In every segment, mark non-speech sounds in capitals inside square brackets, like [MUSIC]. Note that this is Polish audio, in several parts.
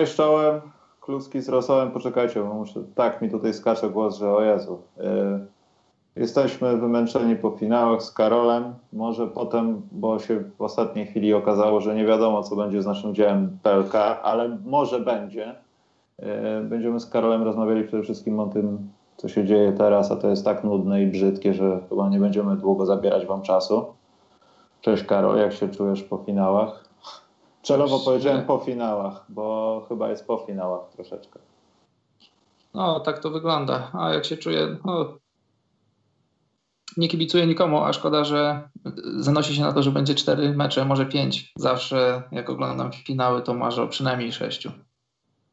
Cześć czołem, kluski z rosołem, poczekajcie, bo muszę, tak mi tutaj skacze głos, że o Jezu. Yy, jesteśmy wymęczeni po finałach z Karolem, może potem, bo się w ostatniej chwili okazało, że nie wiadomo co będzie z naszym dziełem PLK, ale może będzie. Yy, będziemy z Karolem rozmawiali przede wszystkim o tym, co się dzieje teraz, a to jest tak nudne i brzydkie, że chyba nie będziemy długo zabierać wam czasu. Cześć Karol, jak się czujesz po finałach? Celowo powiedziałem po finałach, bo chyba jest po finałach troszeczkę. No, tak to wygląda. A jak się czuję? No, nie kibicuję nikomu, a szkoda, że zanosi się na to, że będzie cztery mecze, może pięć. Zawsze jak oglądam finały, to marzę o przynajmniej sześciu.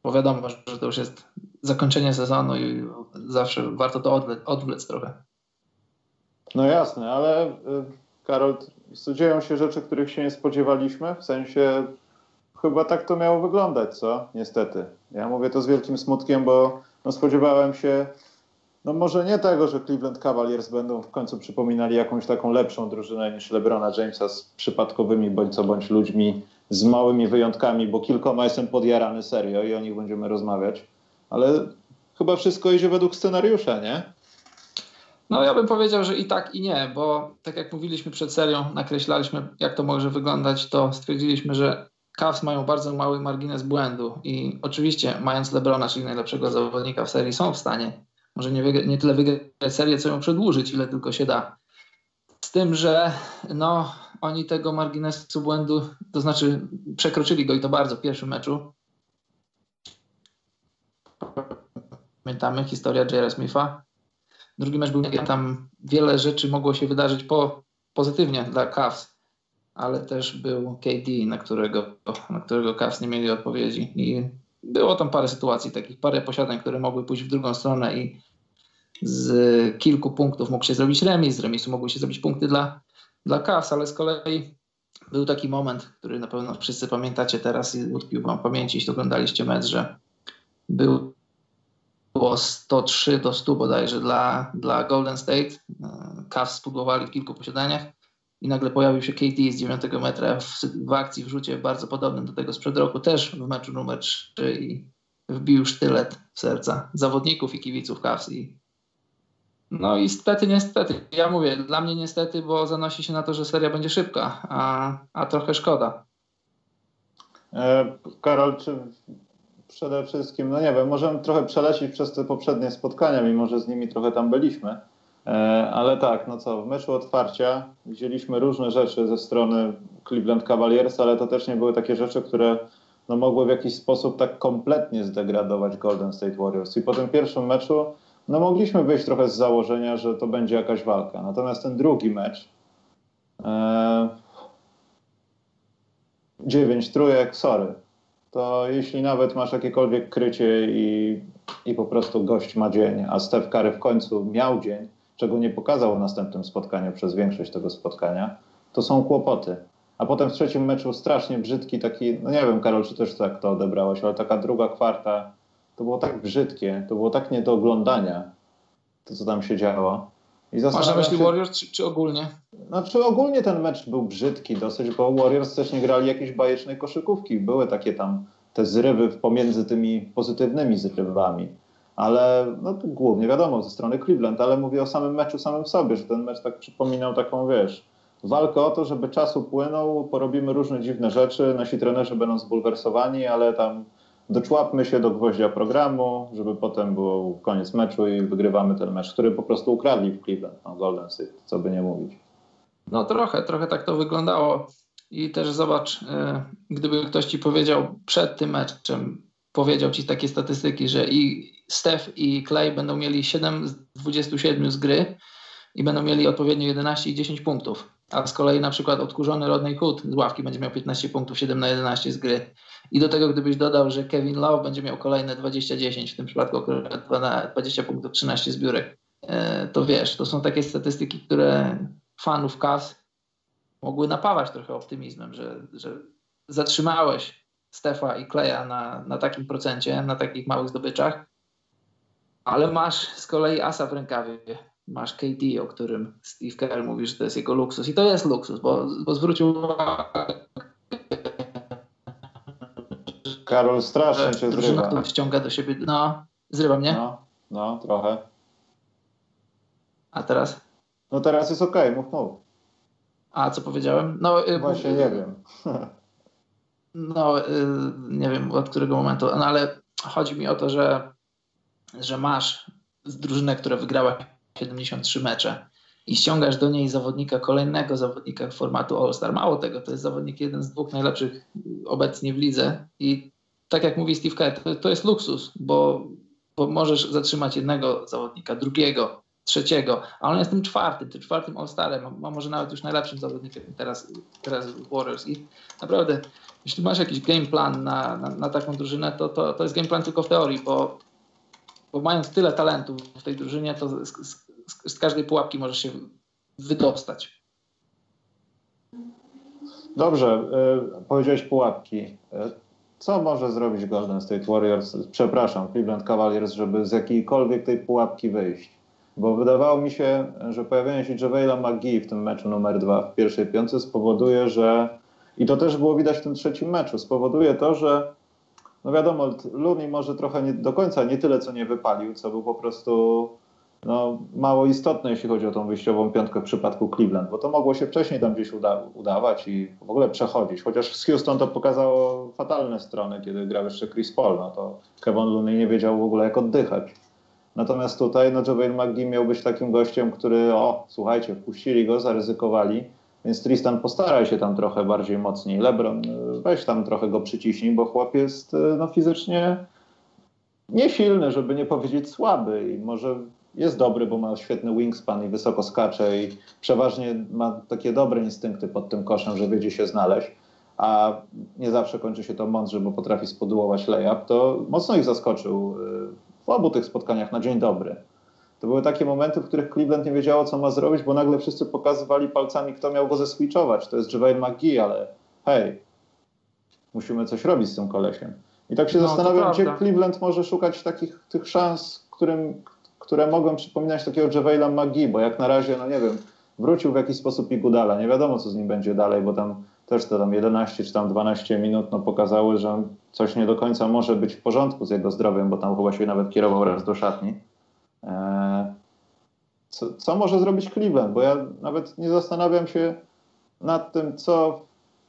Bo wiadomo, że to już jest zakończenie sezonu i zawsze warto to odwlec, odwlec trochę. No jasne, ale y, Karol, dzieją się rzeczy, których się nie spodziewaliśmy, w sensie chyba tak to miało wyglądać, co? Niestety. Ja mówię to z wielkim smutkiem, bo no, spodziewałem się, no może nie tego, że Cleveland Cavaliers będą w końcu przypominali jakąś taką lepszą drużynę niż LeBrona Jamesa z przypadkowymi bądź co bądź ludźmi, z małymi wyjątkami, bo kilkoma jestem podjarany serio i o nich będziemy rozmawiać, ale chyba wszystko idzie według scenariusza, nie? No ja bym powiedział, że i tak i nie, bo tak jak mówiliśmy przed serią, nakreślaliśmy jak to może wyglądać, to stwierdziliśmy, że Cavs mają bardzo mały margines błędu i oczywiście mając LeBrona, czyli najlepszego zawodnika w serii, są w stanie może nie, nie tyle wygrać serię, co ją przedłużyć, ile tylko się da. Z tym, że no, oni tego marginesu błędu, to znaczy przekroczyli go i to bardzo w pierwszym meczu. Pamiętamy historia J.R. Smitha. Drugi mecz był, tam wiele rzeczy mogło się wydarzyć po, pozytywnie dla Cavs ale też był KD, na którego, na którego Cavs nie mieli odpowiedzi. I było tam parę sytuacji, takich parę posiadań, które mogły pójść w drugą stronę i z kilku punktów mógł się zrobić remis, z remisu mogły się zrobić punkty dla, dla Cavs, ale z kolei był taki moment, który na pewno wszyscy pamiętacie teraz i utkwił wam pamięci, jeśli oglądaliście mecz, że był było 103 do 100 bodajże dla, dla Golden State. Cavs spudłowali w kilku posiadaniach i nagle pojawił się KT z 9 metra w, w akcji w rzucie bardzo podobnym do tego sprzed roku, też w meczu numer 3 i wbił sztylet w serca zawodników i kibiców Cavs i no i niestety, niestety, ja mówię, dla mnie niestety, bo zanosi się na to, że seria będzie szybka, a, a trochę szkoda. E, Karol, czy przede wszystkim, no nie wiem, możemy trochę przelecić przez te poprzednie spotkania, mimo że z nimi trochę tam byliśmy. E, ale tak, no co, w meczu otwarcia widzieliśmy różne rzeczy ze strony Cleveland Cavaliers, ale to też nie były takie rzeczy, które no, mogły w jakiś sposób tak kompletnie zdegradować Golden State Warriors. I po tym pierwszym meczu no mogliśmy wyjść trochę z założenia, że to będzie jakaś walka. Natomiast ten drugi mecz, e, 9 trójek, sorry, to jeśli nawet masz jakiekolwiek krycie i, i po prostu gość ma dzień, a Steph Curry w końcu miał dzień, czego nie pokazał w następnym spotkaniu przez większość tego spotkania, to są kłopoty. A potem w trzecim meczu strasznie brzydki taki, no nie wiem Karol, czy też tak to odebrałeś, ale taka druga kwarta, to było tak brzydkie, to było tak nie do oglądania, to co tam się działo. I Masz na myśli się... Warriors czy, czy, ogólnie? Znaczy ogólnie ten mecz był brzydki dosyć, bo Warriors też nie grali jakiejś bajecznej koszykówki. Były takie tam te zrywy pomiędzy tymi pozytywnymi zrywami. Ale no głównie wiadomo ze strony Cleveland, ale mówię o samym meczu samym sobie, że ten mecz tak przypominał taką, wiesz, walkę o to, żeby czas upłynął, porobimy różne dziwne rzeczy, nasi trenerzy będą zbulwersowani, ale tam doczłapmy się do gwoździa programu, żeby potem był koniec meczu i wygrywamy ten mecz, który po prostu ukradli w Cleveland, no Golden State, co by nie mówić. No trochę, trochę tak to wyglądało i też zobacz, e, gdyby ktoś ci powiedział przed tym meczem, powiedział ci takie statystyki, że i Steph i Clay będą mieli 7 z 27 z gry i będą mieli odpowiednio 11 i 10 punktów, a z kolei na przykład odkurzony Rodney Hood z ławki będzie miał 15 punktów, 7 na 11 z gry. I do tego, gdybyś dodał, że Kevin Love będzie miał kolejne 20-10, w tym przypadku 20 punktów, 13 zbiórek, e, to wiesz, to są takie statystyki, które fanów Cavs mogły napawać trochę optymizmem, że, że zatrzymałeś Stefa i Kleja na, na takim procencie, na takich małych zdobyczach, ale masz z kolei asa w rękawie. Masz KD, o którym Steve Kerr mówi, że to jest jego luksus. I to jest luksus, bo, bo zwrócił uwagę Karol strasznie cię zrywa. Drużyna, ściąga do siebie. No, zrywa mnie? No, no, trochę. A teraz? No teraz jest okej, okay, mów, mów. A co powiedziałem? No, y, Właśnie nie wiem. [LAUGHS] no, y, nie wiem od którego momentu, no ale chodzi mi o to, że, że masz drużynę, która wygrała 73 mecze i ściągasz do niej zawodnika, kolejnego zawodnika formatu All-Star. Mało tego, to jest zawodnik jeden z dwóch najlepszych obecnie w lidze i tak jak mówi Steve Kerr, to, to jest luksus, bo, bo możesz zatrzymać jednego zawodnika, drugiego, trzeciego, a on jest tym czwartym, tym czwartym All-Starem, a może nawet już najlepszym zawodnikiem teraz, teraz Warriors i naprawdę, jeśli masz jakiś game plan na, na, na taką drużynę, to, to, to jest game plan tylko w teorii, bo, bo mając tyle talentu w tej drużynie, to z, z, z każdej pułapki możesz się wydostać. Dobrze, y, powiedziałeś pułapki. Y, co może zrobić Golden State Warriors, przepraszam, Cleveland Cavaliers, żeby z jakiejkolwiek tej pułapki wyjść? Bo wydawało mi się, że pojawienie się Javela McGee w tym meczu numer dwa w pierwszej piątce spowoduje, że i to też było widać w tym trzecim meczu, spowoduje to, że no wiadomo, Looney może trochę nie, do końca nie tyle, co nie wypalił, co był po prostu no, mało istotne, jeśli chodzi o tą wyjściową piątkę w przypadku Cleveland, bo to mogło się wcześniej tam gdzieś uda udawać i w ogóle przechodzić. Chociaż z Houston to pokazało fatalne strony, kiedy grał jeszcze Chris Paul, no to Kevin Looney nie wiedział w ogóle jak oddychać. Natomiast tutaj no, JaVale McGee miał być takim gościem, który, o, słuchajcie, wpuścili go, zaryzykowali, więc Tristan postaraj się tam trochę bardziej mocniej. LeBron, weź tam trochę go przyciśnij, bo chłop jest no, fizycznie niesilny, żeby nie powiedzieć słaby i może jest dobry, bo ma świetny wingspan i wysoko skacze i przeważnie ma takie dobre instynkty pod tym koszem, że wiedzie się znaleźć. a nie zawsze kończy się to mądrze, bo potrafi spodułować layup, to mocno ich zaskoczył w obu tych spotkaniach na dzień dobry. To były takie momenty, w których Cleveland nie wiedziało, co ma zrobić, bo nagle wszyscy pokazywali palcami, kto miał go zeswitchować. To jest JaVale McGee, ale hej, musimy coś robić z tym kolesiem. I tak się No, zastanawiam, gdzie. Cleveland może szukać takich tych szans, którym, które mogą przypominać takiego JaVale'a McGee, bo jak na razie, no nie wiem, wrócił w jakiś sposób Igudala. Nie wiadomo, co z nim będzie dalej, bo tam też te tam 11 czy tam 12 minut no, pokazały, że coś nie do końca może być w porządku z jego zdrowiem, bo tam chyba się nawet kierował raz do szatni. Eee, co, co może zrobić Cleveland? Bo ja nawet nie zastanawiam się nad tym, co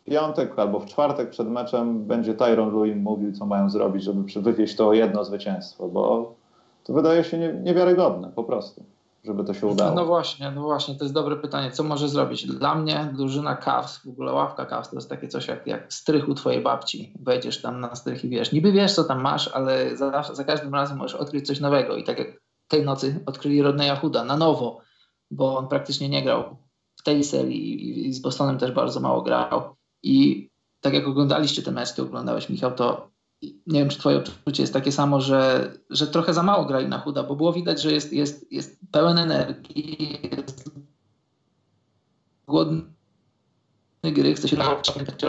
w piątek albo w czwartek przed meczem będzie Tyron Lue im mówił, co mają zrobić, żeby wywieźć to jedno zwycięstwo, bo to wydaje się nie, niewiarygodne po prostu, żeby to się udało. No właśnie, no właśnie, to jest dobre pytanie. Co może zrobić? Dla mnie drużyna Cavs, w ogóle ławka Cavs to jest takie coś jak, jak strych u twojej babci. Wejdziesz tam na strych i wiesz, niby wiesz co tam masz, ale za, za każdym razem możesz odkryć coś nowego. I tak jak tej nocy odkryli Rodneya Hooda na nowo, bo on praktycznie nie grał w tej serii i, i z Bostonem też bardzo mało grał. I tak jak oglądaliście ten mecz, ty oglądałeś Michał, to nie wiem, czy twoje odczucie jest takie samo, że, że trochę za mało grali na chuda, bo było widać, że jest, jest, jest pełen energii, jest głodny gry, chce się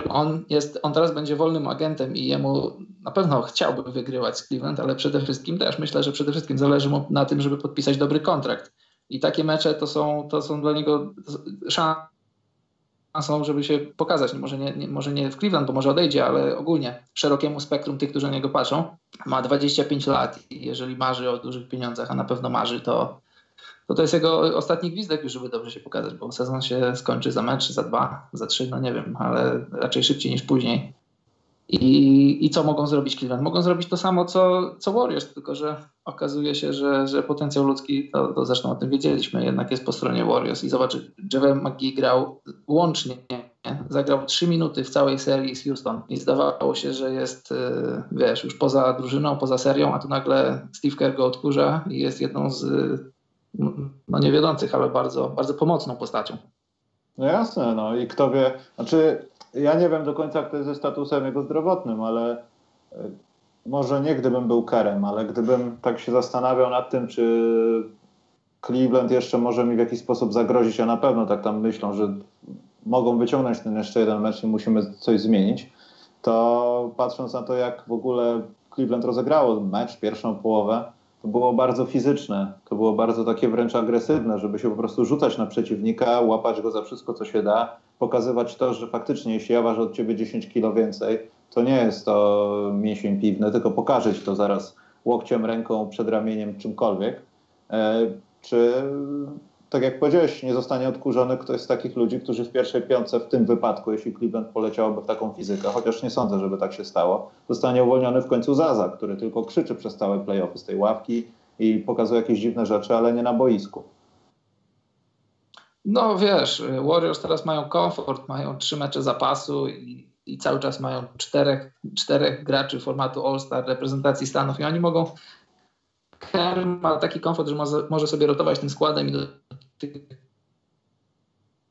on jest, on teraz będzie wolnym agentem i jemu na pewno chciałby wygrywać z Cleveland, ale przede wszystkim też myślę, że przede wszystkim zależy mu na tym, żeby podpisać dobry kontrakt. I takie mecze to są, to są dla niego szansą, żeby się pokazać. Może nie, nie, może nie w Cleveland, bo może odejdzie, ale ogólnie szerokiemu spektrum tych, którzy na niego patrzą. Ma 25 lat i jeżeli marzy o dużych pieniądzach, a na pewno marzy, to to, to jest jego ostatni gwizdek już, żeby dobrze się pokazać, bo sezon się skończy za mecz, za dwa, za trzy, no nie wiem, ale raczej szybciej niż później. I, I co mogą zrobić Cleveland? Mogą zrobić to samo, co, co Warriors, tylko że okazuje się, że, że potencjał ludzki, to, to zresztą o tym wiedzieliśmy, jednak jest po stronie Warriors. I zobacz, JaVale McGee grał łącznie, nie? zagrał 3 minuty w całej serii z Houston i zdawało się, że jest, yy, wiesz, już poza drużyną, poza serią, a tu nagle Steve Kerr go odkurza i jest jedną z, no nie wiodących, ale bardzo, bardzo pomocną postacią. No jasne, no i kto wie, znaczy ja nie wiem do końca, jak to jest ze statusem jego zdrowotnym, ale y, może nie gdybym był Kerem, ale gdybym tak się zastanawiał nad tym, czy Cleveland jeszcze może mi w jakiś sposób zagrozić, a na pewno tak tam myślą, że mogą wyciągnąć ten jeszcze jeden mecz i musimy coś zmienić, to patrząc na to, jak w ogóle Cleveland rozegrało mecz, pierwszą połowę, to było bardzo fizyczne, to było bardzo takie wręcz agresywne, żeby się po prostu rzucać na przeciwnika, łapać go za wszystko, co się da, pokazywać to, że faktycznie jeśli ja ważę od ciebie 10 kilo więcej, to nie jest to mięsień piwny, tylko pokażę ci to zaraz łokciem, ręką, przed ramieniem, czymkolwiek. E, czy tak jak powiedziałeś, nie zostanie odkurzony ktoś z takich ludzi, którzy w pierwszej piątce w tym wypadku, jeśli Cleveland poleciałoby w taką fizykę, chociaż nie sądzę, żeby tak się stało, zostanie uwolniony w końcu Zaza, który tylko krzyczy przez całe playoffy z tej ławki i pokazuje jakieś dziwne rzeczy, ale nie na boisku. No wiesz, Warriors teraz mają komfort, mają trzy mecze zapasu i, i cały czas mają czterech, czterech graczy formatu All-Star reprezentacji Stanów i oni mogą Kerr ma taki komfort, że może, sobie rotować tym składem i do tych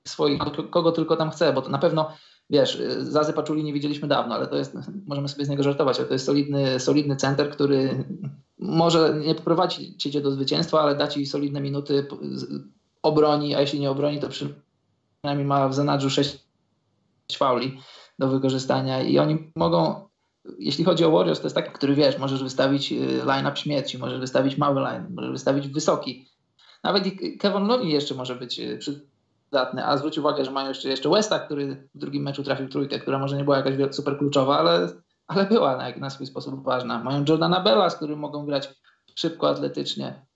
swoich, kogo tylko tam chce, bo to na pewno, wiesz, Zazy Paczuli nie widzieliśmy dawno, ale to jest, możemy sobie z niego żartować, ale to jest solidny, solidny center, który może nie poprowadzi cię do zwycięstwa, ale da ci solidne minuty, obroni, a jeśli nie obroni, to przynajmniej ma w zanadrzu 6 fauli do wykorzystania i oni mogą jeśli chodzi o Warriors, to jest taki, który wiesz, możesz wystawić line-up śmierci, możesz wystawić mały line, możesz wystawić wysoki. Nawet i Kevin Looney jeszcze może być przydatny, a zwróć uwagę, że mają jeszcze, jeszcze Westa, który w drugim meczu trafił trójkę, która może nie była jakaś super kluczowa, ale, ale była na, na swój sposób ważna. Mają Jordana Bella, z którym mogą grać szybko, atletycznie.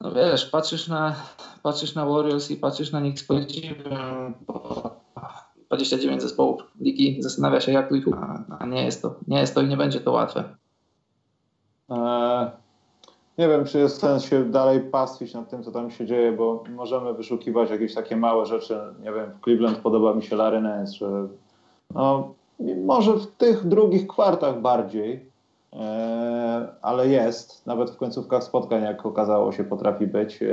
No wiesz, patrzysz na, patrzysz na Warriors i patrzysz na nich z podziwem, bo 29 zespołów ligi zastanawia się, jak tu i a nie jest to, nie jest to i nie będzie to łatwe. Eee, nie wiem, czy jest sens się dalej pastwić nad tym, co tam się dzieje, bo możemy wyszukiwać jakieś takie małe rzeczy. Nie wiem, w Cleveland podoba mi się Larry Nance, no, może w tych drugich kwartach bardziej, ale jest, nawet w końcówkach spotkań, jak okazało się, potrafi być. E,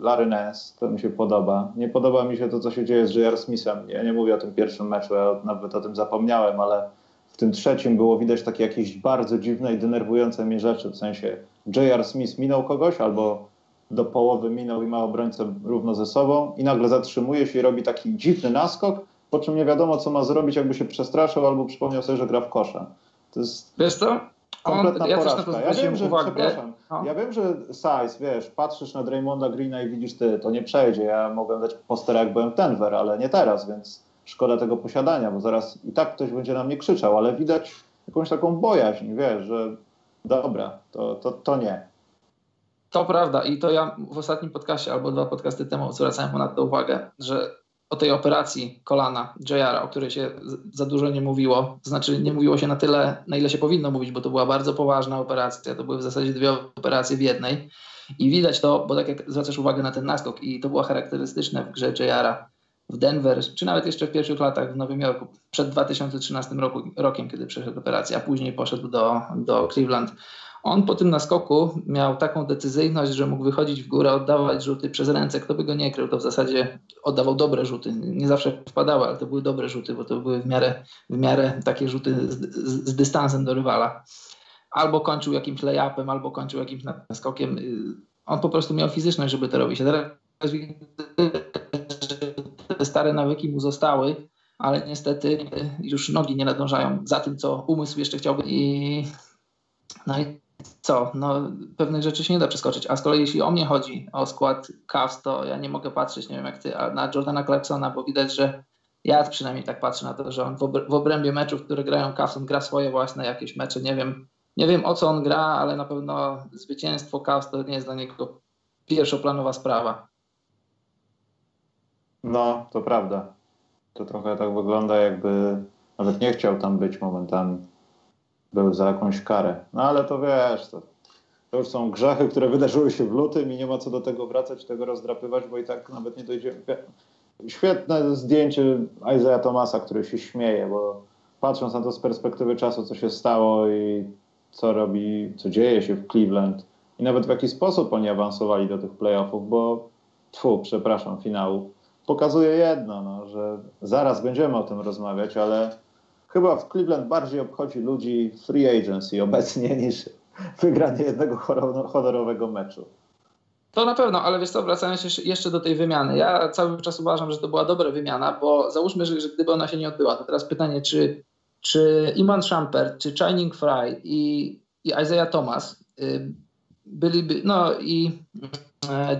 Larry Nance, to mi się podoba. Nie podoba mi się to, co się dzieje z J.R. Smithem. Ja nie mówię o tym pierwszym meczu, ja nawet o tym zapomniałem, ale w tym trzecim było widać takie jakieś bardzo dziwne i denerwujące mnie rzeczy, w sensie J.R. Smith minął kogoś albo do połowy minął i ma obrońcę równo ze sobą i nagle zatrzymuje się i robi taki dziwny naskok, po czym nie wiadomo, co ma zrobić, jakby się przestraszył albo przypomniał sobie, że gra w kosza. To jest Wiesz co? Kompletna ja porażka. Ja wiem, że, uwagę. przepraszam, No. ja wiem, że size, wiesz, patrzysz na Draymonda Greena i widzisz ty, to nie przejdzie. Ja mogłem dać poster jak byłem Denver, ale nie teraz, więc szkoda tego posiadania, bo zaraz i tak ktoś będzie na mnie krzyczał, ale widać jakąś taką bojaźń, wiesz, że dobra, to, to, to nie. To prawda i to ja w ostatnim podcaście albo dwa podcasty temu zwracałem na to uwagę, że o tej operacji kolana JR, o której się za dużo nie mówiło, znaczy nie mówiło się na tyle, na ile się powinno mówić, bo to była bardzo poważna operacja, to były w zasadzie dwie operacje w jednej. I widać to, bo tak jak zwracasz uwagę na ten naskok i to było charakterystyczne w grze JR w Denver, czy nawet jeszcze w pierwszych latach w Nowym Jorku, przed 2013 roku, rokiem, kiedy przeszedł operację, a później poszedł do, do Cleveland. On po tym naskoku miał taką decyzyjność, że mógł wychodzić w górę, oddawać rzuty przez ręce. Kto by go nie krył, to w zasadzie oddawał dobre rzuty. Nie zawsze wpadały, ale to były dobre rzuty, bo to były w miarę, w miarę takie rzuty z, z, z dystansem do rywala. Albo kończył jakimś layupem, albo kończył jakimś naskokiem. On po prostu miał fizyczność, żeby to robić. A teraz te stare nawyki mu zostały, ale niestety już nogi nie nadążają za tym, co umysł jeszcze chciałby. I no i co? No, pewnych rzeczy się nie da przeskoczyć. A z kolei jeśli o mnie chodzi, o skład Cavs, to ja nie mogę patrzeć, nie wiem jak ty, na Jordana Clarksona, bo widać, że ja przynajmniej tak patrzę na to, że on w obrębie meczów, które grają Cavs, on gra swoje własne jakieś mecze. Nie wiem, nie wiem o co on gra, ale na pewno zwycięstwo Cavs to nie jest dla niego pierwszoplanowa sprawa. No, to prawda. To trochę tak wygląda, jakby nawet nie chciał tam być momentami. Był za jakąś karę. No ale to wiesz, to, to już są grzechy, które wydarzyły się w lutym i nie ma co do tego wracać, tego rozdrapywać, bo i tak nawet nie dojdziemy. Świetne zdjęcie Isaiah Thomasa, który się śmieje, bo patrząc na to z perspektywy czasu, co się stało i co robi, co dzieje się w Cleveland i nawet w jaki sposób oni awansowali do tych playoffów, bo tfu, przepraszam, finału, pokazuje jedno, no, że zaraz będziemy o tym rozmawiać, ale chyba w Cleveland bardziej obchodzi ludzi free agency obecnie [LAUGHS] niż wygranie jednego honor- honorowego meczu. To na pewno, ale wiesz co, wracając jeszcze- do tej wymiany. Ja cały czas uważam, że to była dobra wymiana, bo załóżmy, że, że gdyby ona się nie odbyła, to teraz pytanie, czy, czy Iman Shumpert, czy Shining Fry i, i Isaiah Thomas y, byliby, no i e,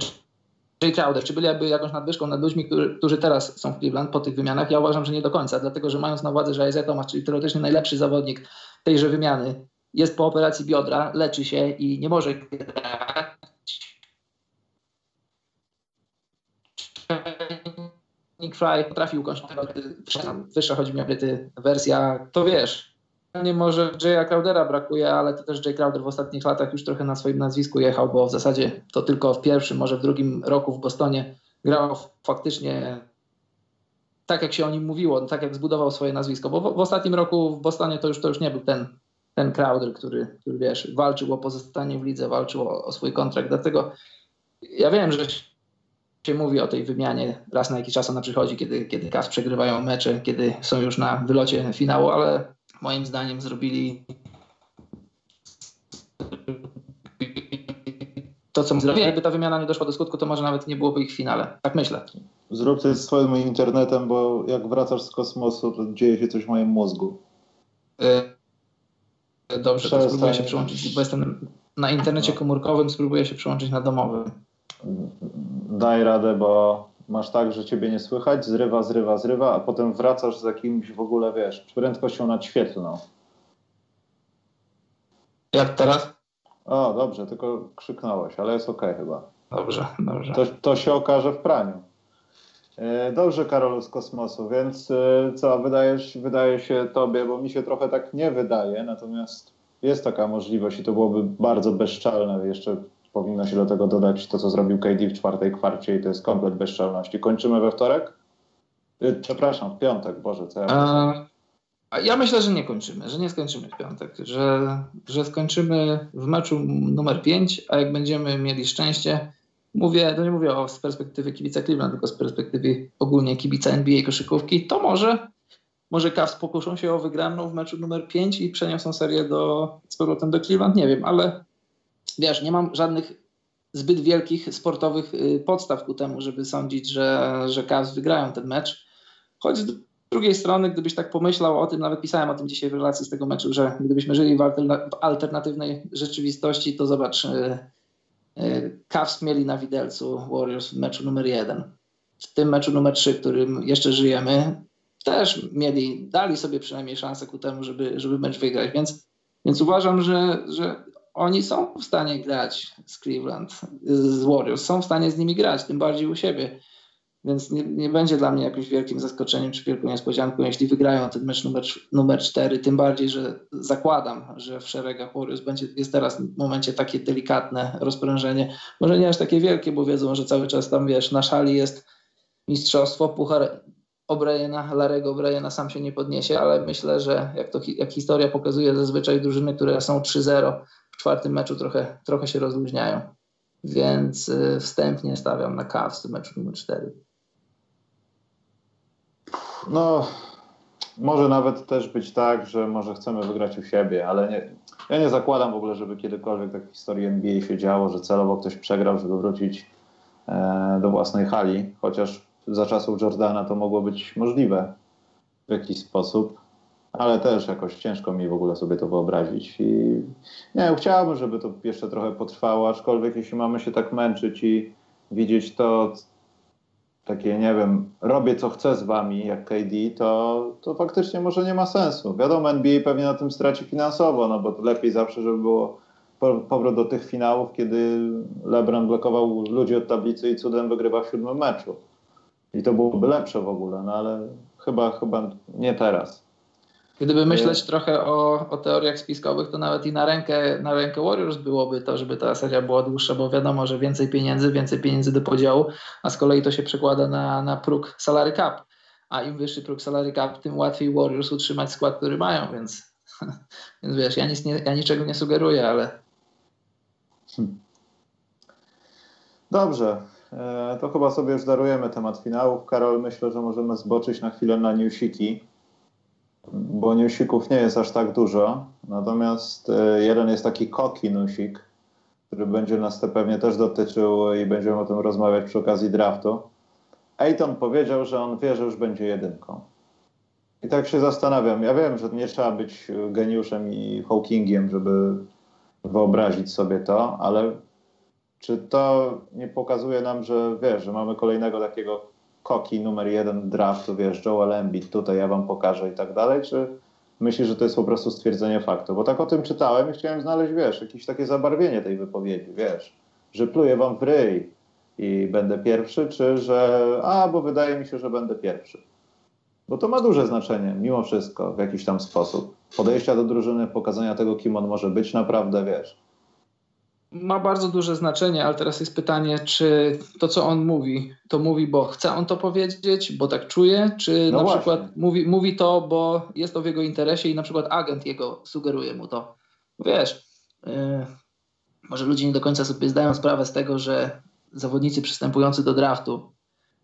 Jay Crowder, czy byliby jakąś nadwyżką nad ludźmi, którzy, którzy teraz są w Cleveland po tych wymianach? Ja uważam, że nie do końca, dlatego że mając na uwadze, że Isaiah Thomas, czyli teoretycznie najlepszy zawodnik tejże wymiany, jest po operacji biodra, leczy się i nie może grać, Nick Fry potrafił ukończyć tego, wyższa chodzi mi o wersja, to wiesz, nie może Jaya Crowdera brakuje, ale to też Jay Crowder w ostatnich latach już trochę na swoim nazwisku jechał, bo w zasadzie to tylko w pierwszym, może w drugim roku w Bostonie grał faktycznie tak, jak się o nim mówiło, tak jak zbudował swoje nazwisko, bo w, w ostatnim roku w Bostonie to już, to już nie był ten, ten Crowder, który, który wiesz, walczył o pozostanie w lidze, walczył o, o swój kontrakt, dlatego ja wiem, że się mówi o tej wymianie, raz na jakiś czas ona przychodzi, kiedy, kiedy Cavs przegrywają mecze, kiedy są już na wylocie finału, ale moim zdaniem zrobili to, co zrobili. Jakby ta wymiana nie doszła do skutku, to może nawet nie byłoby ich w finale. Tak myślę. Zrób coś z swoim internetem, bo jak wracasz z kosmosu, to dzieje się coś w moim mózgu. Yy, Dobrze, to spróbuję się przyłączyć, bo jestem na internecie komórkowym, spróbuję się przyłączyć na domowym. Daj radę, bo masz tak, że ciebie nie słychać, zrywa, zrywa, zrywa, a potem wracasz z jakimś w ogóle, wiesz, prędkością nadświetlną. Jak teraz? O, dobrze, tylko krzyknąłeś, ale jest okej chyba. Dobrze, dobrze. To, to się okaże w praniu. E, Dobrze, Karolu z kosmosu, więc e, co, wydajesz, wydaje się tobie, bo mi się trochę tak nie wydaje, natomiast jest taka możliwość i to byłoby bardzo bezczelne. Jeszcze powinno się do tego dodać to, co zrobił KD w czwartej kwarcie i to jest komplet bezczelności. Kończymy we wtorek? E, Przepraszam, w piątek, Boże, co ja A, ja myślę, że nie kończymy, że nie skończymy w piątek, że, że skończymy w meczu numer 5, a jak będziemy mieli szczęście, mówię, to nie mówię o z perspektywy kibica Cleveland, tylko z perspektywy ogólnie kibica NBA koszykówki, to może może Cavs pokuszą się o wygraną w meczu numer 5 i przeniosą serię do, z powrotem do Cleveland, nie wiem, ale wiesz, nie mam żadnych zbyt wielkich sportowych y, podstaw ku temu, żeby sądzić, że, że Cavs wygrają ten mecz. Choć z drugiej strony, gdybyś tak pomyślał o tym, nawet pisałem o tym dzisiaj w relacji z tego meczu, że gdybyśmy żyli w, alterna- w alternatywnej rzeczywistości, to zobacz, y, y, Cavs mieli na widelcu Warriors w meczu numer jeden. W tym meczu numer 3, w którym jeszcze żyjemy, też mieli, dali sobie przynajmniej szansę ku temu, żeby, żeby mecz wygrać, więc, więc uważam, że, że oni są w stanie grać z Cleveland, z Warriors, są w stanie z nimi grać, tym bardziej u siebie. Więc nie, nie będzie dla mnie jakimś wielkim zaskoczeniem czy wielką niespodzianką, jeśli wygrają ten mecz numer, numer 4. Tym bardziej, że zakładam, że w szeregach Warriors będzie, jest teraz w momencie takie delikatne rozprężenie. Może nie aż takie wielkie, bo wiedzą, że cały czas tam wiesz, na szali jest mistrzostwo, puchar O'Briena, Larego O'Briena sam się nie podniesie, ale myślę, że jak, to, jak historia pokazuje, zazwyczaj drużyny, które są 3-0 w czwartym meczu trochę, trochę się rozluźniają. Więc y, wstępnie stawiam na Cavs w meczu numer 4. No, może nawet też być tak, że może chcemy wygrać u siebie, ale nie, ja nie zakładam w ogóle, żeby kiedykolwiek tak w historii NBA się działo, że celowo ktoś przegrał, żeby wrócić e, do własnej hali, chociaż za czasów Jordana to mogło być możliwe w jakiś sposób, ale też jakoś ciężko mi w ogóle sobie to wyobrazić. I nie chciałbym, żeby to jeszcze trochę potrwało, aczkolwiek jeśli mamy się tak męczyć i widzieć to takie, nie wiem, robię co chcę z wami, jak KD, to, to faktycznie może nie ma sensu. Wiadomo, NBA pewnie na tym straci finansowo, no bo lepiej zawsze, żeby było powrót do tych finałów, kiedy LeBron blokował ludzi od tablicy i cudem wygrywa w siódmym meczu. I to byłoby lepsze w ogóle, no ale chyba, chyba nie teraz. Gdyby myśleć trochę o, o teoriach spiskowych, to nawet i na rękę, na rękę Warriors byłoby to, żeby ta seria była dłuższa, bo wiadomo, że więcej pieniędzy, więcej pieniędzy do podziału, a z kolei to się przekłada na, na próg salary cap. A im wyższy próg salary cap, tym łatwiej Warriors utrzymać skład, który mają, więc, [LAUGHS] więc wiesz, ja, nic nie, ja niczego nie sugeruję, ale. Hmm. Dobrze, E, to chyba sobie już darujemy temat finałów. Karol, myślę, że możemy zboczyć na chwilę na newsiki, bo newsików nie jest aż tak dużo. Natomiast e, jeden jest taki koki newsik, który będzie nas to pewnie też dotyczył i będziemy o tym rozmawiać przy okazji draftu. Ayton powiedział, że on wie, że już będzie jedynką. I tak się zastanawiam. Ja wiem, że nie trzeba być geniuszem i Hawkingiem, żeby wyobrazić sobie to, ale czy to nie pokazuje nam, że wiesz, że mamy kolejnego takiego koki numer jeden draftu, wiesz, Joel Embiid, tutaj ja wam pokażę i tak dalej, czy myślisz, że to jest po prostu stwierdzenie faktu? Bo tak o tym czytałem i chciałem znaleźć, wiesz, jakieś takie zabarwienie tej wypowiedzi, wiesz, że pluję wam w ryj i będę pierwszy, czy że a, bo wydaje mi się, że będę pierwszy. Bo to ma duże znaczenie, mimo wszystko, w jakiś tam sposób. Podejścia do drużyny, pokazania tego, kim on może być naprawdę, wiesz ma bardzo duże znaczenie, ale teraz jest pytanie, czy to, co on mówi, to mówi, bo chce on to powiedzieć, bo tak czuje, czy no na właśnie. przykład mówi, mówi to, bo jest to w jego interesie i na przykład agent jego sugeruje mu to. Wiesz, yy, może ludzie nie do końca sobie zdają sprawę z tego, że zawodnicy przystępujący do draftu,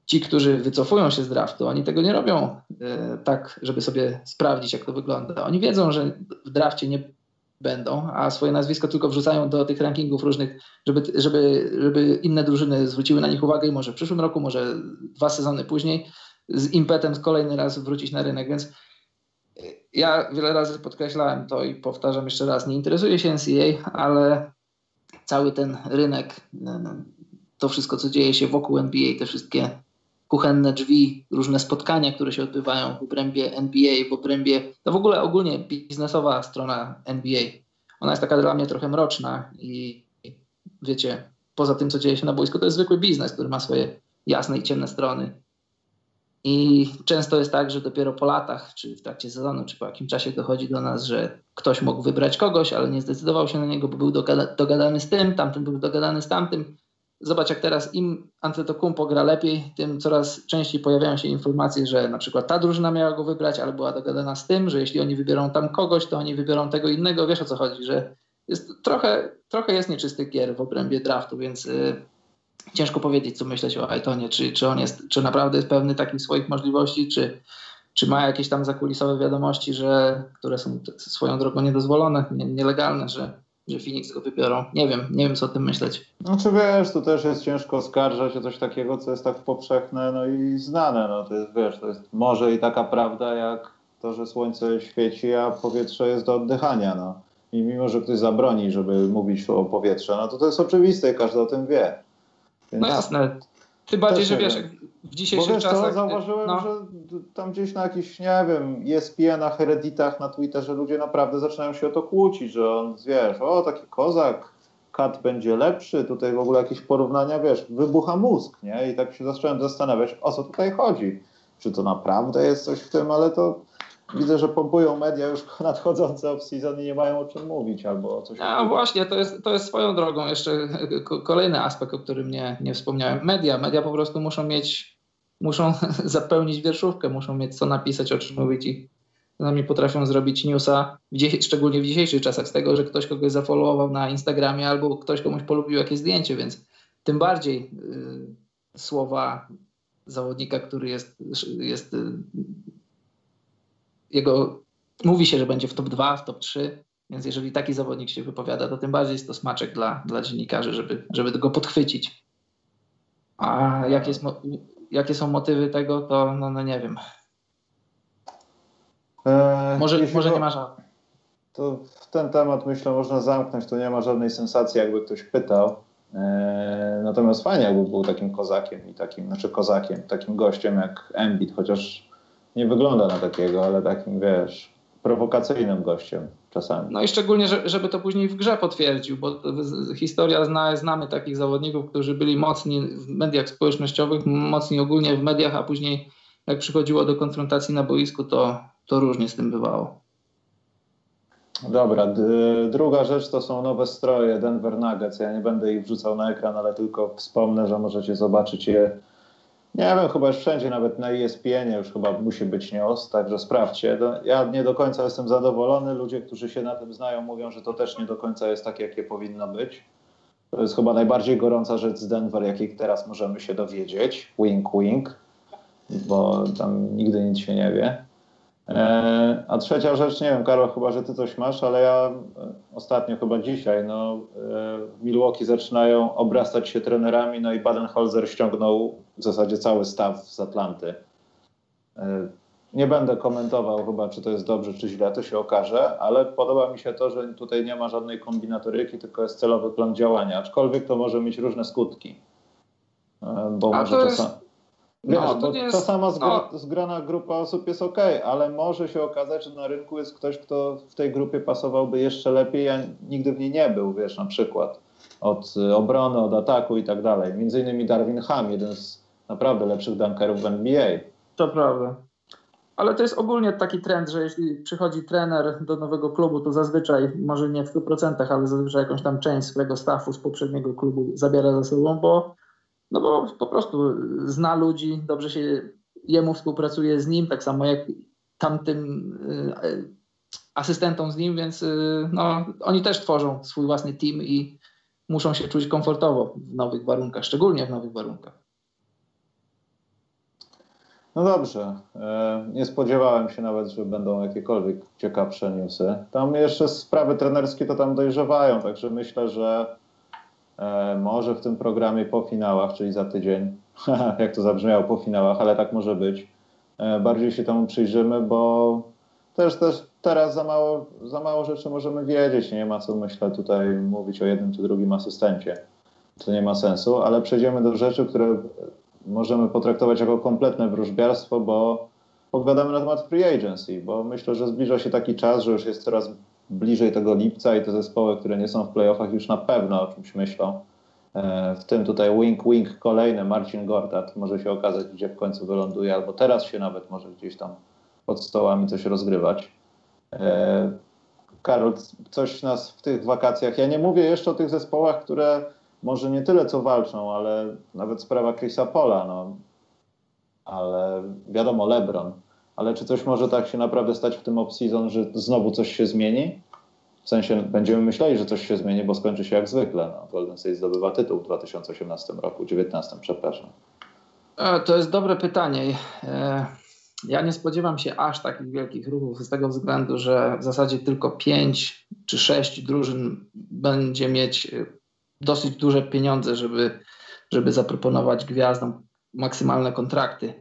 ci, którzy wycofują się z draftu, oni tego nie robią yy, tak, żeby sobie sprawdzić, jak to wygląda. Oni wiedzą, że w drafcie nie będą, a swoje nazwisko tylko wrzucają do tych rankingów różnych, żeby, żeby, żeby inne drużyny zwróciły na nich uwagę i może w przyszłym roku, może dwa sezony później z impetem kolejny raz wrócić na rynek, więc ja wiele razy podkreślałem to i powtarzam jeszcze raz, nie interesuje się NCAA, ale cały ten rynek, to wszystko, co dzieje się wokół NBA, te wszystkie kuchenne drzwi, różne spotkania, które się odbywają w obrębie NBA, w obrębie, to w ogóle ogólnie biznesowa strona NBA. Ona jest taka dla mnie trochę mroczna i wiecie, poza tym, co dzieje się na boisku, to jest zwykły biznes, który ma swoje jasne i ciemne strony. I często jest tak, że dopiero po latach, czy w trakcie sezonu, czy po jakim czasie dochodzi do nas, że ktoś mógł wybrać kogoś, ale nie zdecydował się na niego, bo był dogadany z tym, tamten był dogadany z tamtym zobacz jak teraz im Antetokounmpo gra lepiej, tym coraz częściej pojawiają się informacje, że na przykład ta drużyna miała go wybrać, ale była dogadana z tym, że jeśli oni wybiorą tam kogoś, to oni wybiorą tego innego. Wiesz o co chodzi, że jest trochę, trochę jest nieczysty gier w obrębie draftu, więc y, ciężko powiedzieć, co myśleć o Aitonie, czy, czy on jest, czy naprawdę jest pewny takich swoich możliwości, czy, czy ma jakieś tam zakulisowe wiadomości, że, które są swoją drogą niedozwolone, nie, nielegalne, że, że Phoenix go wybiorą. Nie wiem, nie wiem co o tym myśleć. Znaczy wiesz, tu też jest ciężko oskarżać o coś takiego, co jest tak powszechne no i znane. No to jest, wiesz, to jest może i taka prawda, jak to, że słońce świeci, a powietrze jest do oddychania. No. I mimo, że ktoś zabroni, żeby mówić o powietrze, no to to jest oczywiste i każdy o tym wie. Więc no jasne. Tym bardziej, że wiesz, w dzisiejszych Bo wiesz, czasach... To zauważyłem, no. że tam gdzieś na jakichś, nie wiem, ESPN-ach, Redditach, na Twitterze ludzie naprawdę zaczynają się o to kłócić, że on, wiesz, o, taki kozak, kat będzie lepszy, tutaj w ogóle jakieś porównania, wiesz, wybucha mózg, nie? I tak się zacząłem zastanawiać, o co tutaj chodzi. Czy to naprawdę jest coś w tym, ale to widzę, że pompują media już [LAUGHS] nadchodzące off-season i nie mają o czym mówić albo o coś. A właśnie, to jest, to jest swoją drogą jeszcze kolejny aspekt, o którym nie, nie wspomniałem. Media. Media po prostu muszą mieć, muszą [LAUGHS] zapełnić wierszówkę, muszą mieć co napisać, o czym mówić i nami potrafią zrobić newsa, szczególnie w dzisiejszych czasach, z tego, że ktoś kogoś zafollowował na Instagramie albo ktoś komuś polubił jakieś zdjęcie, więc tym bardziej y, słowa zawodnika, który jest, jest y, jego mówi się, że będzie w top 2, w top 3, więc jeżeli taki zawodnik się wypowiada, to tym bardziej jest to smaczek dla, dla dziennikarzy, żeby, żeby go podchwycić. A jakie, jest, jakie są motywy tego, to no, no nie wiem. Eee, może może nie ma żadnych. To w ten temat myślę można zamknąć, to nie ma żadnej sensacji, jakby ktoś pytał. Eee, natomiast fajnie, jakby był takim kozakiem i takim, znaczy kozakiem, takim gościem jak Embiid, chociaż nie wygląda na takiego, ale takim, wiesz, prowokacyjnym gościem czasami. No i szczególnie, żeby to później w grze potwierdził, bo historia zna, znamy takich zawodników, którzy byli mocni w mediach społecznościowych, mocni ogólnie w mediach, a później jak przychodziło do konfrontacji na boisku, to, to różnie z tym bywało. Dobra, druga rzecz to są nowe stroje Denver Nuggets. Ja nie będę ich wrzucał na ekran, ale tylko wspomnę, że możecie zobaczyć je nie wiem, chyba już wszędzie, nawet na ESPN już chyba musi być news, także sprawdźcie. Ja nie do końca jestem zadowolony. Ludzie, którzy się na tym znają, mówią, że to też nie do końca jest tak, jakie powinno być. To jest chyba najbardziej gorąca rzecz z Denver, jakiej teraz możemy się dowiedzieć. Wink, wink, bo tam nigdy nic się nie wie. E, a trzecia rzecz, nie wiem, Karol, chyba, że ty coś masz, ale ja e, ostatnio, chyba dzisiaj, no, e, Milwaukee zaczynają obrastać się trenerami, no i Baden-Holzer ściągnął w zasadzie cały staw z Atlanty. Nie będę komentował chyba, czy to jest dobrze, czy źle, to się okaże, ale podoba mi się to, że tutaj nie ma żadnej kombinatoryki, tylko jest celowy plan działania, aczkolwiek to może mieć różne skutki. Bo A może czasami... Wiesz, no, to, jest, ta sama zgra, no. zgrana grupa osób jest ok, ale może się okazać, że na rynku jest ktoś, kto w tej grupie pasowałby jeszcze lepiej, a nigdy w niej nie był, wiesz, na przykład od obrony, od ataku i tak dalej. Między innymi Darwin Ham, jeden z naprawdę lepszych dunkerów w NBA. To prawda. Ale to jest ogólnie taki trend, że jeśli przychodzi trener do nowego klubu, to zazwyczaj, może nie w 100%, ale zazwyczaj jakąś tam część swojego staffu z poprzedniego klubu zabiera za sobą, bo no bo po prostu zna ludzi, dobrze się jemu współpracuje z nim, tak samo jak tamtym y, asystentom z nim, więc y, no, oni też tworzą swój własny team i muszą się czuć komfortowo w nowych warunkach, szczególnie w nowych warunkach. No dobrze. E, nie spodziewałem się nawet, że będą jakiekolwiek ciekawsze newsy. Tam jeszcze sprawy trenerskie to tam dojrzewają, także myślę, że może w tym programie po finałach, czyli za tydzień, [LAUGHS] jak to zabrzmiało po finałach, ale tak może być. E, bardziej się temu przyjrzymy, bo też, też teraz za mało, za mało rzeczy możemy wiedzieć. Nie ma co, myślę, tutaj mówić o jednym czy drugim asystencie. To nie ma sensu, ale przejdziemy do rzeczy, które możemy potraktować jako kompletne wróżbiarstwo, bo pogadamy na temat free agency, bo myślę, że zbliża się taki czas, że już jest coraz bliżej tego lipca i te zespoły, które nie są w playoffach już na pewno o czymś myślą. E, w tym tutaj wink wink kolejny Marcin Gortat może się okazać, gdzie w końcu wyląduje, albo teraz się nawet może gdzieś tam pod stołami coś rozgrywać. E, Karol, coś nas w tych wakacjach, ja nie mówię jeszcze o tych zespołach, które może nie tyle co walczą, ale nawet sprawa Chrisa Pola, no. Ale wiadomo, LeBron. Ale czy coś może tak się naprawdę stać w tym off-season, że znowu coś się zmieni? W sensie będziemy myśleli, że coś się zmieni, bo skończy się jak zwykle. No, Golden State zdobywa tytuł w 2018 roku, 2019, przepraszam. E, to jest dobre pytanie. E, ja nie spodziewam się aż takich wielkich ruchów z tego względu, że w zasadzie tylko pięć czy sześć drużyn będzie mieć e, dosyć duże pieniądze, żeby, żeby zaproponować gwiazdom maksymalne kontrakty.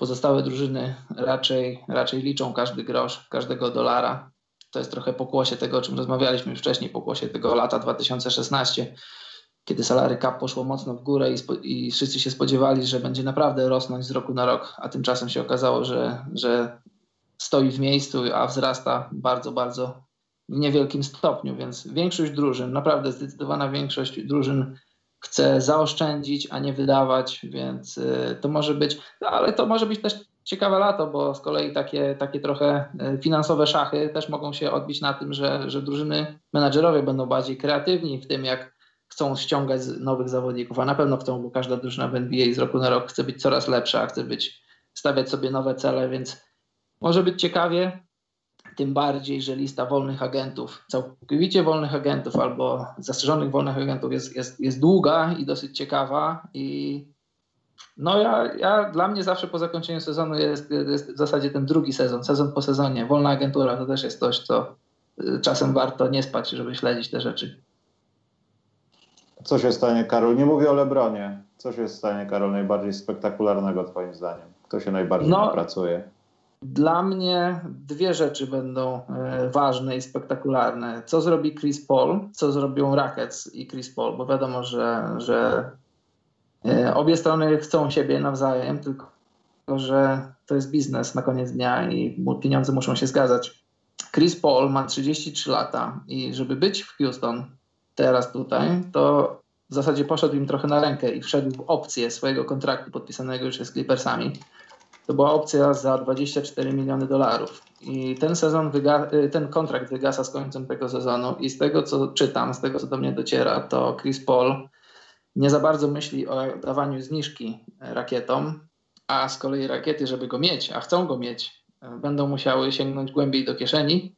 Pozostałe drużyny raczej, raczej liczą każdy grosz, każdego dolara. To jest trochę pokłosie tego, o czym rozmawialiśmy wcześniej, pokłosie tego lata 2016 kiedy salary cap poszło mocno w górę i, i, wszyscy się spodziewali, że będzie naprawdę rosnąć z roku na rok, a tymczasem się okazało, że, że stoi w miejscu, a wzrasta bardzo, bardzo w niewielkim stopniu, więc większość drużyn, naprawdę zdecydowana większość drużyn chce zaoszczędzić, a nie wydawać, więc y, to może być, no, ale to może być też ciekawe lato, bo z kolei takie, takie trochę y, finansowe szachy też mogą się odbić na tym, że, że drużyny, menadżerowie będą bardziej kreatywni w tym, jak chcą ściągać nowych zawodników, a na pewno chcą, bo każda drużyna w NBA z roku na rok chce być coraz lepsza, chce być, stawiać sobie nowe cele, więc może być ciekawie, tym bardziej, że lista wolnych agentów, całkowicie wolnych agentów albo zastrzeżonych wolnych agentów jest, jest, jest długa i dosyć ciekawa i no ja, ja, dla mnie zawsze po zakończeniu sezonu jest, jest w zasadzie ten drugi sezon, sezon po sezonie. Wolna agentura to też jest coś, co y, czasem warto nie spać, żeby śledzić te rzeczy. Co się stanie, Karol? Nie mówię o Lebronie. Co się stanie, Karol, najbardziej spektakularnego Twoim zdaniem? Kto się najbardziej no, napracuje? Dla mnie dwie rzeczy będą e, ważne i spektakularne. Co zrobi Chris Paul, co zrobią Rackets i Chris Paul, bo wiadomo, że, że e, obie strony chcą siebie nawzajem, tylko że to jest biznes na koniec dnia i pieniądze muszą się zgadzać. Chris Paul ma 33 lata i żeby być w Houston, teraz tutaj, to w zasadzie poszedł im trochę na rękę i wszedł w opcję swojego kontraktu podpisanego już z Clippersami. To była opcja za 24 miliony dolarów. I ten sezon, y, ten kontrakt wygasa z końcem tego sezonu i z tego co czytam, z tego co do mnie dociera, to Chris Paul nie za bardzo myśli o dawaniu zniżki rakietom, a z kolei rakiety, żeby go mieć, a chcą go mieć, będą musiały sięgnąć głębiej do kieszeni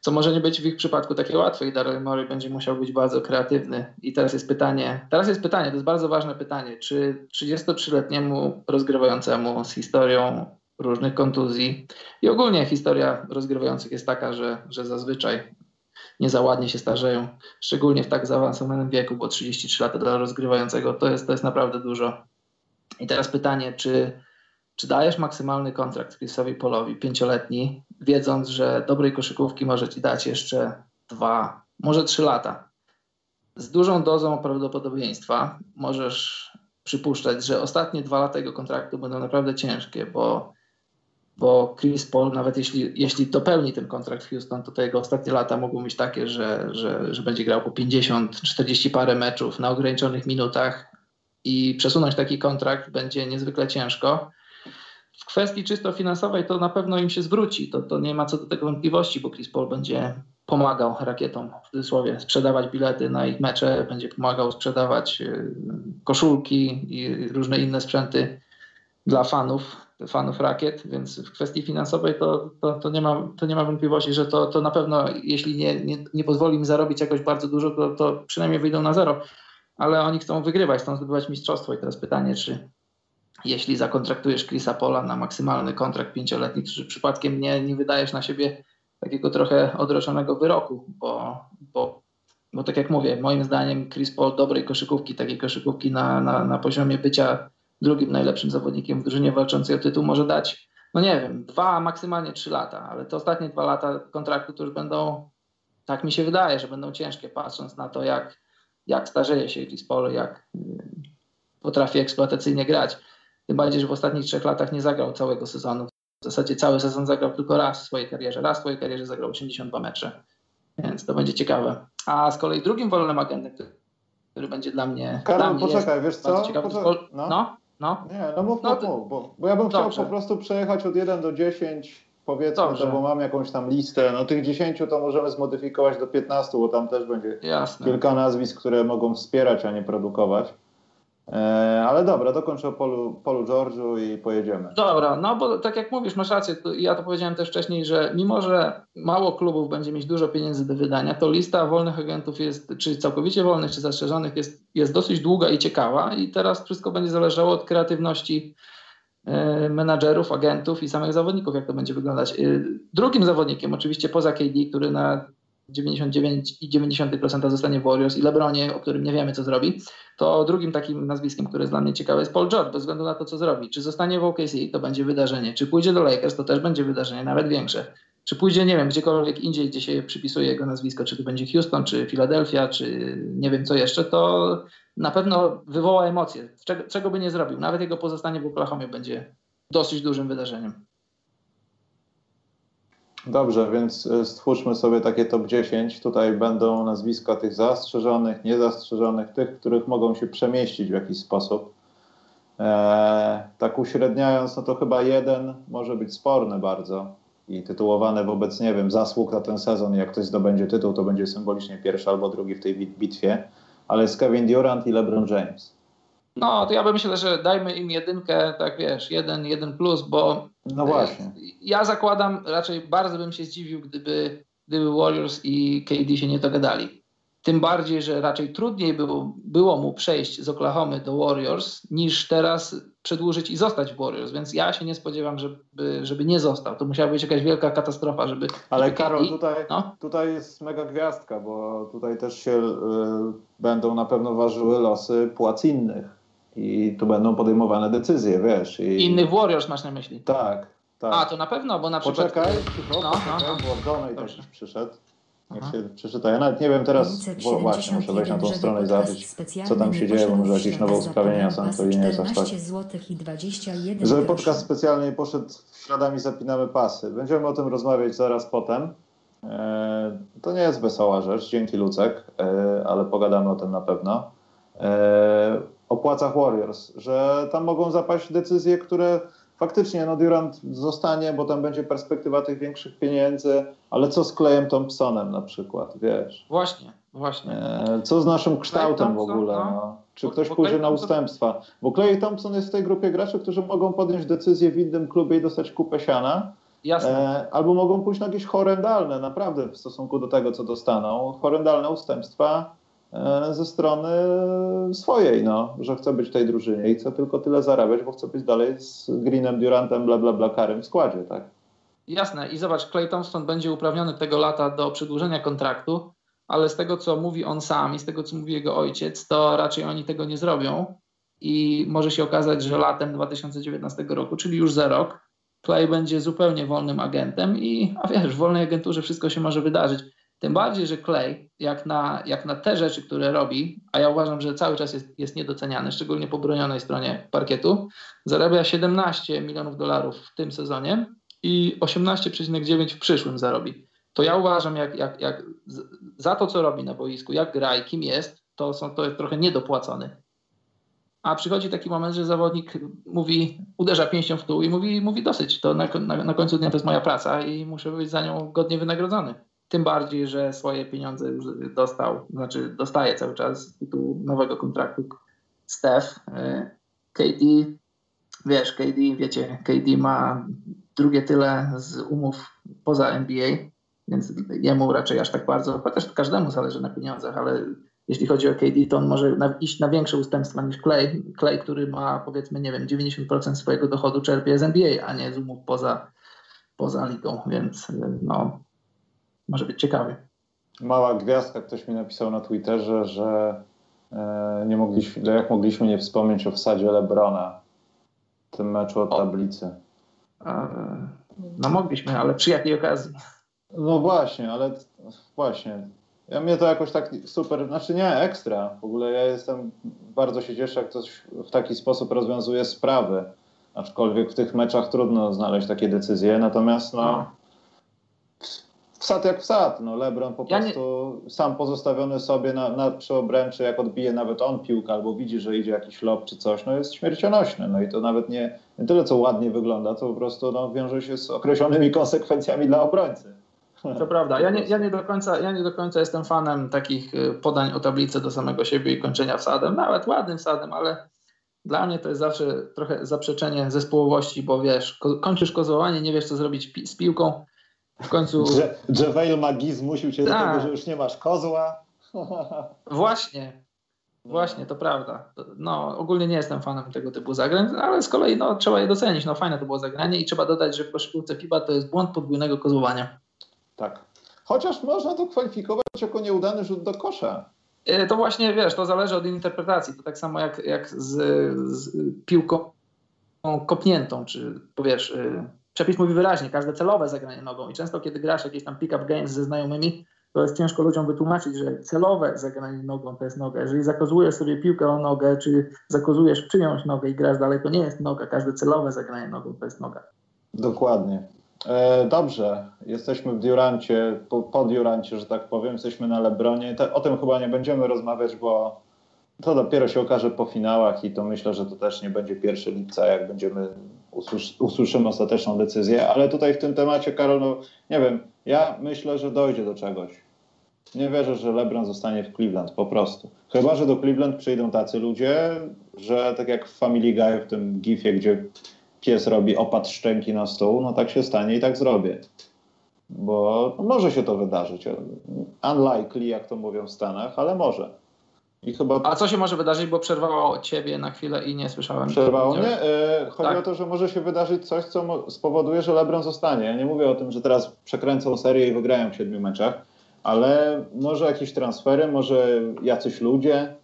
co może nie być w ich przypadku takie łatwe i Daryl Morey będzie musiał być bardzo kreatywny. I teraz jest pytanie, teraz jest pytanie, to jest bardzo ważne pytanie, czy 33-letniemu rozgrywającemu z historią różnych kontuzji i ogólnie historia rozgrywających jest taka, że, że zazwyczaj nie za ładnie się starzeją, szczególnie w tak zaawansowanym wieku, bo 33 lata dla rozgrywającego to jest, to jest naprawdę dużo. I teraz pytanie, czy czy dajesz maksymalny kontrakt Chrisowi Polowi, pięcioletni, wiedząc, że dobrej koszykówki może ci dać jeszcze dwa, może trzy lata? Z dużą dozą prawdopodobieństwa możesz przypuszczać, że ostatnie dwa lata jego kontraktu będą naprawdę ciężkie, bo, bo Chris Paul, nawet jeśli, jeśli dopełni ten kontrakt w Houston, to te jego ostatnie lata mogą być takie, że, że, że będzie grał po 50, 40 parę meczów na ograniczonych minutach i przesunąć taki kontrakt będzie niezwykle ciężko w kwestii czysto finansowej to na pewno im się zwróci. To, to nie ma co do tego wątpliwości, bo Chris Paul będzie pomagał rakietom, w cudzysłowie, sprzedawać bilety na ich mecze, będzie pomagał sprzedawać y, koszulki i różne inne sprzęty dla fanów, fanów rakiet, więc w kwestii finansowej to, to, to, nie, ma, to nie ma wątpliwości, że to, to na pewno, jeśli nie, nie, nie pozwoli im zarobić jakoś bardzo dużo, to, to przynajmniej wyjdą na zero. Ale oni chcą wygrywać, chcą zdobywać mistrzostwo i teraz pytanie, czy, jeśli zakontraktujesz Chrisa Pola na maksymalny kontrakt pięcioletni, czy przypadkiem nie, nie wydajesz na siebie takiego trochę odroczonego wyroku, bo, bo, bo tak jak mówię, moim zdaniem Chris Paul dobrej koszykówki, takiej koszykówki na, na, na poziomie bycia drugim najlepszym zawodnikiem w drużynie walczącej o tytuł może dać, no nie wiem, dwa, maksymalnie trzy lata, ale te ostatnie dwa lata kontraktu to już będą, tak mi się wydaje, że będą ciężkie, patrząc na to, jak, jak starzeje się Chris Paul, jak y, potrafi eksploatacyjnie grać. Tym bardziej, że w ostatnich trzech latach nie zagrał całego sezonu. W zasadzie cały sezon zagrał tylko raz w swojej karierze. Raz w swojej karierze zagrał 82 mecze. Więc to będzie ciekawe. A z kolei drugim wolnym agentem, który będzie dla mnie. Karol, dla mnie poczekaj, wiesz co? Poczekaj, no. no, no. Nie, no mów, no, mów, mów bo, bo ja bym dobrze. chciał po prostu przejechać od 1 do 10 powiedzmy Dobrze. to, bo mam jakąś tam listę. No tych 10 to możemy zmodyfikować do 15, bo tam też będzie Jasne. kilka nazwisk, które mogą wspierać, a nie produkować. E, ale dobra, dokończę o Polu, Polu George'u i pojedziemy. Dobra, no bo tak jak mówisz, masz rację, ja to powiedziałem też wcześniej, że mimo, że mało klubów będzie mieć dużo pieniędzy do wydania, to lista wolnych agentów jest, czy całkowicie wolnych, czy zastrzeżonych, jest, jest dosyć długa i ciekawa i teraz wszystko będzie zależało od kreatywności e, menadżerów, agentów i samych zawodników, jak to będzie wyglądać. E, Drugim zawodnikiem, oczywiście poza KD, który na 99,9% zostanie w Warriors i LeBronie, o którym nie wiemy, co zrobi, to drugim takim nazwiskiem, które jest dla mnie ciekawe, jest Paul George, bez względu na to, co zrobi. Czy zostanie w OKC, to będzie wydarzenie. Czy pójdzie do Lakers, to też będzie wydarzenie, nawet większe. Czy pójdzie, nie wiem, gdziekolwiek indziej, gdzie się przypisuje jego nazwisko, czy to będzie Houston, czy Philadelphia, czy nie wiem co jeszcze, to na pewno wywoła emocje. Czego, czego by nie zrobił. Nawet jego pozostanie w Oklahomie będzie dosyć dużym wydarzeniem. Dobrze, więc e, stwórzmy sobie takie top 10. Tutaj będą nazwiska tych zastrzeżonych, niezastrzeżonych, tych, których mogą się przemieścić w jakiś sposób. Eee, tak uśredniając, no to chyba jeden może być sporny bardzo i tytułowany wobec, nie wiem, zasług na ten sezon. Jak ktoś zdobędzie tytuł, to będzie symbolicznie pierwszy albo drugi w tej bit- bitwie. Ale jest Kevin Durant i LeBron James. No, to ja bym myślę, że dajmy im jedynkę, tak wiesz, jeden, jeden plus, bo No właśnie. Ja zakładam, raczej bardzo bym się zdziwił, gdyby, gdyby Warriors i KD się nie dogadali. Tym bardziej, że raczej trudniej było, było mu przejść z Oklahomy do Warriors, niż teraz przedłużyć i zostać w Warriors, więc ja się nie spodziewam, żeby, żeby nie został. To musiała być jakaś wielka katastrofa, żeby... Ale żeby Karol, KD tutaj, no. tutaj jest mega gwiazdka, bo tutaj też się y, będą na pewno ważyły losy płac innych. I tu będą podejmowane decyzje, wiesz. I... Innych Warriors masz na myśli. Tak, tak. A, to na pewno, bo na przykład... Poczekaj, cicho, No, poczekaj, no, no. bo też przyszedł. Niech Aha. się przeczyta. Ja nawet nie wiem teraz, bo właśnie muszę wejść na tą 71, stronę i zobaczyć, co tam się dzieje, bo może jakieś nowe ustawienia są, to nie jest aż tak. 14 zł i 21 Żeby podcast specjalnie poszedł śladami zapinamy pasy. Będziemy o tym rozmawiać zaraz potem. E, To nie jest wesoła rzecz, dzięki Lucek, e, ale pogadamy o tym na pewno. O płacach Warriors, że tam mogą zapaść decyzje, które faktycznie no Durant zostanie, bo tam będzie perspektywa tych większych pieniędzy, ale co z Klejem Thompsonem na przykład, wiesz? Właśnie, właśnie. E, Co z naszym kształtem w ogóle? no. No? Czy Bo- ktoś bo pójdzie na Thompson- ustępstwa? Bo Clay Thompson jest w tej grupie graczy, którzy mogą podjąć decyzję w innym klubie i dostać kupę siana, Jasne. e, albo mogą pójść na jakieś horrendalne, naprawdę w stosunku do tego, co dostaną, horrendalne ustępstwa ze strony swojej, no, że chce być w tej drużynie i chce tylko tyle zarabiać, bo chce być dalej z Greenem, Durantem, bla bla bla, Karem w składzie, tak? Jasne. I zobacz, Clay Thompson będzie uprawniony tego lata do przedłużenia kontraktu, ale z tego, co mówi on sam i z tego, co mówi jego ojciec, to raczej oni tego nie zrobią. I może się okazać, że latem 2019 roku, czyli już za rok, Clay będzie zupełnie wolnym agentem i, a wiesz, w wolnej agenturze wszystko się może wydarzyć. Tym bardziej, że Clay, jak na, jak na te rzeczy, które robi, a ja uważam, że cały czas jest, jest niedoceniany, szczególnie po bronionej stronie parkietu, zarabia 17 milionów dolarów w tym sezonie i 18,9 w przyszłym zarobi. To ja uważam, jak, jak, jak za to, co robi na boisku, jak gra i kim jest, to, są, to jest trochę niedopłacony. A przychodzi taki moment, że zawodnik mówi, uderza pięścią w dół i mówi, mówi dosyć, to na, na, na końcu dnia to jest moja praca i muszę być za nią godnie wynagrodzony. Tym bardziej, że swoje pieniądze już dostał, znaczy dostaje cały czas z tytułu nowego kontraktu Steph. y, KD, wiesz, KD, wiecie, KD ma drugie tyle z umów poza NBA, więc jemu raczej aż tak bardzo, chociaż każdemu zależy na pieniądzach, ale jeśli chodzi o KD, to on może iść na większe ustępstwa niż Clay. Clay, który ma powiedzmy, nie wiem, 90% swojego dochodu czerpie z NBA, a nie z umów poza, poza ligą, więc y, no, może być ciekawy. Mała gwiazdka, ktoś mi napisał na Twitterze, że e, nie mogliśmy, jak mogliśmy nie wspomnieć o wsadzie Lebrona w tym meczu o tablicy. E, No mogliśmy, ale przy jakiej okazji? No właśnie, ale właśnie. Ja mnie to jakoś tak super, znaczy nie, ekstra. W ogóle ja jestem, bardzo się cieszę, jak ktoś w taki sposób rozwiązuje sprawy. Aczkolwiek w tych meczach trudno znaleźć takie decyzje. Natomiast no, wsad jak wsad. No, LeBron po Ja nie- prostu sam pozostawiony sobie na, na przy obręczy, jak odbije nawet on piłkę albo widzi, że idzie jakiś lob czy coś, no jest śmiercionośny. No i to nawet nie, nie tyle, co ładnie wygląda, to po prostu no, wiąże się z określonymi [LAUGHS] konsekwencjami dla obrońcy. To prawda. Ja nie, ja, nie do końca, ja nie do końca jestem fanem takich y, podań o tablicy do samego siebie i kończenia wsadem, nawet ładnym wsadem, ale dla mnie to jest zawsze trochę zaprzeczenie zespołowości, bo wiesz, ko- kończysz kozłowanie, nie wiesz co zrobić pi- z piłką, w końcu Że JaVale McGee zmusił cię do Tak. tego, że już nie masz kozła. [LAUGHS] właśnie, właśnie, to prawda. No, ogólnie nie jestem fanem tego typu zagrań, ale z kolei no, trzeba je docenić. No, fajne to było zagranie i trzeba dodać, że w koszykówce FIBA to jest błąd podwójnego kozłowania. Tak. Chociaż można to kwalifikować jako nieudany rzut do kosza. E, To właśnie, wiesz, to zależy od interpretacji. To tak samo jak, jak z, z piłką kopniętą, czy powiesz, y, przepis mówi wyraźnie, każde celowe zagranie nogą i często kiedy grasz jakieś tam pick-up games ze znajomymi, to jest ciężko ludziom wytłumaczyć, że celowe zagranie nogą to jest noga. Jeżeli zakozujesz sobie piłkę o nogę, czy zakozujesz czyjąś nogę i grasz dalej, to nie jest noga. Każde celowe zagranie nogą to jest noga. Dokładnie. E, dobrze, jesteśmy w Durancie, po, po Durancie, że tak powiem, jesteśmy na Lebronie. Te, o tym chyba nie będziemy rozmawiać, bo to dopiero się okaże po finałach i to myślę, że to też nie będzie 1 lipca, jak będziemy usłysz, usłyszymy ostateczną decyzję. Ale tutaj w tym temacie, Karol, no, nie wiem, ja myślę, że dojdzie do czegoś. Nie wierzę, że LeBron zostanie w Cleveland, po prostu. Chyba, że do Cleveland przyjdą tacy ludzie, że tak jak w Family Guy, w tym gifie, gdzie pies robi opad szczęki na stół, no tak się stanie i tak zrobię. Bo może się to wydarzyć. Unlikely, jak to mówią w Stanach, ale może. I chyba A co się może wydarzyć, bo przerwało ciebie na chwilę i nie słyszałem. przerwało mnie. E, Chodzi Tak. o to, że może się wydarzyć coś, co spowoduje, że LeBron zostanie. Ja nie mówię o tym, że teraz przekręcą serię i wygrają w siedmiu meczach, ale może jakieś transfery, może jacyś ludzie.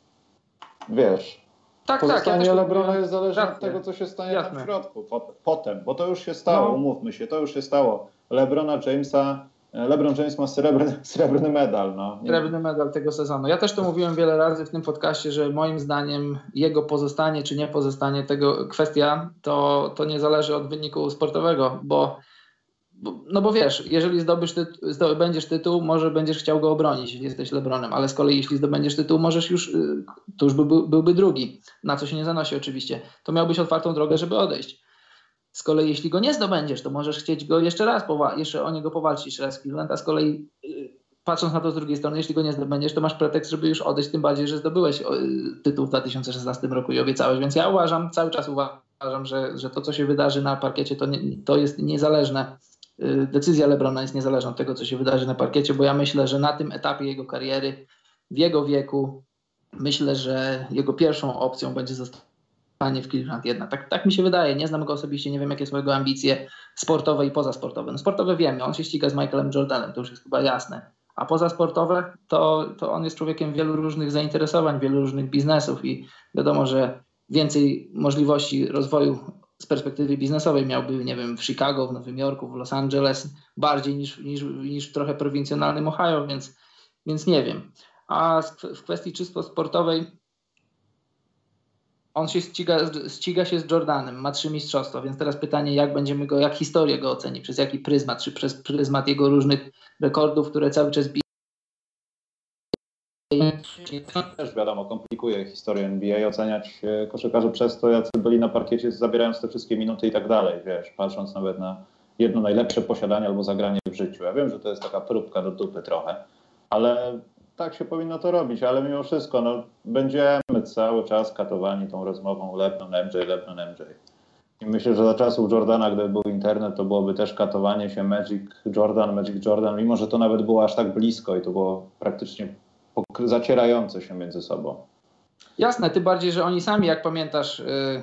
Wiesz, Tak, tak. Ja Pozostanie też to Lebrona jest zależne od tego, co się stanie Jasne. tam w środku. Pot- Potem, bo to już się stało, No. umówmy się, to już się stało. Lebrona Jamesa, LeBron James ma srebrny, [LAUGHS] srebrny medal. No. Srebrny medal tego sezonu. Ja też to mówiłem wiele razy w tym podcaście, że moim zdaniem jego pozostanie czy nie pozostanie tego kwestia to, to nie zależy od wyniku sportowego, bo, no bo wiesz, jeżeli zdobysz tytu, zdobędziesz tytuł, może będziesz chciał go obronić, jeśli jesteś Lebronem, ale z kolei jeśli zdobędziesz tytuł, możesz już, y, to już byłby, byłby drugi, na co się nie zanosi oczywiście, to miałbyś otwartą drogę, żeby odejść. Z kolei jeśli go nie zdobędziesz, to możesz chcieć go jeszcze raz, jeszcze o niego powalczyć jeszcze raz w Cleveland, a z kolei y, patrząc na to z drugiej strony, jeśli go nie zdobędziesz, to masz pretekst, żeby już odejść, tym bardziej, że zdobyłeś y, tytuł w 2016 roku i obiecałeś. Więc ja uważam, cały czas uważam, że, że to, co się wydarzy na parkiecie, to, nie, to jest niezależne. Y, Decyzja Lebrona jest niezależna od tego, co się wydarzy na parkiecie, bo ja myślę, że na tym etapie jego kariery, w jego wieku, myślę, że jego pierwszą opcją będzie zostanie w Cleveland jednak. Tak, tak mi się wydaje. Nie znam go osobiście, nie wiem, jakie są jego ambicje sportowe i pozasportowe. No, sportowe wiemy, on się ściga z Michaelem Jordanem, to już jest chyba jasne. A pozasportowe to, to on jest człowiekiem wielu różnych zainteresowań, wielu różnych biznesów i wiadomo, że więcej możliwości rozwoju z perspektywy biznesowej miałby, nie wiem, w Chicago, w Nowym Jorku, w Los Angeles, bardziej niż, niż, niż w trochę prowincjonalnym Ohio, więc, więc nie wiem. A w kwestii czysto sportowej on się ściga, ściga się z Jordanem, ma trzy mistrzostwa, więc teraz pytanie, jak będziemy go, jak historię go oceni, przez jaki pryzmat, czy przez pryzmat jego różnych rekordów, które cały czas bije. Też wiadomo, komplikuje historię NBA, oceniać e, koszykarzy przez to, jacy byli na parkiecie, zabierając te wszystkie minuty i tak dalej, wiesz, patrząc nawet na jedno najlepsze posiadanie albo zagranie w życiu. Ja wiem, że to jest taka próbka do dupy trochę, ale tak się powinno to robić, ale mimo wszystko, no, będziemy cały czas katowani tą rozmową LeBron MJ, LeBron MJ. I myślę, że za czasów Jordana, gdyby był internet, to byłoby też katowanie się Magic Jordan, Magic Jordan, mimo że to nawet było aż tak blisko i to było praktycznie zacierające się między sobą. Jasne, tym bardziej, że oni sami, jak pamiętasz, y,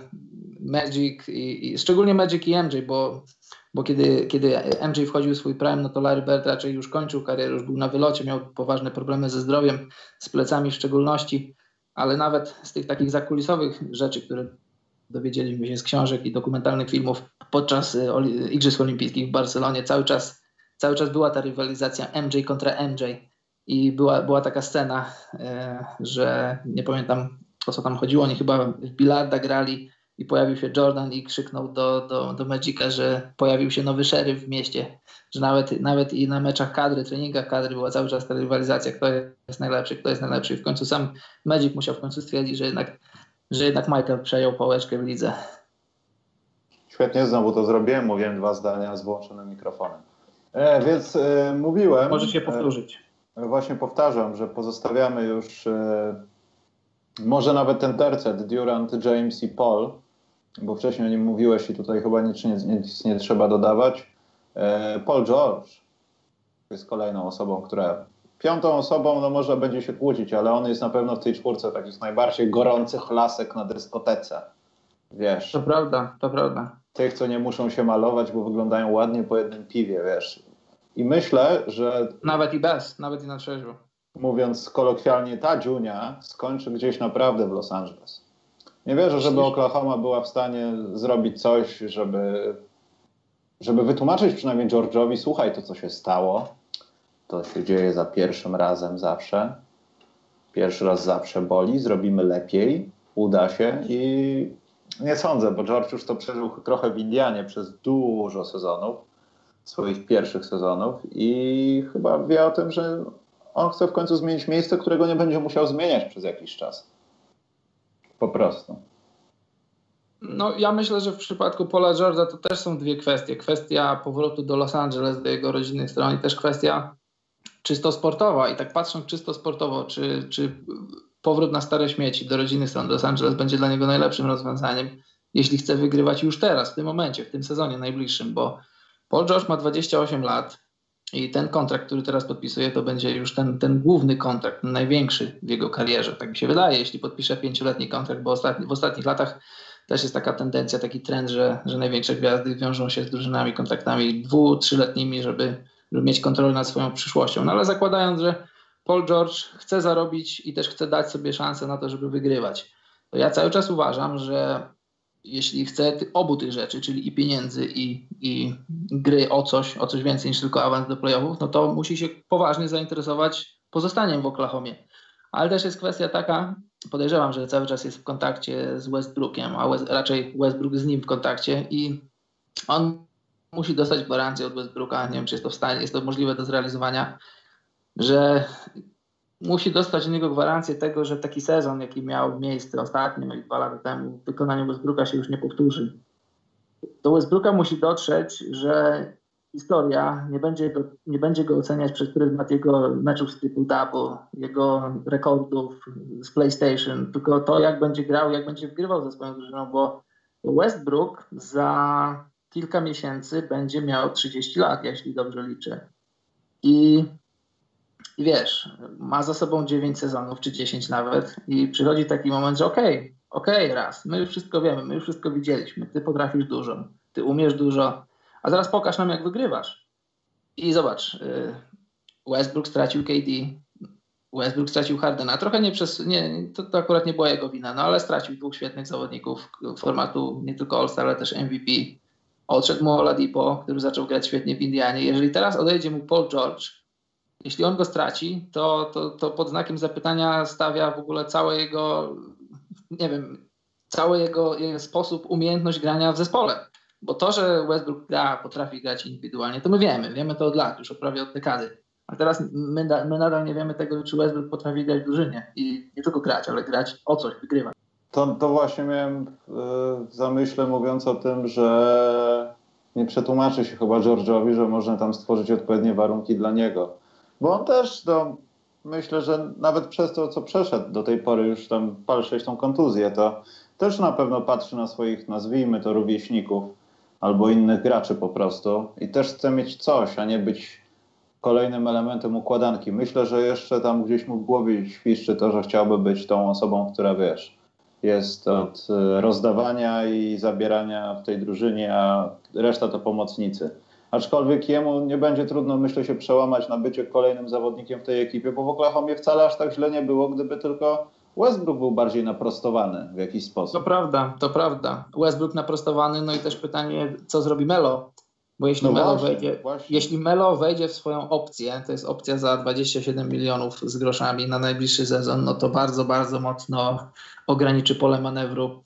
Magic i, i szczególnie Magic i MJ, bo, bo kiedy, kiedy MJ wchodził w swój prime, no to Larry Bird raczej już kończył karierę, już był na wylocie, miał poważne problemy ze zdrowiem, z plecami w szczególności, ale nawet z tych takich zakulisowych rzeczy, które dowiedzieliśmy się z książek i dokumentalnych filmów podczas oli- Igrzysk Olimpijskich w Barcelonie, cały czas, cały czas była ta rywalizacja MJ kontra MJ. I była, była taka scena, e, że nie pamiętam o co tam chodziło. Oni chyba w bilarda grali i pojawił się Jordan i krzyknął do, do, do Magica, że pojawił się nowy szeryf w mieście, że nawet, nawet i na meczach kadry, treningach kadry była cały czas ta rywalizacja, kto jest najlepszy, kto jest najlepszy. I w końcu sam Magic musiał w końcu stwierdzić, że jednak, że jednak Michael przejął pałeczkę w lidze. Świetnie, znowu to zrobiłem, mówiłem dwa zdania z włączonym mikrofonem. E, więc e, mówiłem... Może się powtórzyć. E, właśnie powtarzam, że pozostawiamy już e, może nawet ten tercet Durant, James i Paul, bo wcześniej o nim mówiłeś i tutaj chyba nic nie, nic nie trzeba dodawać. E, Paul George jest kolejną osobą, która piątą osobą, no może będzie się kłócić, ale on jest na pewno w tej czwórce takich najbardziej gorących lasek na dyskotece. Wiesz. To prawda, to prawda. Tych, co nie muszą się malować, bo wyglądają ładnie po jednym piwie, wiesz. I myślę, że. Nawet i bez, nawet i na trzeźwo. Mówiąc kolokwialnie, ta Junia skończy gdzieś naprawdę w Los Angeles. Nie wierzę, żeby Oklahoma była w stanie zrobić coś, żeby, żeby wytłumaczyć przynajmniej George'owi, słuchaj, to co się stało, to się dzieje za pierwszym razem zawsze. Pierwszy raz zawsze boli, zrobimy lepiej, uda się i nie sądzę, bo George już to przeżył trochę w Indianie przez dużo sezonów, swoich pierwszych sezonów i chyba wie o tym, że on chce w końcu zmienić miejsce, którego nie będzie musiał zmieniać przez jakiś czas. Po prostu. No, ja myślę, że w przypadku Paula George'a to też są dwie kwestie. Kwestia powrotu do Los Angeles, do jego rodzinnych stron i też kwestia czysto sportowa. I tak patrząc czysto sportowo, czy, czy powrót na stare śmieci do rodziny stron Los Angeles będzie dla niego najlepszym rozwiązaniem, jeśli chce wygrywać już teraz, w tym momencie, w tym sezonie najbliższym, bo Paul George ma 28 lat i ten kontrakt, który teraz podpisuje, to będzie już ten, ten główny kontrakt, największy w jego karierze. Tak mi się wydaje, jeśli podpisze pięcioletni kontrakt, bo ostatni, w ostatnich latach też jest taka tendencja, taki trend, że, że największe gwiazdy wiążą się z drużynami, kontraktami dwu, trzyletnimi, żeby, żeby mieć kontrolę nad swoją przyszłością. No ale zakładając, że Paul George chce zarobić i też chce dać sobie szansę na to, żeby wygrywać, to ja cały czas uważam, że jeśli chce obu tych rzeczy, czyli i pieniędzy, i, i gry o coś, o coś więcej niż tylko awans do playoffów, no to musi się poważnie zainteresować pozostaniem w Oklahomie. Ale też jest kwestia taka, podejrzewam, że cały czas jest w kontakcie z Westbrookiem, a West, raczej Westbrook z nim w kontakcie i on musi dostać gwarancję od Westbrooka, nie wiem czy jest to w stanie, jest to możliwe do zrealizowania, że musi dostać od niego gwarancję tego, że taki sezon, jaki miał miejsce ostatnio, i dwa lata temu, w wykonaniu Westbrooka się już nie powtórzy. Do Westbrooka musi dotrzeć, że historia nie będzie go, nie będzie go oceniać przez pryzmat jego meczów z typu double, jego rekordów z PlayStation, tylko to, jak będzie grał, jak będzie wgrywał ze swoją drużyną, bo Westbrook za kilka miesięcy będzie miał 30 lat, jeśli dobrze liczę. I, i wiesz, ma za sobą 9 sezonów, czy 10 nawet, i przychodzi taki moment, że okej, okay, okej, okay, raz, my już wszystko wiemy, my już wszystko widzieliśmy, ty potrafisz dużo, ty umiesz dużo, a zaraz pokaż nam, jak wygrywasz. I zobacz, y, Westbrook stracił KD, Westbrook stracił Hardena. Trochę nie przez, nie, to, to akurat nie była jego wina, no ale stracił dwóch świetnych zawodników formatu nie tylko All-Star, ale też MVP. Odszedł mu Oladipo, który zaczął grać świetnie w Indianie. Jeżeli teraz odejdzie mu Paul George, jeśli on go straci, to, to, to pod znakiem zapytania stawia w ogóle całe jego, nie wiem, cały jego, sposób, umiejętność grania w zespole. Bo to, że Westbrook gra, potrafi grać indywidualnie, to my wiemy. Wiemy to od lat, już prawie od dekady. A teraz my, my nadal nie wiemy tego, czy Westbrook potrafi grać w drużynie. I nie tylko grać, ale grać o coś, wygrywać. To, to właśnie miałem w zamyśle mówiąc o tym, że nie przetłumaczy się chyba George'owi, że można tam stworzyć odpowiednie warunki dla niego. Bo on też, no, myślę, że nawet przez to, co przeszedł do tej pory, już tam sześć tą kontuzję, to też na pewno patrzy na swoich, nazwijmy to, rówieśników albo innych graczy po prostu i też chce mieć coś, a nie być kolejnym elementem układanki. Myślę, że jeszcze tam gdzieś mu w głowie świszczy to, że chciałby być tą osobą, która wiesz, jest od e, rozdawania i zabierania w tej drużynie, a reszta to pomocnicy. Aczkolwiek jemu nie będzie trudno, myślę, się przełamać na bycie kolejnym zawodnikiem w tej ekipie, bo w Oklahomie wcale aż tak źle nie było, gdyby tylko Westbrook był bardziej naprostowany w jakiś sposób. To prawda, to prawda. Westbrook naprostowany, no i też pytanie, co zrobi Melo? Bo jeśli, no Melo, właśnie, wejdzie, właśnie. jeśli Melo wejdzie w swoją opcję, to jest opcja za 27 milionów z groszami na najbliższy sezon, no to bardzo, bardzo mocno ograniczy pole manewru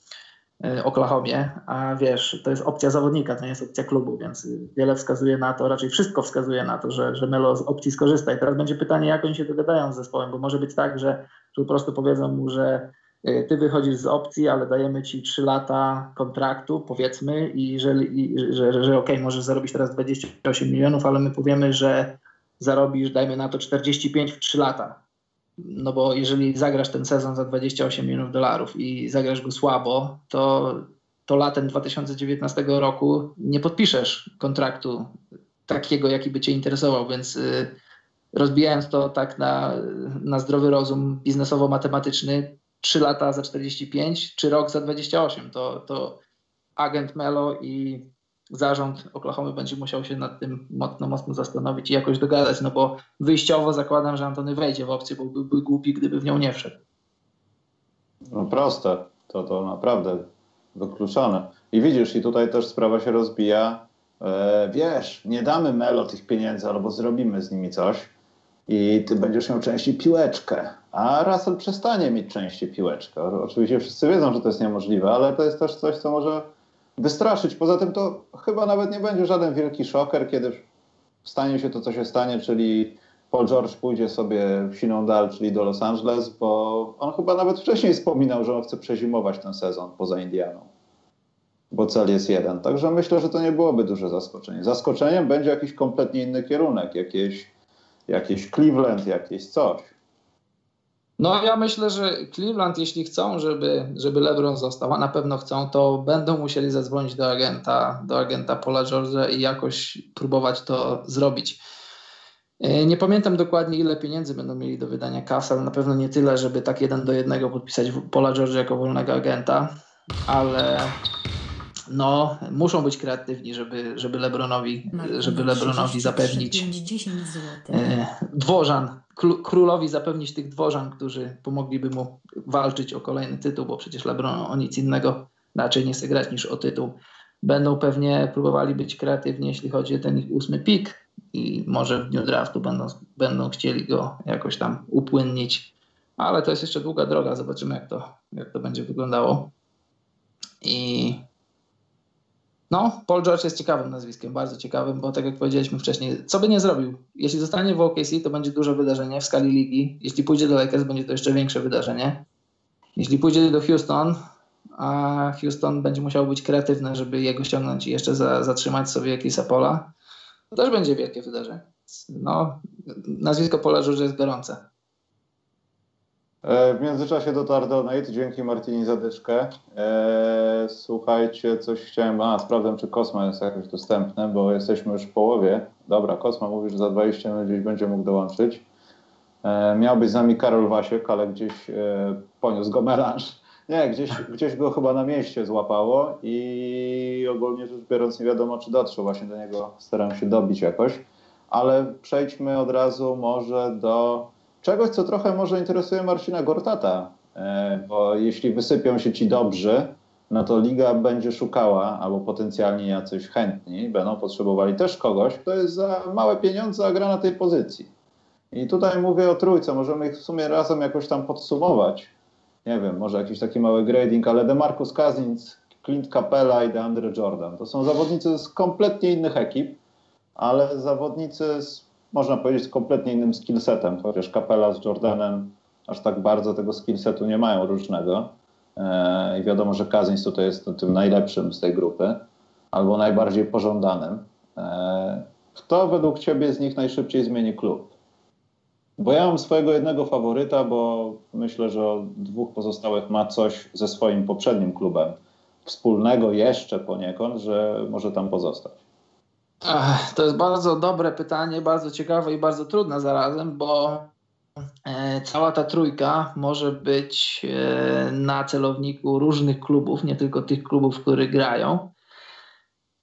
Oklahomie, a wiesz, to jest opcja zawodnika, to nie jest opcja klubu, więc wiele wskazuje na to, raczej wszystko wskazuje na to, że, że Melo z opcji skorzysta. I teraz będzie pytanie, jak oni się dogadają z zespołem, bo może być tak, że, że po prostu powiedzą mu, że y, ty wychodzisz z opcji, ale dajemy ci 3 lata kontraktu, powiedzmy, i że, że, że, że okej, okay, możesz zarobić teraz 28 milionów, ale my powiemy, że zarobisz, dajmy na to 45 w 3 lata no bo jeżeli zagrasz ten sezon za 28 milionów dolarów i zagrasz go słabo, to, to latem 2019 roku nie podpiszesz kontraktu takiego, jaki by cię interesował, więc y, rozbijając to tak na, na zdrowy rozum biznesowo-matematyczny, 3 lata za 45 czy rok za 28, to, to agent Melo i zarząd Oklahoma będzie musiał się nad tym mocno, mocno zastanowić i jakoś dogadać, no bo wyjściowo zakładam, że Antony wejdzie w opcję, bo byłby głupi, gdyby w nią nie wszedł. No proste, to, to naprawdę wykluczone. I widzisz, i tutaj też sprawa się rozbija. E, wiesz, nie damy Melo tych pieniędzy, albo zrobimy z nimi coś i ty będziesz miał częściej piłeczkę, a Russell przestanie mieć częściej piłeczkę. Oczywiście wszyscy wiedzą, że to jest niemożliwe, ale to jest też coś, co może wystraszyć. Poza tym to chyba nawet nie będzie żaden wielki szoker, kiedy stanie się to, co się stanie, czyli Paul George pójdzie sobie w siną dal, czyli do Los Angeles, bo on chyba nawet wcześniej wspominał, że on chce przezimować ten sezon poza Indianą. Bo cel jest jeden. Także myślę, że to nie byłoby duże zaskoczenie. Zaskoczeniem będzie jakiś kompletnie inny kierunek, jakieś, jakieś Cleveland, jakieś coś. No ja myślę, że Cleveland, jeśli chcą, żeby, żeby LeBron został, a na pewno chcą, to będą musieli zadzwonić do agenta, do agenta Paula George'a i jakoś próbować to zrobić. E, nie pamiętam dokładnie, ile pieniędzy będą mieli do wydania Cavs, ale na pewno nie tyle, żeby tak jeden do jednego podpisać Paula George'a jako wolnego agenta, ale no, muszą być kreatywni, żeby, żeby Lebronowi, żeby Lebronowi zapewnić e, dworzan, królowi zapewnić tych dworzan, którzy pomogliby mu walczyć o kolejny tytuł, bo przecież LeBron o nic innego raczej nie chce grać niż o tytuł. Będą pewnie próbowali być kreatywni, jeśli chodzi o ten ich ósmy pik i może w dniu draftu będą, będą chcieli go jakoś tam upłynnić, ale to jest jeszcze długa droga, zobaczymy jak to, jak to będzie wyglądało. I no, Paul George jest ciekawym nazwiskiem, bardzo ciekawym, bo tak jak powiedzieliśmy wcześniej, co by nie zrobił, jeśli zostanie w OKC, to będzie duże wydarzenie w skali ligi. Jeśli pójdzie do Lakers, będzie to jeszcze większe wydarzenie. Jeśli pójdzie do Houston, a Houston będzie musiał być kreatywny, żeby jego ściągnąć i jeszcze za, zatrzymać sobie jakieś Pola, to też będzie wielkie wydarzenie. No, nazwisko Pola George jest gorące. E, w międzyczasie dotarł donate, dzięki Martini za dyczkę. E, słuchajcie, coś chciałem, a sprawdzam czy Kosma jest jakoś dostępny, bo jesteśmy już w połowie. Dobra, Kosma mówi, że za 20 minut gdzieś będzie mógł dołączyć. E, miał być z nami Karol Wasiek, ale gdzieś poniósł go melanż. Nie, gdzieś, gdzieś go chyba na mieście złapało i ogólnie rzecz biorąc nie wiadomo czy dotrze właśnie do niego, staram się dobić jakoś. Ale przejdźmy od razu może do czegoś, co trochę może interesuje Marcina Gortata, e, bo jeśli wysypią się ci dobrzy, no to liga będzie szukała, albo potencjalnie jacyś chętni będą potrzebowali też kogoś, kto jest za małe pieniądze, a gra na tej pozycji. I tutaj mówię o trójce, możemy ich w sumie razem jakoś tam podsumować. Nie wiem, może jakiś taki mały grading, ale DeMarcus Cousins, Clint Capella i DeAndre Jordan. To są zawodnicy z kompletnie innych ekip, ale zawodnicy z można powiedzieć, kompletnie innym skillsetem, chociaż Kapela z Jordanem aż tak bardzo tego skillsetu nie mają różnego. E, I wiadomo, że Kazins tutaj jest tym najlepszym z tej grupy, albo najbardziej pożądanym. E, kto według Ciebie z nich najszybciej zmieni klub? Bo ja mam swojego jednego faworyta, bo myślę, że dwóch pozostałych ma coś ze swoim poprzednim klubem wspólnego jeszcze poniekąd, że może tam pozostać. To jest bardzo dobre pytanie, bardzo ciekawe i bardzo trudne zarazem, bo e, cała ta trójka może być e, na celowniku różnych klubów, nie tylko tych klubów, które grają.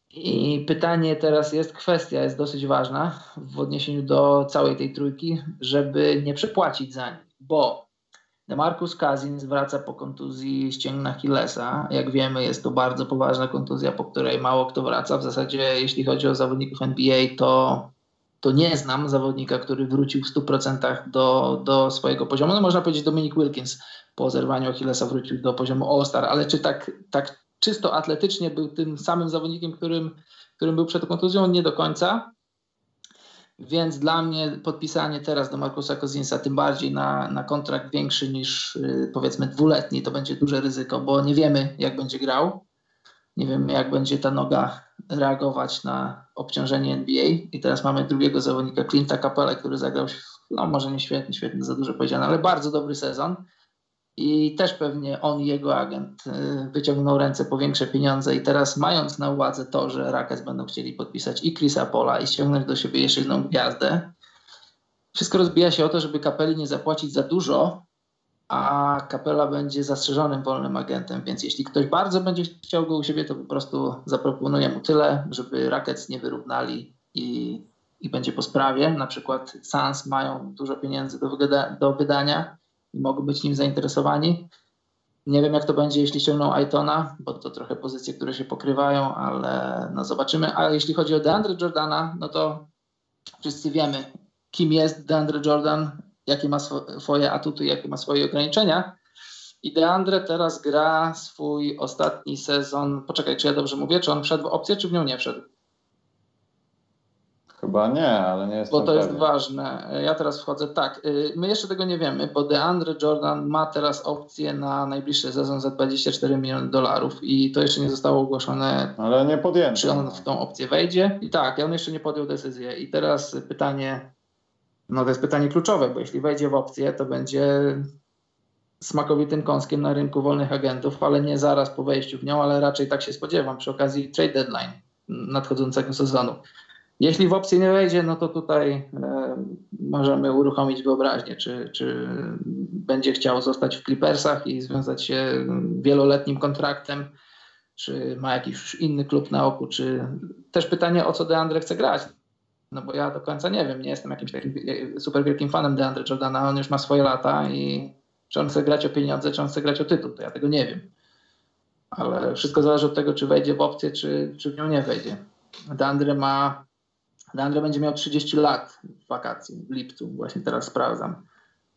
I pytanie teraz jest, kwestia jest dosyć ważna w odniesieniu do całej tej trójki, żeby nie przepłacić za nich, bo Demarcus Cousins wraca po kontuzji ścięgna Achillesa. Jak wiemy, jest to bardzo poważna kontuzja, po której mało kto wraca. W zasadzie, jeśli chodzi o zawodników NBA, to, to nie znam zawodnika, który wrócił w 100% do, do swojego poziomu. No można powiedzieć, Dominic Wilkins po zerwaniu Achillesa wrócił do poziomu All-Star, ale czy tak, tak czysto atletycznie był tym samym zawodnikiem, którym, którym był przed kontuzją, nie do końca. Więc dla mnie podpisanie teraz do Markusa Kozinsa, tym bardziej na, na kontrakt większy niż yy, powiedzmy dwuletni, to będzie duże ryzyko, bo nie wiemy, jak będzie grał. Nie wiemy, jak będzie ta noga reagować na obciążenie NBA. I teraz mamy drugiego zawodnika, Clint'a Capella, który zagrał, no może nie świetnie, świetnie, za dużo powiedziane, ale bardzo dobry sezon. I też pewnie on i jego agent y, wyciągnął ręce po większe pieniądze. I teraz, mając na uwadze to, że Rockets będą chcieli podpisać i Chrisa Pola i ściągnąć do siebie jeszcze jedną gwiazdę, wszystko rozbija się o to, żeby kapeli nie zapłacić za dużo, a kapela będzie zastrzeżonym wolnym agentem. Więc jeśli ktoś bardzo będzie chciał go u siebie, to po prostu zaproponuję mu tyle, żeby Rockets nie wyrównali i, i będzie po sprawie. Na przykład Suns mają dużo pieniędzy do, do wydania i mogą być nim zainteresowani. Nie wiem, jak to będzie, jeśli ściągną Aitona, bo to trochę pozycje, które się pokrywają, ale no zobaczymy. A jeśli chodzi o DeAndre Jordana, no to wszyscy wiemy, kim jest DeAndre Jordan, jakie ma swoje atuty, jakie ma swoje ograniczenia. I DeAndre teraz gra swój ostatni sezon. Poczekaj, czy ja dobrze mówię? Czy on wszedł w opcję, czy w nią nie wszedł? Chyba nie, ale nie jestem Bo to jest pewien. ważne. Ja teraz wchodzę tak. y, My jeszcze tego nie wiemy, bo DeAndre Jordan ma teraz opcję na najbliższy sezon za 24 miliony dolarów i to jeszcze nie zostało ogłoszone, Ale nie podjęto. czy on w tą opcję wejdzie. I tak, on jeszcze nie podjął decyzji. I teraz pytanie, no to jest pytanie kluczowe, bo jeśli wejdzie w opcję, to będzie smakowitym kąskiem na rynku wolnych agentów, ale nie zaraz po wejściu w nią, ale raczej tak się spodziewam przy okazji trade deadline nadchodzącego sezonu. Jeśli w opcję nie wejdzie, no to tutaj e, możemy uruchomić wyobraźnię, czy, czy będzie chciał zostać w Clippersach i związać się wieloletnim kontraktem, czy ma jakiś inny klub na oku, czy też pytanie, o co DeAndre chce grać. No bo ja do końca nie wiem, nie jestem jakimś takim super wielkim fanem DeAndre Jordana, on już ma swoje lata i czy on chce grać o pieniądze, czy on chce grać o tytuł, to ja tego nie wiem. Ale wszystko zależy od tego, czy wejdzie w opcję, czy, czy w nią nie wejdzie. DeAndre ma Deandre będzie miał 30 lat w wakacji, w lipcu, właśnie teraz sprawdzam.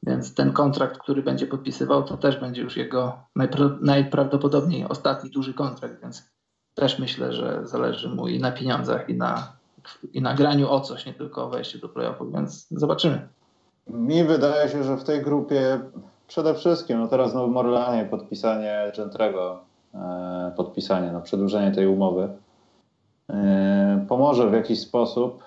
Więc ten kontrakt, który będzie podpisywał, to też będzie już jego najpra- najprawdopodobniej ostatni duży kontrakt, więc też myślę, że zależy mu i na pieniądzach, i na, i na graniu o coś, nie tylko o wejściu do playoffów, więc zobaczymy. Mi wydaje się, że w tej grupie przede wszystkim, no teraz w Nowym podpisanie Gentrego, e, podpisanie, no przedłużenie tej umowy pomoże w jakiś sposób,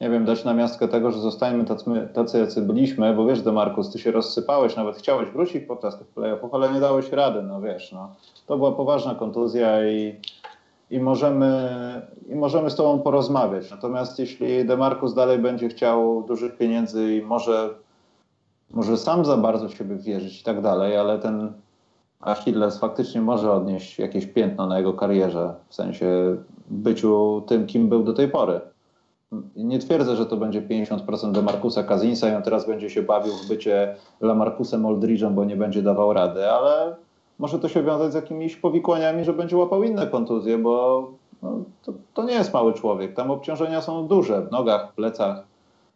nie wiem, dać namiastkę tego, że zostańmy tacy, tacy jacy byliśmy, bo wiesz, Demarkus, ty się rozsypałeś, nawet chciałeś wrócić podczas tych playoffów, ale nie dałeś rady, no wiesz, no. To była poważna kontuzja i, i, możemy, i możemy z tobą porozmawiać. Natomiast jeśli Demarkus dalej będzie chciał dużych pieniędzy i może, może sam za bardzo w siebie wierzyć i tak dalej, ale ten Achilles faktycznie może odnieść jakieś piętno na jego karierze, w sensie byciu tym, kim był do tej pory. Nie twierdzę, że to będzie 50% do Markusa Kazinsa i on teraz będzie się bawił w bycie Lamarcusem Aldridge'em, bo nie będzie dawał rady, ale może to się wiązać z jakimiś powikłaniami, że będzie łapał inne kontuzje, bo no, to, to, nie jest mały człowiek. Tam obciążenia są duże w nogach, w plecach.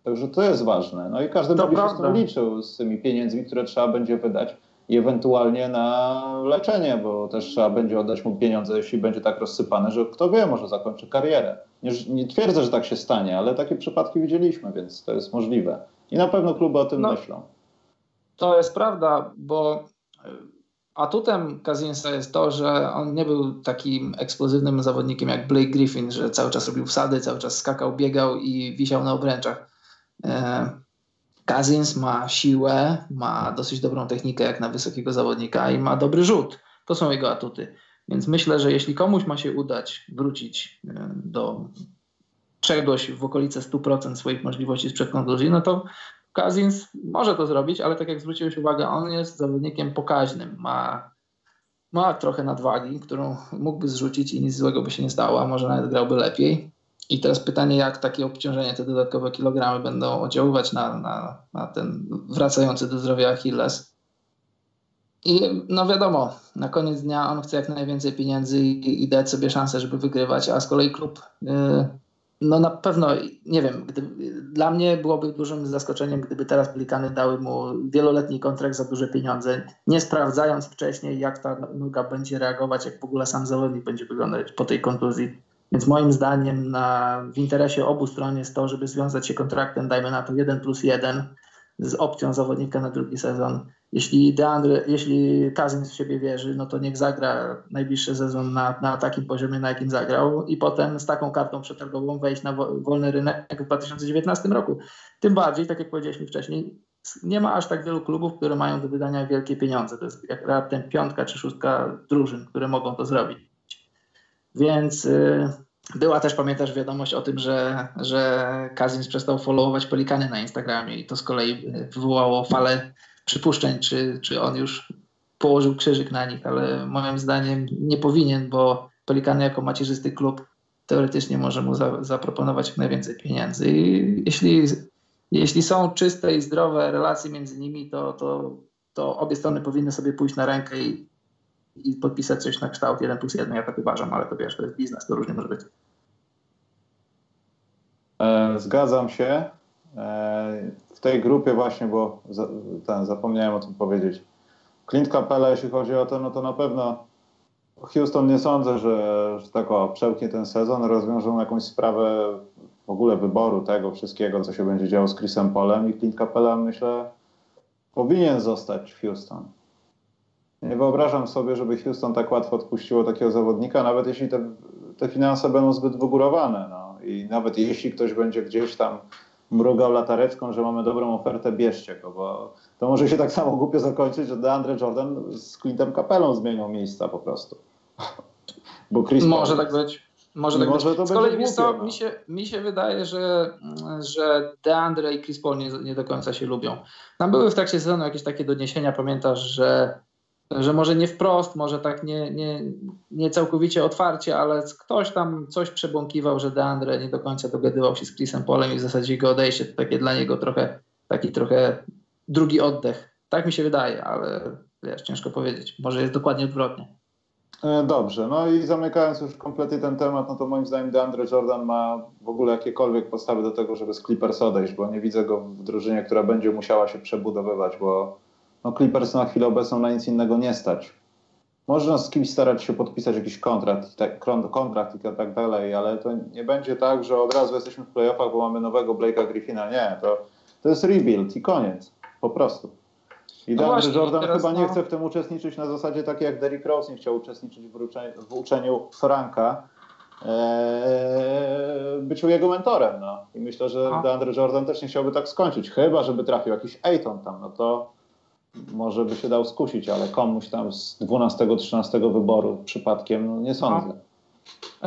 Także to jest ważne. No i każdy To będzie się z tym liczył, z tymi pieniędzmi, które trzeba będzie wydać i ewentualnie na leczenie, bo też trzeba będzie oddać mu pieniądze, jeśli będzie tak rozsypane, że kto wie, może zakończy karierę. Nie, nie twierdzę, że tak się stanie, ale takie przypadki widzieliśmy, więc to jest możliwe. I na pewno kluby o tym No. myślą. To jest prawda, bo y, atutem Kazinsa jest to, że on nie był takim eksplozywnym zawodnikiem jak Blake Griffin, że cały czas robił wsady, cały czas skakał, biegał i wisiał na obręczach. E, Kazins ma siłę, ma dosyć dobrą technikę jak na wysokiego zawodnika i ma dobry rzut. To są jego atuty. Więc myślę, że jeśli komuś ma się udać wrócić e, do czegoś w okolice 100% swoich możliwości sprzed kontuzji, no to Kazins może to zrobić, ale tak jak zwróciłeś uwagę, on jest zawodnikiem pokaźnym. Ma, ma trochę nadwagi, którą mógłby zrzucić i nic złego by się nie stało, a może nawet grałby lepiej. I teraz pytanie, jak takie obciążenie, te dodatkowe kilogramy będą oddziaływać na, na, na ten wracający do zdrowia Achilles. I no wiadomo, na koniec dnia on chce jak najwięcej pieniędzy i, i dać sobie szansę, żeby wygrywać, a z kolei klub yy, no na pewno, nie wiem, gdyby, dla mnie byłoby dużym zaskoczeniem, gdyby teraz Pelikany dały mu wieloletni kontrakt za duże pieniądze, nie sprawdzając wcześniej, jak ta noga będzie reagować, jak w ogóle sam zawodnik będzie wyglądać po tej kontuzji. Więc moim zdaniem na, w interesie obu stron jest to, żeby związać się kontraktem, dajmy na to 1 plus 1 z opcją zawodnika na drugi sezon. Jeśli Deandre, jeśli Kazin w siebie wierzy, no to niech zagra najbliższy sezon na, na takim poziomie, na jakim zagrał i potem z taką kartą przetargową wejść na wolny rynek w 2019 roku. Tym bardziej, tak jak powiedzieliśmy wcześniej, nie ma aż tak wielu klubów, które mają do wydania wielkie pieniądze. To jest jak raptem piątka czy szóstka drużyn, które mogą to zrobić. Więc yy, była też, pamiętasz, wiadomość o tym, że, że Kazins przestał followować Pelikany na Instagramie i to z kolei wywołało falę przypuszczeń, czy, czy on już położył krzyżyk na nich, ale moim zdaniem nie powinien, bo Pelikany jako macierzysty klub teoretycznie może mu za, zaproponować jak najwięcej pieniędzy. I jeśli, jeśli są czyste i zdrowe relacje między nimi, to, to, to obie strony powinny sobie pójść na rękę i, i podpisać coś na kształt 1 plus 1. Ja tak uważam, ale to wiesz, to jest biznes, to różnie może być. E, zgadzam się. E, w tej grupie właśnie, bo ten, zapomniałem o tym powiedzieć. Clint Capella, jeśli chodzi o to, no to na pewno Houston nie sądzę, że, że tak o, przełknie ten sezon, rozwiążą jakąś sprawę w ogóle wyboru tego wszystkiego, co się będzie działo z Chrisem Polem i Clint Capella, myślę, powinien zostać w Houston. Nie wyobrażam sobie, żeby Houston tak łatwo odpuściło takiego zawodnika, nawet jeśli te, te finanse będą zbyt wygórowane. No. I nawet jeśli ktoś będzie gdzieś tam mrugał latareczką, że mamy dobrą ofertę, bierzcie go, bo to może się tak samo głupio zakończyć, że DeAndre Jordan z Clintem Capelą zmienią miejsca po prostu. [LAUGHS] Bo Chris może tak być. Może, tak może być. To Z kolei no. mi, się, mi się wydaje, że, że DeAndre i Chris Paul nie, nie do końca się lubią. Tam były w trakcie sezonu jakieś takie doniesienia, pamiętasz, że że może nie wprost, może tak nie, nie, nie całkowicie otwarcie, ale ktoś tam coś przebąkiwał, że Deandre nie do końca dogadywał się z Chrisem Polem i w zasadzie jego odejście to takie dla niego trochę, taki trochę drugi oddech. Tak mi się wydaje, ale wiesz, ciężko powiedzieć. Może jest dokładnie odwrotnie. E, dobrze, no i zamykając już kompletnie ten temat, no to moim zdaniem DeAndre Jordan ma w ogóle jakiekolwiek podstawy do tego, żeby z Clippers odejść, bo nie widzę go w drużynie, która będzie musiała się przebudowywać, bo no Clippers na chwilę obecną na nic innego nie stać. Można z kimś starać się podpisać jakiś kontrakt, tak, kontrakt i tak dalej, ale to nie będzie tak, że od razu jesteśmy w playoffach, bo mamy nowego Blake'a Griffina. Nie, to, to jest rebuild i koniec. Po prostu. I no właśnie, Jordan chyba no... nie chce w tym uczestniczyć na zasadzie takiej jak Derrick Rose nie chciał uczestniczyć w, uczeniu, w uczeniu Franka, ee, byciu jego mentorem. No. I myślę, że. DeAndre Jordan też nie chciałby tak skończyć, chyba żeby trafił jakiś Ayton tam, no to może by się dał skusić, ale komuś tam z 12-13 wyboru przypadkiem no nie sądzę. No.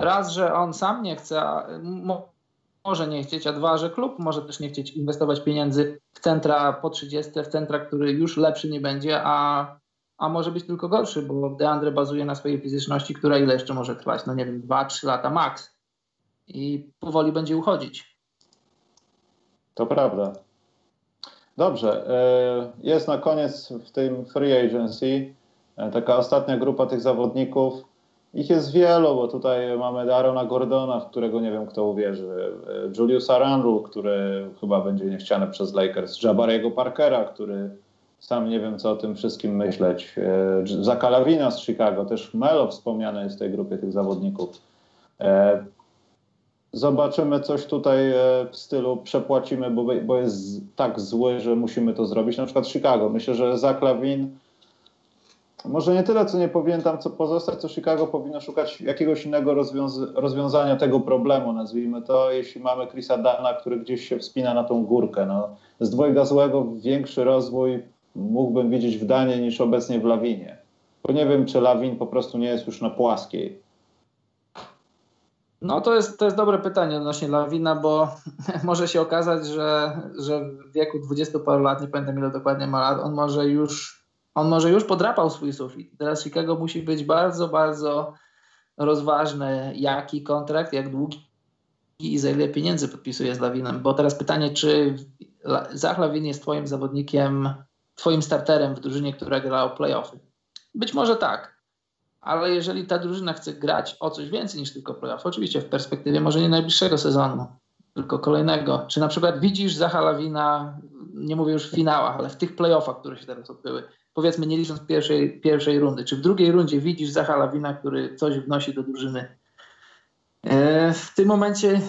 Raz, że on sam nie chce, może nie chcieć, a dwa, że klub może też nie chcieć inwestować pieniędzy w centra po 30, w centra, który już lepszy nie będzie, a, a może być tylko gorszy, bo Deandre bazuje na swojej fizyczności, która ile jeszcze może trwać? No nie wiem, 2-3 lata max. I powoli będzie uchodzić. To prawda. Dobrze. E, jest na koniec w tym free agency e, taka ostatnia grupa tych zawodników. Ich jest wielu, bo tutaj mamy Darona Gordona, w którego nie wiem kto uwierzy, e, Juliusa Randle, który chyba będzie niechciany przez Lakers, Jabariego Parkera, który sam nie wiem co o tym wszystkim myśleć, Zaka Lavina z Chicago, też Melo wspomniany jest w tej grupie tych zawodników zobaczymy coś tutaj e, w stylu przepłacimy, bo, bo jest tak zły, że musimy to zrobić. Na przykład Chicago. Myślę, że Zach Lavin może nie tyle, co nie powinien tam co pozostać, co Chicago powinno szukać jakiegoś innego rozwiąz rozwiązania tego problemu, nazwijmy to, jeśli mamy Chrisa Dana, który gdzieś się wspina na tą górkę. No, z dwojga złego większy rozwój mógłbym widzieć w Danie niż obecnie w Lawinie. Bo nie wiem, czy Lawin po prostu nie jest już na płaskiej. No to jest, to jest dobre pytanie odnośnie Lawina, bo [LAUGHS] może się okazać, że, że w wieku 20 paru lat, nie pamiętam ile dokładnie ma lat, on może już, on może już podrapał swój sufit. Teraz Chicago musi być bardzo, bardzo rozważne, jaki kontrakt, jak długi i za ile pieniędzy podpisuje z Lawinem. Bo teraz pytanie, czy Zach Lawin jest twoim zawodnikiem, twoim starterem w drużynie, która grała o playoffy? Być może tak ale jeżeli ta drużyna chce grać o coś więcej niż tylko playoff, oczywiście w perspektywie może nie najbliższego sezonu, tylko kolejnego, czy na przykład widzisz Zacha Lawina, nie mówię już w finałach, ale w tych playoffach, które się teraz odbyły, powiedzmy nie licząc pierwszej, pierwszej rundy, czy w drugiej rundzie widzisz Zacha Lawina, który coś wnosi do drużyny? E, w tym momencie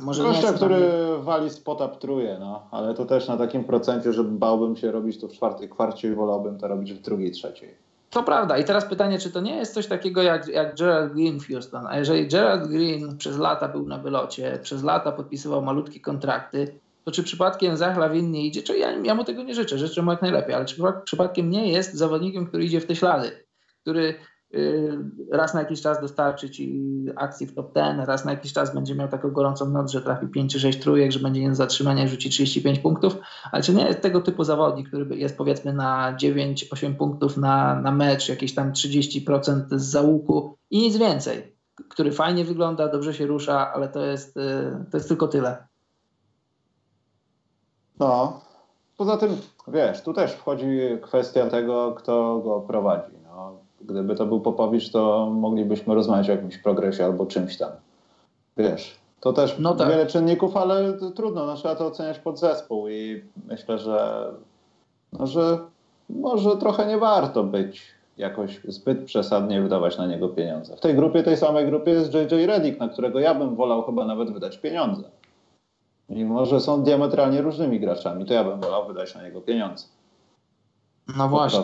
może Gościa, który wali spota ptruje, no, ale to też na takim procencie, że bałbym się robić to w czwartej kwarcie i wolałbym to robić w drugiej, trzeciej. To prawda. I teraz pytanie, czy to nie jest coś takiego jak, jak Gerald Green w Houston? A jeżeli Gerald Green przez lata był na wylocie, przez lata podpisywał malutkie kontrakty, to czy przypadkiem Zach Lawin nie idzie? Czy ja, ja mu tego nie życzę, życzę mu jak najlepiej, ale czy przypadkiem nie jest zawodnikiem, który idzie w te ślady, który raz na jakiś czas dostarczy ci akcji w top 10, raz na jakiś czas będzie miał taką gorącą noc, że trafi 5 czy 6 trójek, że będzie nie do zatrzymania i rzuci 35 punktów, ale czy nie jest tego typu zawodnik, który jest powiedzmy na 9-8 punktów na, na mecz, jakieś tam 30% z załuku i nic więcej, który fajnie wygląda, dobrze się rusza, ale to jest, y, to jest tylko tyle. No, poza tym, wiesz, tu też wchodzi kwestia tego, kto go prowadzi. Gdyby to był Popowicz, to moglibyśmy rozmawiać o jakimś progresie albo czymś tam. Wiesz, to też no tak. wiele czynników, ale trudno, no, trzeba to oceniać pod zespół i myślę, że, no, że może trochę nie warto być jakoś zbyt przesadnie wydawać na niego pieniądze. W tej grupie, tej samej grupie jest JJ Reddick, na którego ja bym wolał chyba nawet wydać pieniądze. Mimo, że są diametralnie różnymi graczami, to ja bym wolał wydać na niego pieniądze. No właśnie.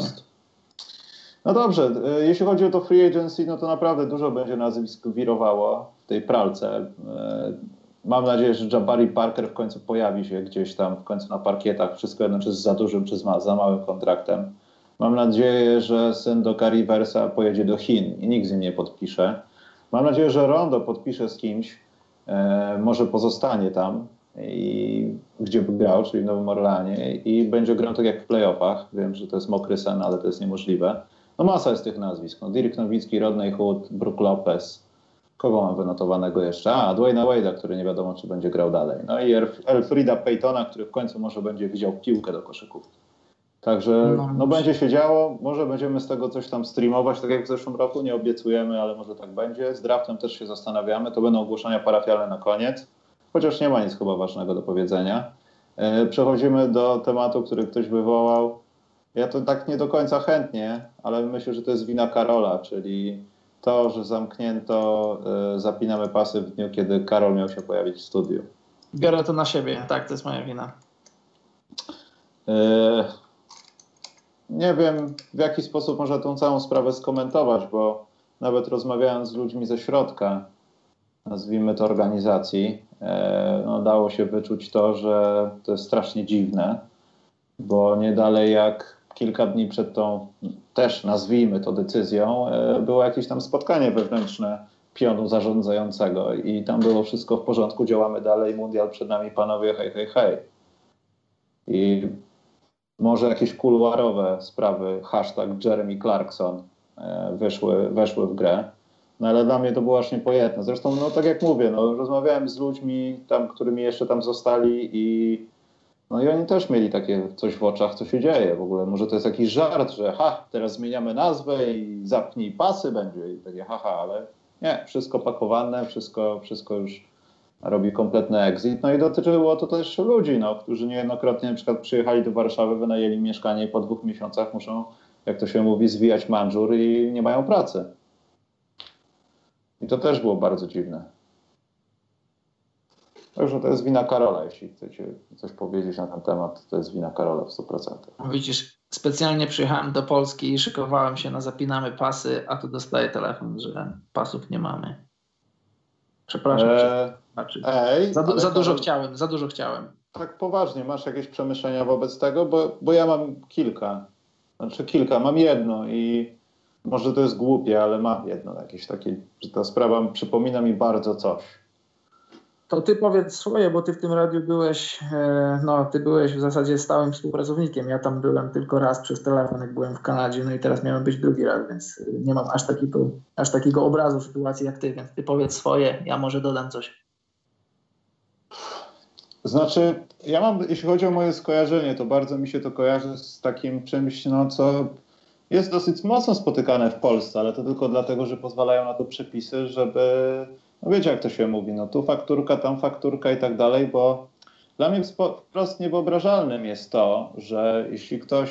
No dobrze, e, jeśli chodzi o to free agency, no to naprawdę dużo będzie nazwisk wirowało w tej pralce. E, mam nadzieję, że Jabari Parker w końcu pojawi się gdzieś tam w końcu na parkietach, wszystko jedno czy z za dużym, czy z za małym kontraktem. Mam nadzieję, że syn do pojedzie do Chin i nikt z nim nie podpisze. Mam nadzieję, że Rondo podpisze z kimś, e, może pozostanie tam, i, gdzie by grał, czyli w Nowym Orlanie i będzie grał tak jak w playoffach. Wiem, że to jest mokry sen, ale to jest niemożliwe. No masa jest tych nazwisk. No, Dirk Nowicki, Rodney Hood, Brook Lopez. Kogo mam wynotowanego jeszcze? A, Dwayna Wade'a, który nie wiadomo, czy będzie grał dalej. No i Elfrida Paytona, który w końcu może będzie widział piłkę do koszykówki. Także no, no będzie się działo, może będziemy z tego coś tam streamować, tak jak w zeszłym roku, nie obiecujemy, ale może tak będzie. Z draftem też się zastanawiamy, to będą ogłoszenia parafialne na koniec, chociaż nie ma nic chyba ważnego do powiedzenia. E, przechodzimy do tematu, który ktoś wywołał, ja to tak nie do końca chętnie, ale myślę, że to jest wina Karola, czyli to, że zamknięto, y, zapinamy pasy w dniu, kiedy Karol miał się pojawić w studiu. Biorę to na siebie, tak, to jest moja wina. Y, nie wiem, w jaki sposób można tą całą sprawę skomentować, bo nawet rozmawiając z ludźmi ze środka, nazwijmy to organizacji, y, no, dało się wyczuć to, że to jest strasznie dziwne, bo nie dalej jak kilka dni przed tą, też nazwijmy to decyzją, e, było jakieś tam spotkanie wewnętrzne pionu zarządzającego i tam było wszystko w porządku, działamy dalej, mundial przed nami, panowie, hej, hej, hej. I może jakieś kuluarowe sprawy, hashtag Jeremy Clarkson e, wyszły, weszły w grę. No ale dla mnie to było aż niepojętne. Zresztą, no tak jak mówię, no, rozmawiałem z ludźmi tam, którymi jeszcze tam zostali i no i oni też mieli takie coś w oczach, co się dzieje w ogóle. Może to jest jakiś żart, że ha, teraz zmieniamy nazwę i zapnij pasy będzie i takie haha, ale nie, wszystko pakowane, wszystko, wszystko już robi kompletny exit. No i dotyczyło to też ludzi, no, którzy niejednokrotnie na przykład przyjechali do Warszawy, wynajęli mieszkanie i po dwóch miesiącach muszą, jak to się mówi, zwijać manżur i nie mają pracy. I to też było bardzo dziwne. Także to jest wina Karola, jeśli chcecie coś powiedzieć na ten temat, to jest wina Karola w 100%. Widzisz, specjalnie przyjechałem do Polski i szykowałem się na zapinamy pasy, a tu dostaję telefon, że pasów nie mamy. Przepraszam. Eee, znaczy, ej, za, za dużo Karol, chciałem, za dużo chciałem. Tak poważnie, masz jakieś przemyślenia wobec tego? Bo, bo ja mam kilka. Znaczy kilka, mam jedno i może to jest głupie, ale mam jedno jakieś takie, że ta sprawa przypomina mi bardzo coś. To ty powiedz swoje, bo ty w tym radiu byłeś, e, no ty byłeś w zasadzie stałym współpracownikiem. Ja tam byłem tylko raz przez telefon, jak byłem w Kanadzie, no i teraz miałem być drugi raz, więc nie mam aż takiego, aż takiego obrazu sytuacji jak ty, więc ty powiedz swoje, ja może dodam coś. Znaczy, ja mam, jeśli chodzi o moje skojarzenie, to bardzo mi się to kojarzy z takim czymś, no co jest dosyć mocno spotykane w Polsce, ale to tylko dlatego, że pozwalają na to przepisy, żeby, no wiecie jak to się mówi, no tu fakturka, tam fakturka i tak dalej, bo dla mnie wprost niewyobrażalnym jest to, że jeśli ktoś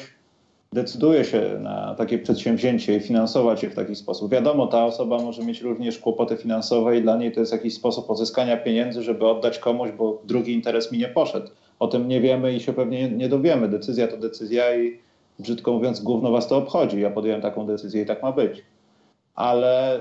decyduje się na takie przedsięwzięcie i finansować je w taki sposób. Wiadomo, ta osoba może mieć również kłopoty finansowe i dla niej to jest jakiś sposób pozyskania pieniędzy, żeby oddać komuś, bo drugi interes mi nie poszedł. O tym nie wiemy i się pewnie nie dowiemy. Decyzja to decyzja i brzydko mówiąc, główno was to obchodzi. Ja podjąłem taką decyzję i tak ma być. Ale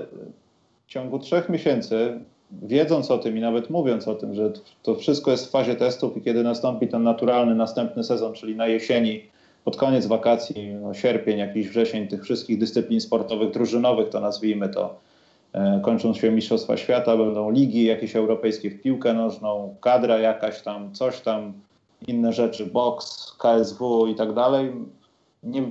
w ciągu trzech miesięcy, wiedząc o tym i nawet mówiąc o tym, że to wszystko jest w fazie testów i kiedy nastąpi ten naturalny następny sezon, czyli na jesieni, pod koniec wakacji, no sierpień, jakiś wrzesień tych wszystkich dyscyplin sportowych, drużynowych, to nazwijmy to, e, kończą się Mistrzostwa Świata, będą ligi jakieś europejskie w piłkę nożną, kadra jakaś tam, coś tam, inne rzeczy, boks, KSW i tak dalej. Nie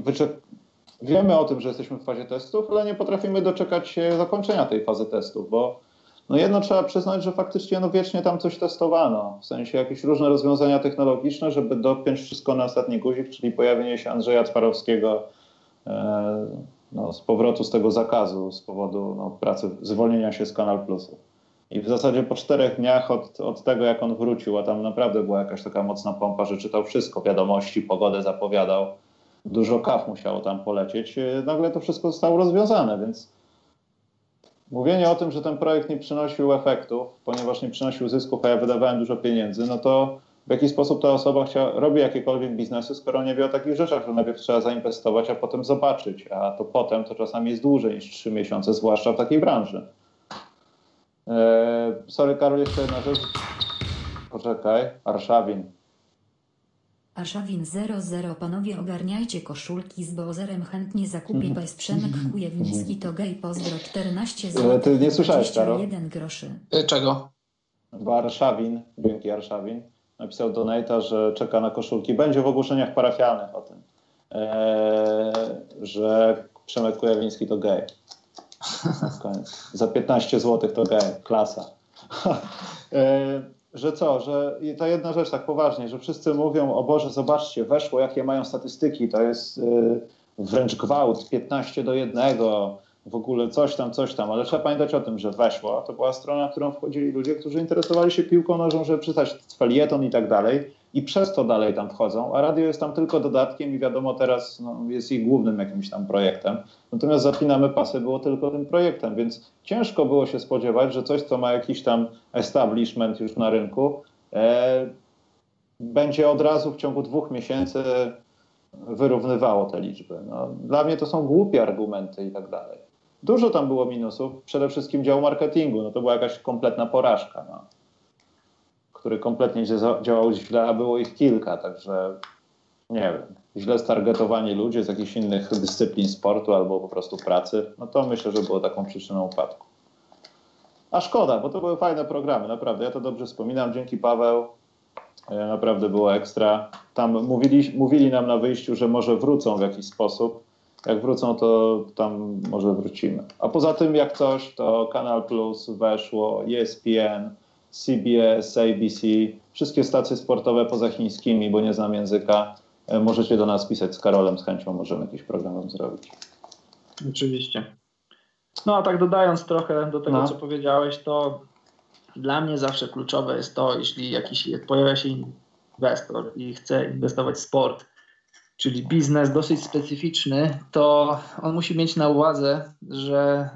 wiemy o tym, że jesteśmy w fazie testów, ale nie potrafimy doczekać się zakończenia tej fazy testów, bo no jedno trzeba przyznać, że faktycznie no wiecznie tam coś testowano, w sensie jakieś różne rozwiązania technologiczne, żeby dopiąć wszystko na ostatni guzik, czyli pojawienie się Andrzeja Cwarowskiego e, no, z powrotu z tego zakazu, z powodu no, pracy, zwolnienia się z Kanal Plusu. I w zasadzie po czterech dniach od, od tego, jak on wrócił, a tam naprawdę była jakaś taka mocna pompa, że czytał wszystko, wiadomości, pogodę zapowiadał, dużo kaw musiało tam polecieć, e, nagle to wszystko zostało rozwiązane, więc mówienie o tym, że ten projekt nie przynosił efektów, ponieważ nie przynosił zysków, a ja wydawałem dużo pieniędzy, no to w jaki sposób ta osoba chcia, robi jakiekolwiek biznesy, skoro nie wie o takich rzeczach, że najpierw trzeba zainwestować, a potem zobaczyć, a to potem to czasami jest dłużej niż trzy miesiące, zwłaszcza w takiej branży. Eee, sorry Karol, jeszcze jedna rzecz. Poczekaj, Arszawin. Arszawin 00 Panowie ogarniajcie koszulki z Bozerem chętnie zakupię bez Przemek Chujewnicki to gej pozdro 14 zł. Ty nie słyszałeś, Karol? 21 groszy. Y, Czego? Warszawin, dzięki Arszawin, napisał Donata, że czeka na koszulki. Będzie w ogłoszeniach parafialnych o tym, eee, że Przemek Kujawiński to gej. [LAUGHS] Koniec. Za 15 zł to gej. Klasa. eee, [LAUGHS] że co, że ta jedna rzecz tak poważnie, że wszyscy mówią, o Boże, zobaczcie, weszło, jakie mają statystyki, to jest yy, wręcz gwałt, 15 do 1, w ogóle coś tam, coś tam, ale trzeba pamiętać o tym, że weszło, to była strona, na którą wchodzili ludzie, którzy interesowali się piłką nożną, żeby przeczytać felieton i tak dalej i przez to dalej tam wchodzą, a radio jest tam tylko dodatkiem i wiadomo teraz no, jest ich głównym jakimś tam projektem. Natomiast Zapinamy Pasy było tylko tym projektem, więc ciężko było się spodziewać, że coś, co ma jakiś tam establishment już na rynku, e, będzie od razu w ciągu dwóch miesięcy wyrównywało te liczby. No, dla mnie to są głupie argumenty i tak dalej. Dużo tam było minusów, przede wszystkim dział marketingu, no to była jakaś kompletna porażka. No który kompletnie działał źle, a było ich kilka, także nie wiem, źle stargetowani ludzie z jakichś innych dyscyplin sportu albo po prostu pracy, no to myślę, że było taką przyczyną upadku. A szkoda, bo to były fajne programy, naprawdę. Ja to dobrze wspominam. Dzięki Paweł. E, naprawdę było ekstra. Tam mówili, mówili nam na wyjściu, że może wrócą w jakiś sposób. Jak wrócą, to tam może wrócimy. A poza tym, jak coś, to Kanal Plus weszło, ESPN, CBS, ABC, wszystkie stacje sportowe poza chińskimi, bo nie znam języka. E, możecie do nas pisać z Karolem, z chęcią możemy jakiś program zrobić. Oczywiście. No a tak dodając trochę do tego, no. co powiedziałeś, to dla mnie zawsze kluczowe jest to, jeśli jakiś pojawia się inwestor i chce inwestować w sport, czyli biznes dosyć specyficzny, to on musi mieć na uwadze, że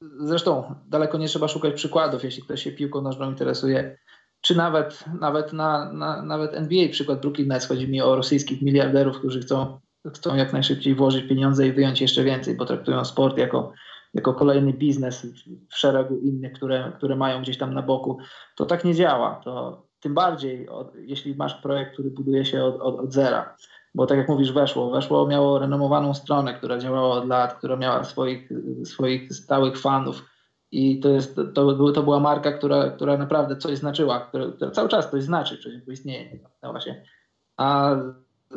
Zresztą daleko nie trzeba szukać przykładów, jeśli ktoś się piłką nożną interesuje, czy nawet, nawet, na, na, nawet NBA, przykład Brooklyn Nets, chodzi mi o rosyjskich miliarderów, którzy chcą, chcą jak najszybciej włożyć pieniądze i wyjąć jeszcze więcej, bo traktują sport jako, jako kolejny biznes w szeregu innych, które, które mają gdzieś tam na boku. To tak nie działa. To tym bardziej, od, jeśli masz projekt, który buduje się od, od, od zera bo tak jak mówisz, weszło. Weszło miało renomowaną stronę, która działała od lat, która miała swoich, swoich stałych fanów. I to, jest, to, to była marka, która, która naprawdę coś znaczyła, która, która cały czas coś znaczy, czyli istnieje, nie zamknęła się. A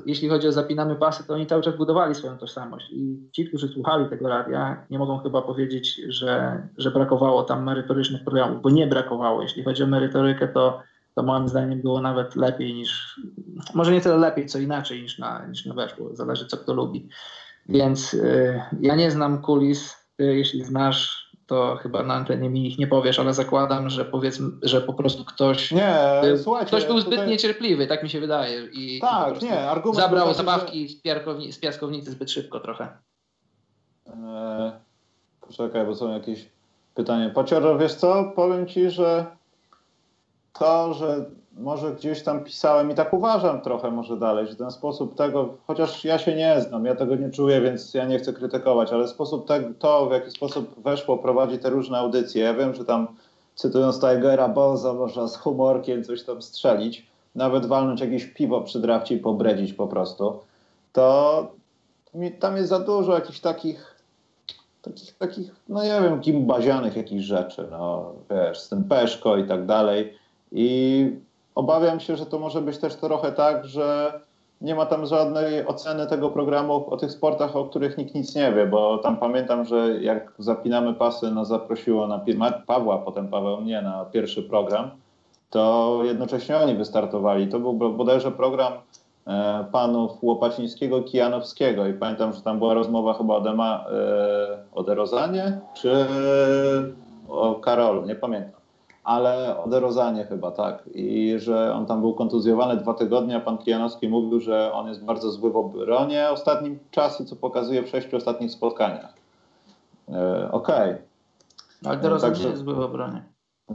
jeśli chodzi o zapinamy pasy, to oni cały czas budowali swoją tożsamość. I ci, którzy słuchali tego radia, nie mogą chyba powiedzieć, że, że brakowało tam merytorycznych programów, bo nie brakowało. Jeśli chodzi o merytorykę, to to moim zdaniem było nawet lepiej niż, może nie tyle lepiej, co inaczej niż na, niż na weszło, zależy co kto lubi. Więc y, ja nie znam kulis. Ty, jeśli znasz, to chyba na antenie mi ich nie powiesz, ale zakładam, że powiedzmy, że po prostu ktoś, Nie, y, słuchajcie. ktoś był zbyt tutaj- niecierpliwy, tak mi się wydaje. I, Tak, nie, argument Zabrał zabawki z, piarkowni- z piaskownicy zbyt szybko trochę. Że... E, poczekaj, bo są jakieś pytania. Pacioro, wiesz co? Powiem ci, że to, że może gdzieś tam pisałem i tak uważam trochę może dalej, że ten sposób tego, chociaż ja się nie znam, ja tego nie czuję, więc ja nie chcę krytykować, ale sposób tego, to w jaki sposób weszło, prowadzi te różne audycje. Ja wiem, że tam cytując Tigera Boza można z humorkiem coś tam strzelić, nawet walnąć jakieś piwo przy drafcie i pobredzić po prostu, to mi, tam jest za dużo jakichś takich takich, takich, no nie wiem, gimbazianych jakichś rzeczy, no wiesz, z tym Peszko i tak dalej. I obawiam się, że to może być też trochę tak, że nie ma tam żadnej oceny tego programu o tych sportach, o których nikt nic nie wie, bo tam pamiętam, że jak zapinamy pasy, no zaprosiło na Pawła, potem Paweł mnie na pierwszy program, to jednocześnie oni wystartowali. To był bo- bodajże program e, panów Łopacińskiego Kijanowskiego i pamiętam, że tam była rozmowa chyba o, Dema, e, o Derozanie czy o Karolu, nie pamiętam. Ale o Derozanie chyba, tak. I że on tam był kontuzjowany dwa tygodnie, a pan Kijanowski mówił, że on jest bardzo zły w obronie ostatnim czasem, co pokazuje w sześciu ostatnich spotkaniach. E, Okej. Ale teraz także- nie jest zły w obronie.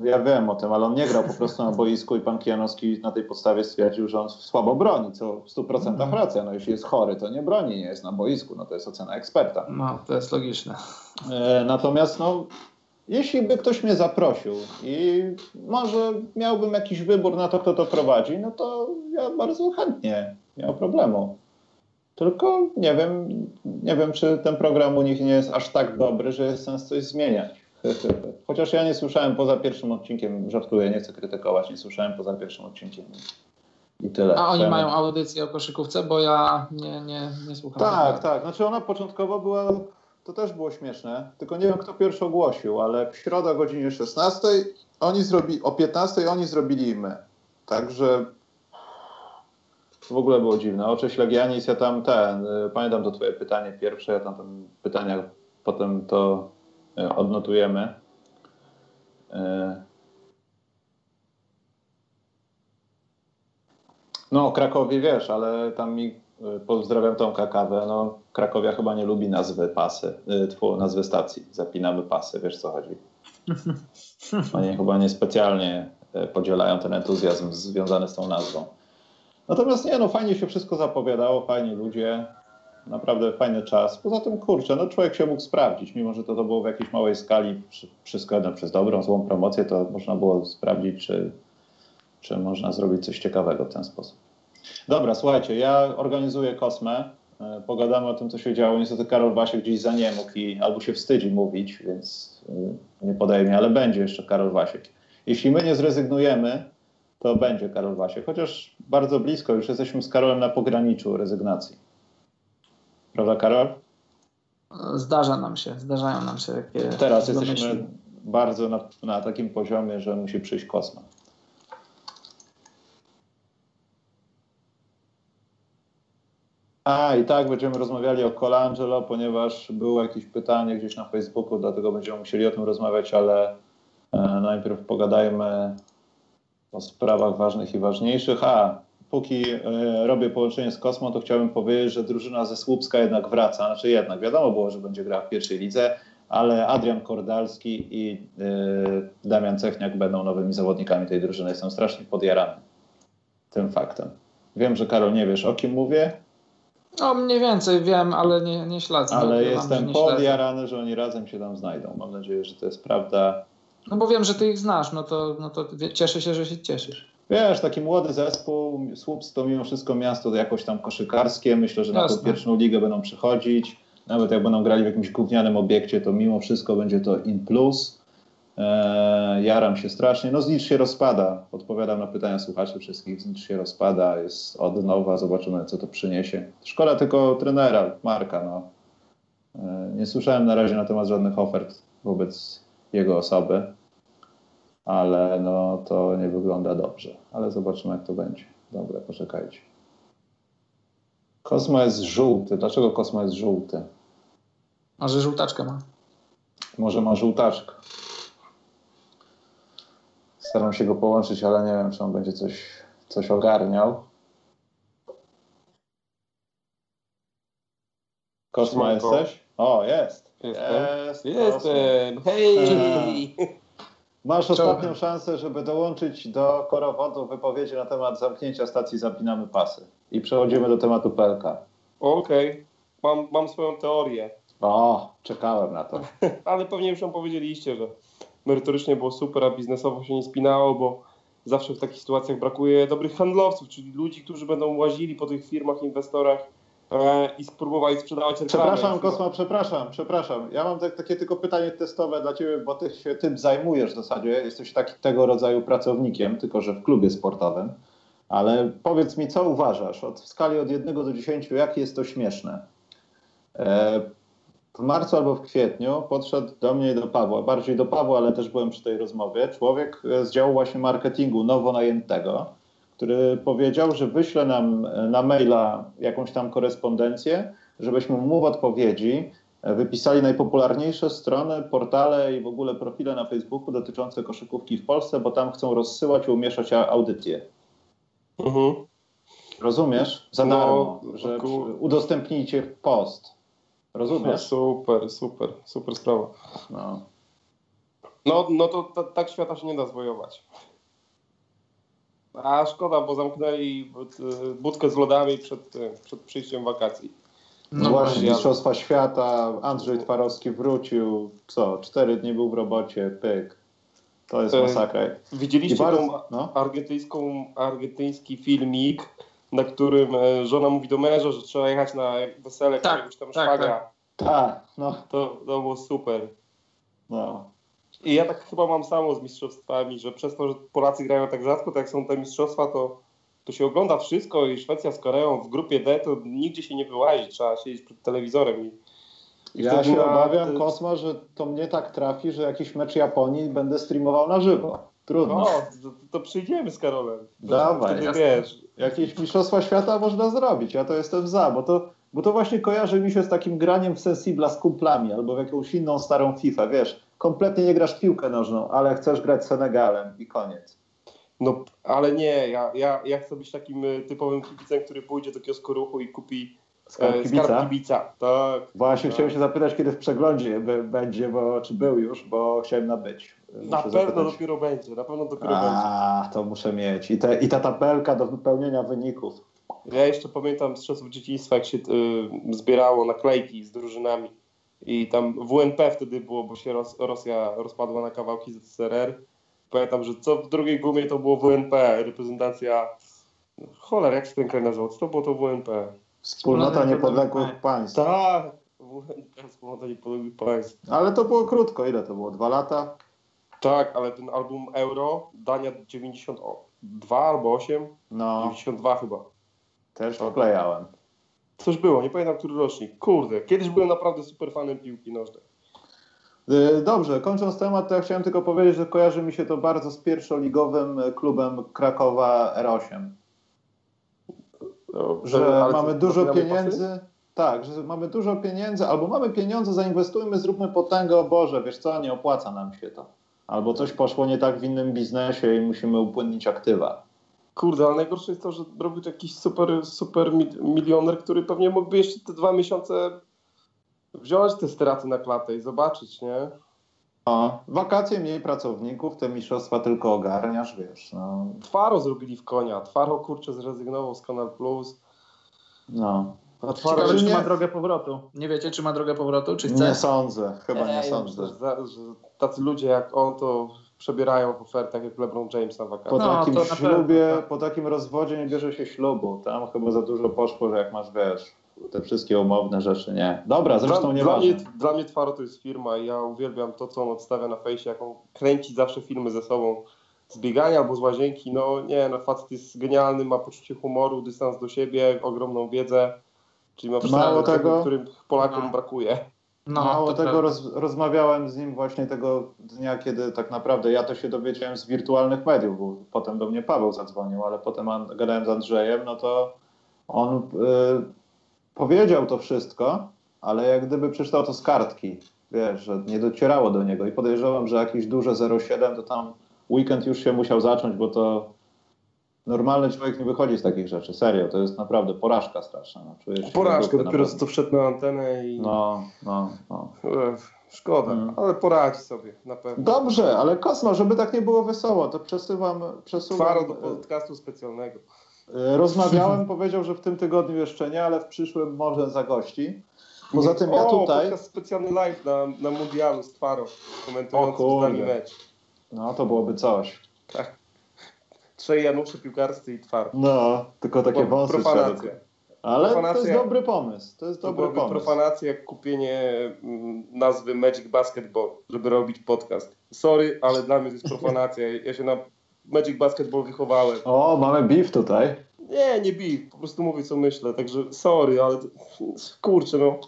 Ja wiem o tym, ale on nie grał po prostu na boisku i pan Kijanowski na tej podstawie stwierdził, że on słabo broni, co w 100% Mhm. racja. No jeśli jest chory, to nie broni, nie jest na boisku, no to jest ocena eksperta. No, to jest logiczne. E, Natomiast no, jeśli by ktoś mnie zaprosił i może miałbym jakiś wybór na to, kto to prowadzi, no to ja bardzo chętnie, nie ma problemu. Tylko nie wiem, nie wiem, czy ten program u nich nie jest aż tak dobry, że jest sens coś zmieniać. [LAUGHS] Chociaż ja nie słyszałem poza pierwszym odcinkiem, żartuję, nie chcę krytykować, nie słyszałem poza pierwszym odcinkiem. I tyle. A oni mają audycję o koszykówce, bo ja nie, nie, nie słucham. tak, tak. Znaczy ona początkowo była, to też było śmieszne, tylko nie wiem kto pierwszy ogłosił, ale w środę o godzinie 16 oni zrobili, o 15 oni zrobili my. Także w ogóle było dziwne. Oczywiście Legianis, ja tam ten, y, pamiętam to twoje pytanie pierwsze, ja tam, tam pytania potem to y, odnotujemy. Y, No, o Krakowie wiesz, ale tam mi pozdrawiam Tomka Kawę. No, Krakowia chyba nie lubi nazwy pasy, y, tfu, nazwy stacji. Zapinamy pasy, wiesz co chodzi. [LAUGHS] Oni chyba niespecjalnie y, podzielają ten entuzjazm związany z tą nazwą. Natomiast nie, no fajnie się wszystko zapowiadało, fajni ludzie, naprawdę fajny czas. Poza tym, kurczę, no człowiek się mógł sprawdzić, mimo że to, to było w jakiejś małej skali, przy, wszystko no, przez dobrą, złą promocję, to można było sprawdzić, czy, czy można zrobić coś ciekawego w ten sposób. Dobra, słuchajcie, ja organizuję Kosmę. e, Pogadamy o tym, co się działo. Niestety Karol Wasiek gdzieś za nie mógł i albo się wstydzi mówić, więc y, nie podaje mi, ale będzie jeszcze Karol Wasiek. Jeśli my nie zrezygnujemy, to będzie Karol Wasiek. Chociaż bardzo blisko, już jesteśmy z Karolem na pograniczu rezygnacji. Prawda, Karol? Zdarza nam się, zdarzają nam się takie Teraz jesteśmy bardzo na, na takim poziomie, że musi przyjść Kosma. A i tak będziemy rozmawiali o Colangelo, ponieważ było jakieś pytanie gdzieś na Facebooku, dlatego będziemy musieli o tym rozmawiać, ale e, najpierw pogadajmy o sprawach ważnych i ważniejszych. A, póki e, robię połączenie z Kosmą, to chciałbym powiedzieć, że drużyna ze Słupska jednak wraca. Znaczy jednak, wiadomo było, że będzie grała w pierwszej lidze, ale Adrian Kordalski i y, Damian Cechniak będą nowymi zawodnikami tej drużyny. Jestem strasznie podjarany tym faktem. Wiem, że Karol nie wiesz o kim mówię, No mniej więcej wiem, ale nie, nie śledzę. ale że jestem śledzę. podjarany, że oni razem się tam znajdą. Mam nadzieję, że to jest prawda. No bo wiem, że ty ich znasz, no to, no to cieszę się, że się cieszysz. Wiesz, taki młody zespół, Słups to mimo wszystko miasto jakoś tam koszykarskie. Myślę, że na tą Jasne. pierwszą ligę będą przychodzić. Nawet jak będą grali w jakimś gównianym obiekcie, to mimo wszystko będzie to in plus. Eee, jaram się strasznie. No znicz się rozpada. Odpowiadam na pytania słuchaczy wszystkich. Znicz się rozpada, jest od nowa. Zobaczymy, co to przyniesie. Szkoda tylko trenera, Marka. No. Eee, nie słyszałem na razie na temat żadnych ofert wobec jego osoby ale no to nie wygląda dobrze. Ale zobaczymy, jak to będzie. Dobra, poczekajcie. Kosmo jest żółty. Dlaczego Kosmo jest żółty? A że żółtaczkę ma. Może ma żółtaczkę. Staram się go połączyć, ale nie wiem, czy on będzie coś, coś ogarniał. Siemanko. jesteś? O, jest. Jestem. Jest. Jestem! Hej! Masz Czołem. ostatnią szansę, żeby dołączyć do korowodu wypowiedzi na temat zamknięcia stacji Zapinamy Pasy. I przechodzimy do tematu PLK. Okej, mam, mam swoją teorię, O, czekałem na to. [LAUGHS] ale pewnie już ją powiedzieliście, że merytorycznie było super, a biznesowo się nie spinało, bo zawsze w takich sytuacjach brakuje dobrych handlowców, czyli ludzi, którzy będą łazili po tych firmach, inwestorach e, i spróbowali sprzedawać reklamę. Przepraszam, Kosmo, przepraszam, przepraszam. Ja mam tak, takie tylko pytanie testowe dla Ciebie, bo Ty się tym zajmujesz w zasadzie. Jesteś taki, tego rodzaju pracownikiem, tylko że w klubie sportowym. Ale powiedz mi, co uważasz od, w skali od 1 do 10, jakie jest to śmieszne? E, w marcu albo w kwietniu podszedł do mnie i do Pawła, bardziej do Pawła, ale też byłem przy tej rozmowie, człowiek e, z działu właśnie marketingu nowo najętego, który powiedział, że wyśle nam e, na maila jakąś tam korespondencję, żebyśmy mu w odpowiedzi e, wypisali najpopularniejsze strony, portale i w ogóle profile na Facebooku dotyczące koszykówki w Polsce, bo tam chcą rozsyłać i umieszczać audycje. Mhm. Rozumiesz? Za No, darmo, że udostępnijcie post. No, Rozumiesz? super, super, super sprawa. No. No, no to ta, tak świata się nie da zwojować. A szkoda, bo zamknęli budkę z lodami przed, przed przyjściem wakacji. No właśnie, ja- Mistrzostwa Świata, Andrzej Twarowski wrócił, co, cztery dni był w robocie, pyk. To jest E, masakra. Widzieliście bardzo, tą no. argentyńską, argentyński filmik, na którym e, żona mówi do męża, że trzeba jechać na wesele Tak, któregoś tam tak, szwagra. Tak, no, To, to było super. no. I ja tak chyba mam samo z mistrzostwami, że przez to, że Polacy grają tak rzadko, tak jak są te mistrzostwa, to, to się ogląda wszystko i Szwecja z Koreą w grupie D, to nigdzie się nie wyłazi, trzeba siedzieć przed telewizorem. I, i Ja wtedy się obawiam, Kosmo, że to mnie tak trafi, że jakiś mecz Japonii będę streamował na żywo. Trudno. No, to, to przyjdziemy z Karolem. To Dawaj, wtedy wiesz. Jakieś mistrzostwa świata można zrobić, ja to jestem za, bo to, bo to właśnie kojarzy mi się z takim graniem w Sensibla z kumplami albo w jakąś inną starą FIFA, wiesz, kompletnie nie grasz w piłkę nożną, ale chcesz grać z Senegalem i koniec. No, ale nie, ja, ja, ja chcę być takim y, typowym kibicem, który pójdzie do kiosku ruchu i kupi Skarb e, kibica. skarb kibica. Tak. Właśnie tak. chciałem się zapytać, kiedy w przeglądzie będzie, bo, czy był już, bo chciałem nabyć. Na Muszę pewno zapytać. dopiero będzie, na pewno dopiero będzie. A, to muszę mieć. I, te, I ta tabelka do wypełnienia wyników. Ja jeszcze pamiętam z czasów dzieciństwa, jak się y, zbierało naklejki z drużynami i tam WNP wtedy było, bo się Ros- Rosja rozpadła na kawałki ZSRR. Pamiętam, że co w drugiej gumie to było WNP, reprezentacja... Cholera, jak się ten kraj nazywał? Co to było to WNP? Wspólnota Niepodległych Państw. Tak! Wspólnota Niepodległych Państw. Ale to było krótko. Ile to było? Dwa lata? Tak, ale ten album Euro, Dania 92 albo 8, No, 92 chyba. też wklejałem. Coś było, nie pamiętam który rocznik. Kurde, kiedyś byłem naprawdę super fanem piłki nożnej. Y, Dobrze, kończąc temat, to ja chciałem tylko powiedzieć, że kojarzy mi się to bardzo z pierwszoligowym klubem Krakowa R8. Że mamy dużo pieniędzy. pasy? Tak, że mamy dużo pieniędzy, albo mamy pieniądze, zainwestujmy, zróbmy potęgę, o Boże, wiesz co, nie opłaca nam się to. Albo coś poszło nie tak w innym biznesie i musimy upłynnić aktywa. Kurde, ale najgorsze jest to, że robił to jakiś super, super mi- milioner, który pewnie mógłby jeszcze te dwa miesiące wziąć te straty na klatę i zobaczyć, nie? No, wakacje mniej pracowników, te mistrzostwa tylko ogarniasz, wiesz, no. Twaro zrobili w konia. Twaro, kurczę, zrezygnował z Kanal Plus. no. A Twaro Ciekawe, czy nie- ma drogę powrotu. Nie wiecie, czy ma drogę powrotu, czy Nie chce? sądzę, chyba nie Ej, sądzę. Że, że tacy ludzie jak on to przebierają w ofertach jak LeBron James na Po wakacje. No, takim ślubie, tak. po takim rozwodzie nie bierze się ślubu. Tam chyba za dużo poszło, że jak masz, wiesz, te wszystkie umowne rzeczy, nie. Dobra, zresztą dla, nie dla, mnie, ważne. dla mnie Twaro to jest firma i ja uwielbiam to, co on odstawia na fejsie, jak on kręci zawsze filmy ze sobą z biegania albo z łazienki. No nie, no facet jest genialny, ma poczucie humoru, dystans do siebie, ogromną wiedzę, czyli ma wszystko, Mało tego- którym Polakom No. brakuje. No, Mało tego, roz, rozmawiałem z nim właśnie tego dnia, kiedy tak naprawdę ja to się dowiedziałem z wirtualnych mediów, bo potem do mnie Paweł zadzwonił, ale potem an, gadałem z Andrzejem, no to on y, powiedział to wszystko, ale jak gdyby przeczytał to z kartki, wiesz, że nie docierało do niego i podejrzewam, że jakieś duże 0,7 to tam weekend już się musiał zacząć, bo to normalny człowiek nie wychodzi z takich rzeczy, serio, to jest naprawdę porażka straszna. No, czujesz Porażka, dopiero co wszedł na antenę i No, no, no. Ech, szkoda, Mm. ale poradzi sobie na pewno. Dobrze, ale Kosmo, żeby tak nie było wesoło, to przesuwam, przesuwam Twaro do podcastu specjalnego. E, Rozmawiałem, [LAUGHS] powiedział, że w tym tygodniu jeszcze nie, ale w przyszłym może zagości. Poza tym ja o, tutaj, podcast specjalny live na, na mundialu z Twaro, komentujący O kurde. z nami mecz. no to byłoby coś. Trzej Janusze piłkarscy i Twaro. No, tylko takie Była wąsy profanacja. Ale to jest Profanacja. dobry pomysł, to jest To dobry byłaby pomysł. profanacja jak kupienie mm, nazwy Magic Basketball, żeby robić podcast. Sorry, ale dla mnie to jest [LAUGHS] profanacja. Ja się na Magic Basketball wychowałem. O, mamy beef tutaj. Nie, nie bij, po prostu mówię co myślę, także sorry, ale kurczę no.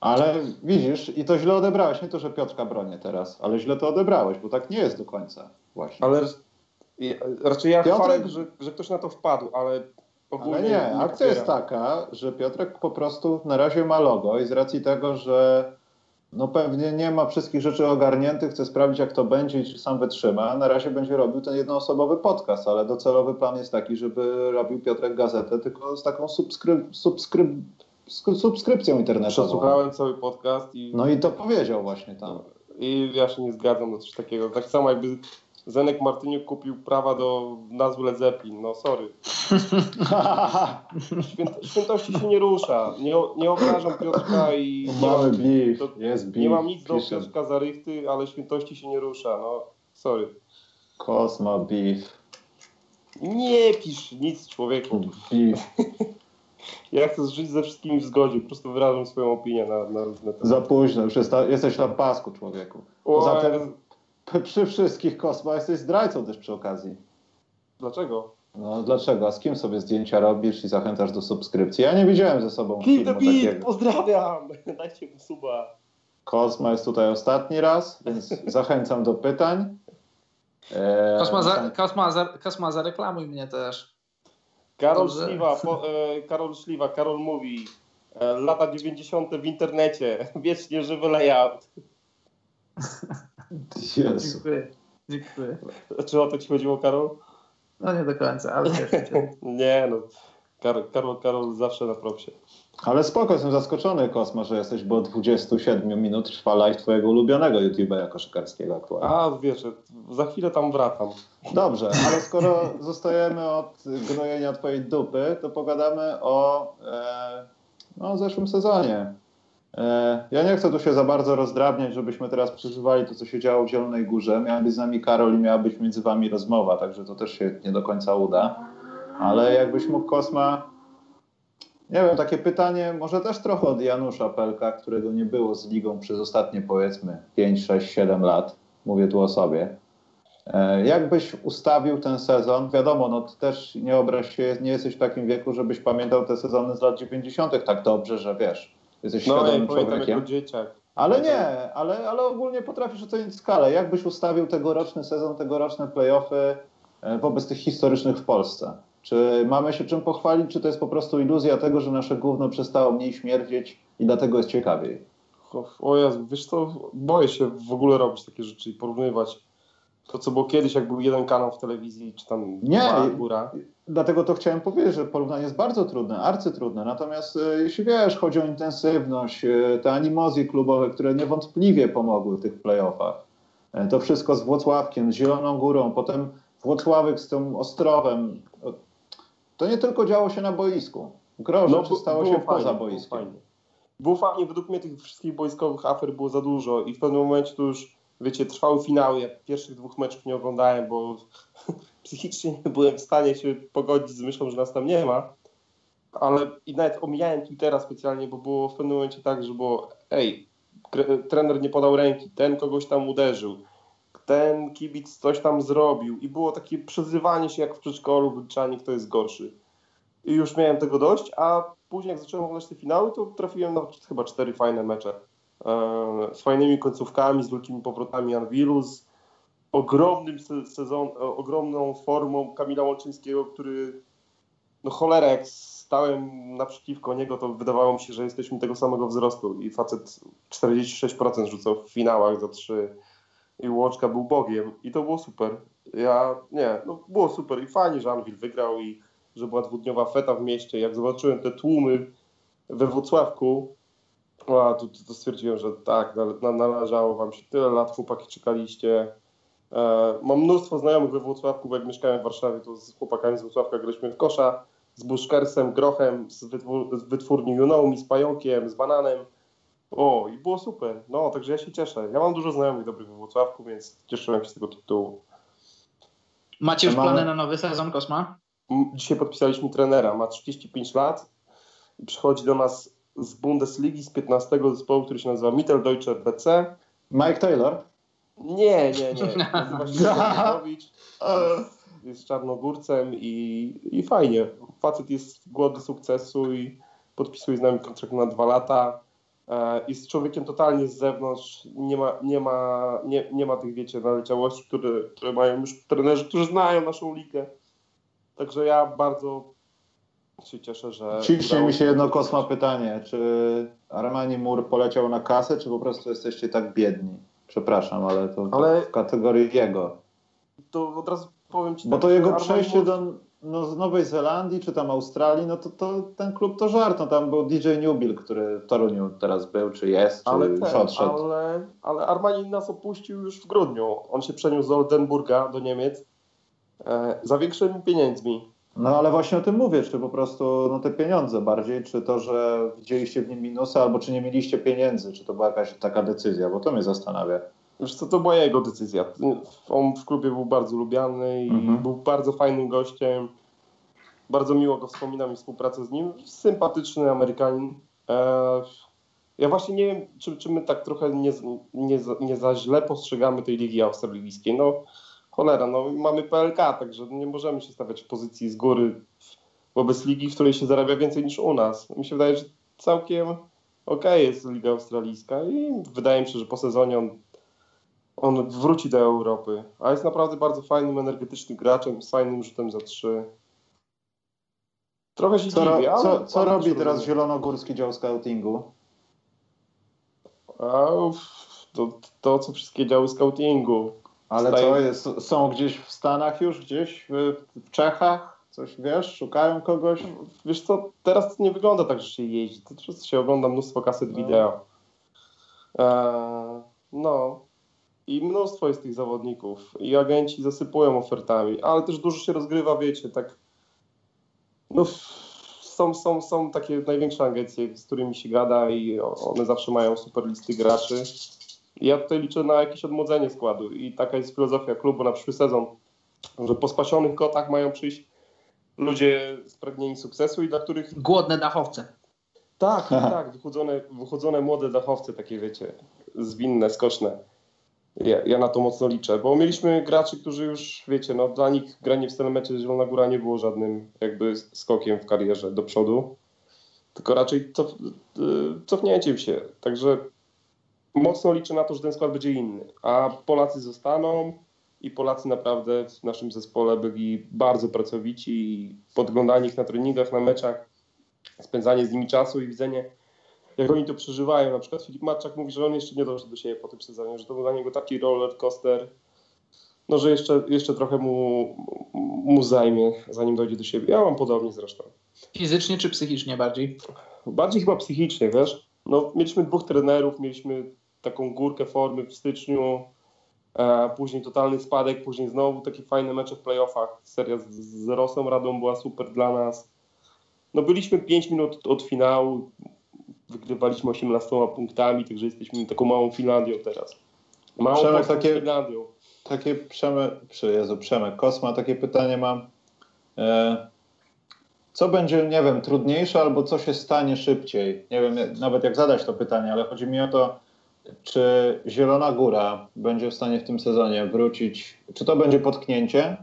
Ale widzisz, i to źle odebrałeś. Nie to, że Piotrka bronię teraz, ale źle to odebrałeś, bo tak nie jest do końca. Właśnie. Ale raczej ja Piotrek- chwalę, że, że ktoś na to wpadł, ale ogólnie Ale nie, akcja jest taka, że Piotrek po prostu na razie ma logo i z racji tego, że no pewnie nie ma wszystkich rzeczy ogarniętych, chce sprawdzić jak to będzie i czy sam wytrzyma, na razie będzie robił ten jednoosobowy podcast, ale docelowy plan jest taki, żeby robił Piotrek gazetę tylko z taką subskryp, subskryp, sk- subskrypcją internetową. Przesłuchałem cały podcast i, No i to powiedział właśnie tam. i ja się nie zgadzam na coś takiego. Tak samo jakby Zenek Martyniuk kupił prawa do nazwy Led Zeppelin, no sorry. [LAUGHS] Święt, świętości się nie rusza. Nie, nie obrażam Piotrka i Mamy mam, beef, to- jest beef. nie mam nic do. Piotrka Zarychty, ale świętości się nie rusza, no sorry. Kosma beef, Nie pisz nic człowieku. beef. [LAUGHS] Ja chcę żyć ze wszystkimi w zgodzie, po prostu wyrażam swoją opinię na, na różne tematy. Za późno, już jest, jesteś na pasku człowieku. Poza tym [LAUGHS] przy wszystkich Kosma jesteś zdrajcą też przy okazji. Dlaczego? No dlaczego? A z kim sobie zdjęcia robisz i zachęcasz do subskrypcji? Ja nie widziałem ze sobą Kill the filmu beat, takiego. pozdrawiam! [LAUGHS] Dajcie mu suba. Kosma jest tutaj ostatni raz, więc [LAUGHS] zachęcam do pytań. Eee, Kosma, za, tam- Kosma, za, Kosma, zareklamuj mnie też. Karol Dobrze. Śliwa, po, e, Karol Śliwa, Karol mówi e, lata 90. w internecie, wiecznie żywy layout. Jezu. Dziękuję. Dziękuję. Czy o to ci chodziło, Karol? No nie do końca, ale cieszę się. [LAUGHS] Nie no, Karol, Karol, Karol zawsze na propsie. Ale spoko, jestem zaskoczony Kosma, że jesteś, bo od 27 minut trwa live twojego ulubionego YouTube'a koszykarskiego aktualnie. A wiesz, za chwilę tam wracam. Dobrze, ale skoro [LAUGHS] zostajemy od gnojenia twojej dupy, to pogadamy o, e, no, o zeszłym sezonie. E, ja nie chcę tu się za bardzo rozdrabniać, żebyśmy teraz przeżywali to, co się działo w Zielonej Górze. Miała być z nami Karol i miała być między wami rozmowa, także to też się nie do końca uda. Ale jakbyś mógł Kosma, nie wiem, takie pytanie, może też trochę od Janusza Pelka, którego nie było z ligą przez ostatnie powiedzmy 5, 6, 7 lat. Mówię tu o sobie. E, Jak byś ustawił ten sezon? Wiadomo, no też nie obraź się, nie jesteś w takim wieku, żebyś pamiętał te sezony z lat 90. tak dobrze, że wiesz, jesteś No ja świadomym pamiętam człowiekiem. Ale nie, ale, ale ogólnie potrafisz ocenić skalę. Jak byś ustawił tegoroczny sezon, tegoroczne playoffy e, wobec tych historycznych w Polsce? Czy mamy się czym pochwalić, czy to jest po prostu iluzja tego, że nasze gówno przestało mniej śmierdzieć i dlatego jest ciekawiej? O, o Jezu, wiesz co, boję się w ogóle robić takie rzeczy i porównywać to, co było kiedyś, jak był jeden kanał w telewizji, czy tam Nie. dwa, góra. Dlatego to chciałem powiedzieć, że porównanie jest bardzo trudne, arcytrudne. Natomiast e, jeśli wiesz, chodzi o intensywność, e, te animozje klubowe, które niewątpliwie pomogły w tych playoffach. E, To wszystko z Włocławkiem, z Zieloną Górą, potem Włocławek z tym Ostrowem. To nie tylko działo się na boisku. Gro bu- stało się No, było poza fajnie, było boiskiem. fajnie. Było fajnie, według mnie tych wszystkich boiskowych afer było za dużo i w pewnym momencie to już, wiecie, trwały finały. Ja pierwszych dwóch meczów nie oglądałem, bo [LAUGHS] psychicznie nie byłem w stanie się pogodzić z myślą, że nas tam nie ma. Ale i nawet omijałem Twittera specjalnie, bo było w pewnym momencie tak, że było, ej, trener nie podał ręki, ten kogoś tam uderzył, ten kibic coś tam zrobił i było takie przezywanie się jak w przedszkolu, wyliczanie kto jest gorszy. I już miałem tego dość, a później jak zacząłem oglądać te finały, to trafiłem na chyba cztery fajne mecze. Z fajnymi końcówkami, z wielkimi powrotami Anwilu, z ogromnym se- sezon, e, ogromną formą Kamila Łączyńskiego, który no cholera, jak stałem naprzeciwko niego, to wydawało mi się, że jesteśmy tego samego wzrostu i facet 46% rzucał w finałach za 3 i Łączka był Bogiem i to było super. Ja, nie, no było super i fajnie, że Anwil wygrał i że była dwudniowa feta w mieście. Jak zobaczyłem te tłumy we Wrocławku, a, to, to stwierdziłem, że tak, na, należało wam się tyle lat, chłopaki czekaliście. E, mam mnóstwo znajomych we Wrocławku, bo jak mieszkałem w Warszawie, to z chłopakami z Wrocławka graliśmy w kosza, z Buszkersem, Grochem, z, wytwór, z wytwórni You Know Me, z Pająkiem, z Bananem. O, i było super. No, także ja się cieszę. Ja mam dużo znajomych dobrych we Wrocławku, więc cieszyłem się z tego tytułu. Macie już plany na nowy sezon Kosma? Dzisiaj podpisaliśmy trenera, ma 35 lat i przychodzi do nas z Bundesligi, z 15 zespołu, który się nazywa Mitteldeutscher BC. Mike Taylor? Nie, nie, nie. [LAUGHS] Nazywa się. [LAUGHS] Jest czarnogórcem i, i fajnie. Facet jest głodny sukcesu i podpisuje z nami kontrakt na dwa lata. E, Jest człowiekiem totalnie z zewnątrz. Nie ma, nie ma, nie, nie ma tych, wiecie, naleciałości, które, które mają już trenerzy, którzy znają naszą ligę. Także ja bardzo się cieszę, że. Ciśnie mi się jedno kosma pytanie. Czy Armani Mur poleciał na kasę, czy po prostu jesteście tak biedni? Przepraszam, ale to Ale- w kategorii jego. To od razu powiem ci Bo tak, to jego Armani przejście Mur- do no, z Nowej Zelandii czy tam Australii, no to, to ten klub to żart. No, tam był DJ Newbill, który w Toruniu teraz był, czy jest, czy Ale, już ten, odszedł. ale, ale Armani nas opuścił już w grudniu. On się przeniósł do Oldenburga, do Niemiec, e, za większymi pieniędzmi. No ale właśnie o tym mówię, czy po prostu no, te pieniądze bardziej, czy to, że widzieliście w nim minusy, albo czy nie mieliście pieniędzy, czy to była jakaś taka decyzja, bo to mnie zastanawia. Wiesz co, to była jego decyzja. On w klubie był bardzo lubiany i Mhm. był bardzo fajnym gościem. Bardzo miło go wspominam i współpracę z nim. Sympatyczny Amerykanin. E, ja właśnie nie wiem, czy, czy my tak trochę nie, nie, za- nie za źle postrzegamy tej ligi australijskiej. No cholera, no mamy PLK, także nie możemy się stawiać w pozycji z góry wobec ligi, w której się zarabia więcej niż u nas. Mi się wydaje, że całkiem okej jest liga australijska i wydaje mi się, że po sezonie on on wróci do Europy, a jest naprawdę bardzo fajnym, energetycznym graczem, z fajnym rzutem za trzy. Trochę się Co, ro, dziwię, ale... co, co robi teraz rozumiem. Zielonogórski dział scoutingu? A, to, to, co wszystkie działy scoutingu. Ale co, jest, są gdzieś w Stanach już, gdzieś w, w Czechach? Coś wiesz, szukają kogoś? Wiesz co, teraz to nie wygląda tak, że się jeździ. To często się ogląda mnóstwo kaset No. wideo. Eee, no. I mnóstwo jest tych zawodników. I agenci zasypują ofertami, ale też dużo się rozgrywa, wiecie, tak. No, są, są, są takie największe agencje, z którymi się gada i one zawsze mają super listy graczy. Ja tutaj liczę na jakieś odmłodzenie składu i taka jest filozofia klubu na przyszły sezon, że po spasionych kotach mają przyjść ludzie spragnieni sukcesu i dla których Głodne dachowce. tak, tak, tak, wychudzone, wychudzone młode dachowce, takie wiecie, zwinne, skoczne. Ja, ja na to mocno liczę, bo mieliśmy graczy, którzy już, wiecie, no dla nich granie w Stelmecie Zielona Góra nie było żadnym jakby skokiem w karierze do przodu, tylko raczej cof, y, cofnięciem się. Także mocno liczę na to, że ten skład będzie inny, a Polacy zostaną i Polacy naprawdę w naszym zespole byli bardzo pracowici i podglądanie ich na treningach, na meczach, spędzanie z nimi czasu i widzenie, jak oni to przeżywają. Na przykład Filip Marczak mówi, że on jeszcze nie doszedł do siebie po tym sezonie, że to był dla niego taki roller coaster, no że jeszcze, jeszcze trochę mu, mu zajmie, zanim dojdzie do siebie. Ja mam podobnie zresztą. Fizycznie czy psychicznie bardziej? Bardziej chyba psychicznie, wiesz? No, mieliśmy dwóch trenerów, mieliśmy taką górkę formy w styczniu, e, później totalny spadek, później znowu takie fajne mecze w playoffach. Seria z, z Rosą Radą była super dla nas. No byliśmy 5 minut od finału, wygrywaliśmy 18 punktami, także jesteśmy taką małą Finlandią teraz. Małą Przemek, takie- Finlandią. Takie Przemek, Jezu, Przemek Kosma, takie pytanie mam. E, co będzie, nie wiem, trudniejsze albo co się stanie szybciej? Nie wiem nawet jak zadać to pytanie, ale chodzi mi o to, czy Zielona Góra będzie w stanie w tym sezonie wrócić, czy to będzie potknięcie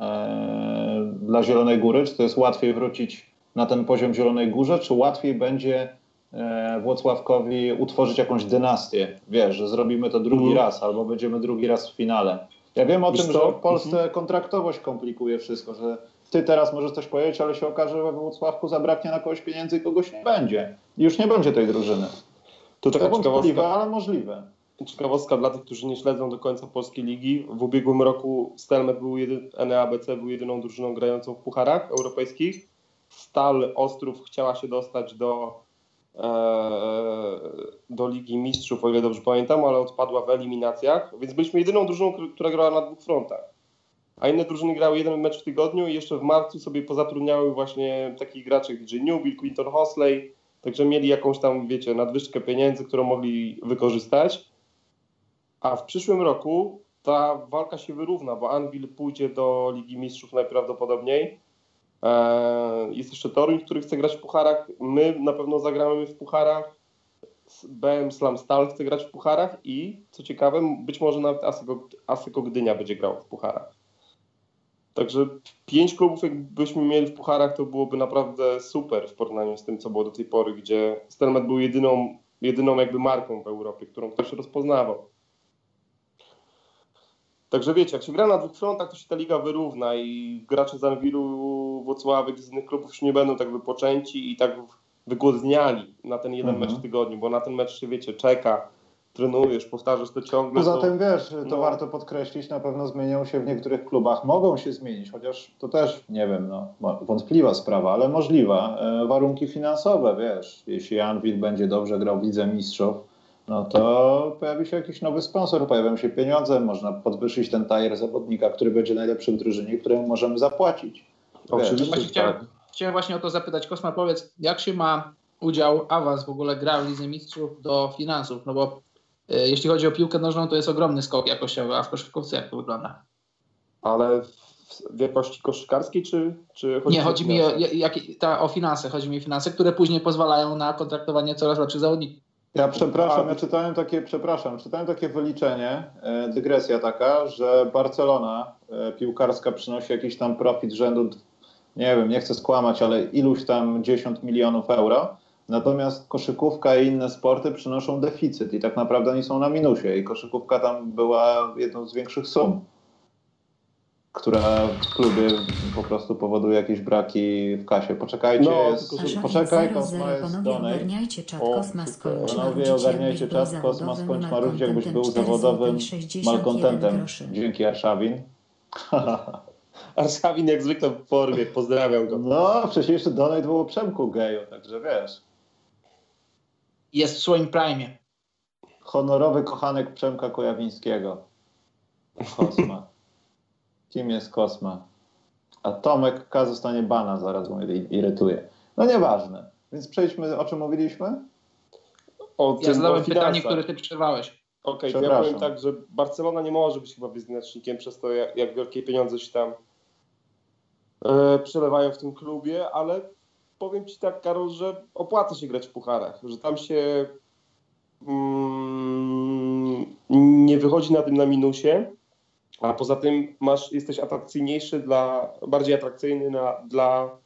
e, dla Zielonej Góry, czy to jest łatwiej wrócić na ten poziom Zielonej Górze, czy łatwiej będzie e, Włocławkowi utworzyć jakąś dynastię? Wiesz, że zrobimy to drugi Mhm. raz, albo będziemy drugi raz w finale. Ja wiem o Wiesz tym, co? że w Polsce kontraktowość komplikuje wszystko, że ty teraz możesz coś powiedzieć, ale się okaże, że we Włocławku zabraknie na kogoś pieniędzy i kogoś nie będzie. I już nie będzie tej drużyny. To To taka wątpliwe, ciekawostka, ale możliwe. ciekawostka dla tych, którzy nie śledzą do końca polskiej ligi. W ubiegłym roku Stelmet był jedy, NEABC był jedyną drużyną grającą w pucharach europejskich. Stal Ostrów chciała się dostać do, e, do Ligi Mistrzów, o ile dobrze pamiętam, ale odpadła w eliminacjach, więc byliśmy jedyną drużyną, która grała na dwóch frontach. A inne drużyny grały jeden mecz w tygodniu i jeszcze w marcu sobie pozatrudniały właśnie takich graczy jak DJ Newbill, Quinton Hosley, także mieli jakąś tam, wiecie, nadwyżkę pieniędzy, którą mogli wykorzystać. A w przyszłym roku ta walka się wyrówna, bo Anvil pójdzie do Ligi Mistrzów najprawdopodobniej. Eee, Jest jeszcze Toruń, który chce grać w pucharach. My na pewno zagramy w pucharach. BM Slam Stal chce grać w pucharach i co ciekawe, być może nawet Asyko, Gdynia będzie grał w pucharach. Także pięć klubów, jakbyśmy mieli w pucharach, to byłoby naprawdę super w porównaniu z tym, co było do tej pory, gdzie Stelmet był jedyną, jedyną jakby marką w Europie, którą ktoś rozpoznawał. Także wiecie, jak się gra na dwóch frontach, to się ta liga wyrówna i gracze z Anwilu, Włocławek i z innych klubów już nie będą tak wypoczęci i tak wygłodniali na ten jeden Mhm. mecz w tygodniu, bo na ten mecz się, wiecie, czeka, trenujesz, powtarzasz to ciągle. Poza to... tym wiesz, to no. warto podkreślić, na pewno zmienią się w niektórych klubach. Mogą się zmienić, chociaż to też, nie wiem, no, wątpliwa sprawa, ale możliwa. E, warunki finansowe, wiesz, jeśli Anvil będzie dobrze grał w Lidze Mistrzów, no to pojawi się jakiś nowy sponsor, pojawią się pieniądze, można podwyższyć ten tajer zawodnika, który będzie najlepszy w drużynie, któremu możemy zapłacić. Oczywiście, Właśnie tak. chciałem, chciałem właśnie o to zapytać. Kosma, powiedz, jak się ma udział, awans w ogóle gra w Lidze Mistrzów do finansów? No bo jeśli chodzi o piłkę nożną, to jest ogromny skok jakościowy, a w koszykówce jak to wygląda? Ale w, jakości koszykarskiej, czy, czy chodzi Nie, o chodzi mi o, finanse? jak, ta, o finanse, chodzi mi o finanse, które później pozwalają na kontraktowanie coraz lepszych zawodników. Ja przepraszam, ja czytałem takie, przepraszam, czytałem takie wyliczenie, e, dygresja taka, że Barcelona e, piłkarska przynosi jakiś tam profit rzędu, nie wiem, nie chcę skłamać, ale iluś tam 10 milionów euro, natomiast koszykówka i inne sporty przynoszą deficyt i tak naprawdę oni są na minusie i koszykówka tam była jedną z większych sum, która w klubie po prostu powoduje jakieś braki w kasie. Poczekajcie, No, jest, poczekaj, 00, Kosma jest panowie donate. ogarniajcie czat, Kosma super. skończy Panowie, ogarniajcie czas, Kosma skończ marudzić, jakbyś był zawodowym 4,61 malkontentem. Dzięki Arszawin. [LAUGHS] Arszawin jak zwykle w formie, pozdrawiam go. No, wcześniejszy donate był o Przemku Geju, także wiesz. Jest w swoim prime. Honorowy kochanek Przemka Kojawińskiego. Kosma. Kim jest Kosma? A Tomek K zostanie bana, zaraz iri- irytuje. No nieważne. Więc przejdźmy, o czym mówiliśmy? O Ja tym, zadałem pytanie, które ty przerwałeś. Okej, to ja powiem tak, że Barcelona nie może być chyba wyznacznikiem przez to, jak, jak wielkie pieniądze się tam e, przelewają w tym klubie, ale powiem Ci tak, Karol, że opłaca się grać w pucharach, że tam się mm, nie wychodzi na tym na minusie, a poza tym masz, jesteś atrakcyjniejszy dla, bardziej atrakcyjny na, dla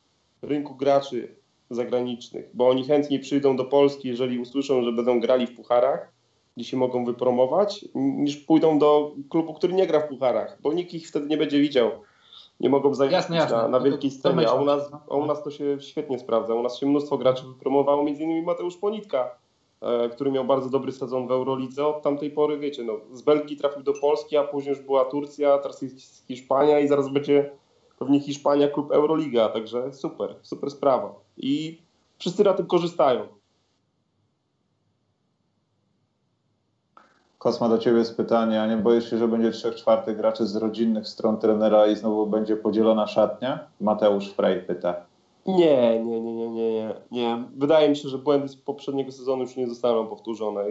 rynku graczy zagranicznych, bo oni chętnie przyjdą do Polski, jeżeli usłyszą, że będą grali w pucharach, gdzie się mogą wypromować, niż pójdą do klubu, który nie gra w pucharach, bo nikt ich wtedy nie będzie widział. Nie mogą zagrać Jasne, na, na No wielkiej scenie, a u, nas, a u nas to się świetnie sprawdza. U nas się mnóstwo graczy wypromowało, między innymi Mateusz Ponitka, e, który miał bardzo dobry sezon w Eurolidze. Od tamtej pory, wiecie, no, z Belgii trafił do Polski, a później już była Turcja, teraz jest Hiszpania i zaraz będzie pewnie Hiszpania, klub Euroliga, także super, super sprawa. I wszyscy na tym korzystają. Kosma, do Ciebie jest pytanie, a nie boisz się, że będzie trzech czwartych graczy z rodzinnych stron trenera i znowu będzie podzielona szatnia? Mateusz Frej pyta. Nie, nie, nie, nie, nie, nie, nie. Wydaje mi się, że błędy z poprzedniego sezonu już nie zostaną powtórzone.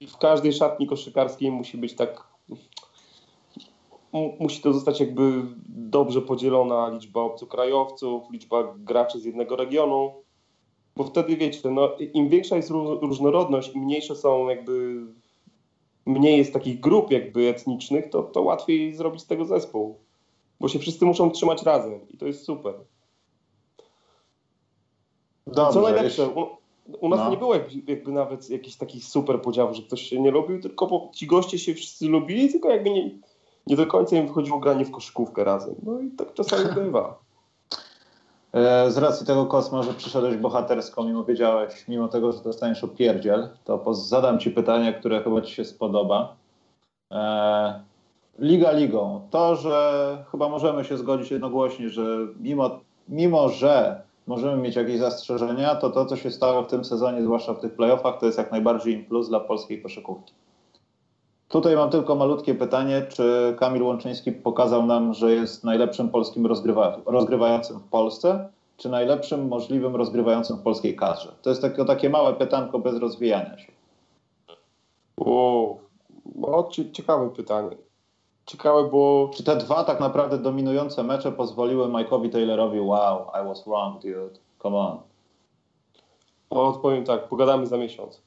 I- w każdej szatni koszykarskiej musi być tak. mu- Musi to zostać jakby dobrze podzielona liczba obcokrajowców, liczba graczy z jednego regionu. Bo wtedy wiecie, no, im większa jest ró- różnorodność, im mniejsze są jakby. Mniej jest takich grup jakby etnicznych, to, to łatwiej zrobić z tego zespół. Bo się wszyscy muszą trzymać razem i to jest super. Dobrze, Co najlepsze, u, u nas No. nie było jakby, jakby nawet jakichś takich super podziałów, że ktoś się nie lubił, tylko po, ci goście się wszyscy lubili, tylko jakby nie, nie do końca im wychodziło granie w koszykówkę razem. No i tak czasami [LAUGHS] bywa. E, Z racji tego Kosma, że przyszedłeś bohatersko, mimo wiedziałeś, mimo tego, że dostaniesz opierdziel, to zadam ci pytanie, które chyba ci się spodoba. E, Liga ligą. To, że chyba możemy się zgodzić jednogłośnie, że mimo, mimo że możemy mieć jakieś zastrzeżenia, to to, co się stało w tym sezonie, zwłaszcza w tych playoffach, to jest jak najbardziej im plus dla polskiej koszykówki. Tutaj mam tylko malutkie pytanie, czy Kamil Łączyński pokazał nam, że jest najlepszym polskim rozgrywa rozgrywającym w Polsce, czy najlepszym możliwym rozgrywającym w polskiej kadrze? To jest takie, takie małe pytanko bez rozwijania się. O, no, cie- ciekawe pytanie. Ciekawe, bo Czy te dwa tak naprawdę dominujące mecze pozwoliły Mike'owi Taylorowi wow, I was wrong, dude, come on. no, odpowiem tak, pogadamy za miesiąc.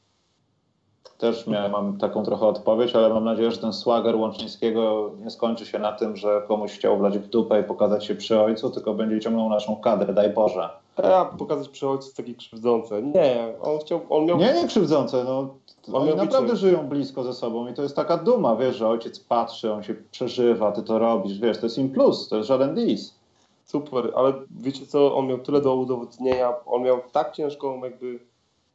Też miałem, mam taką trochę odpowiedź, ale mam nadzieję, że ten swagger Łączyńskiego nie skończy się na tym, że komuś chciał wlać w dupę i pokazać się przy ojcu, tylko będzie ciągnął naszą kadrę, daj Boże. A pokazać przy ojcu takie krzywdzące. Nie, on chciał, on miał... Nie, nie krzywdzące, no. On Oni naprawdę być- żyją blisko ze sobą i to jest taka duma, wiesz, że ojciec patrzy, on się przeżywa, ty to robisz, wiesz, to jest im plus, to jest żaden dis. Super, ale wiecie co, on miał tyle do udowodnienia, on miał tak ciężką jakby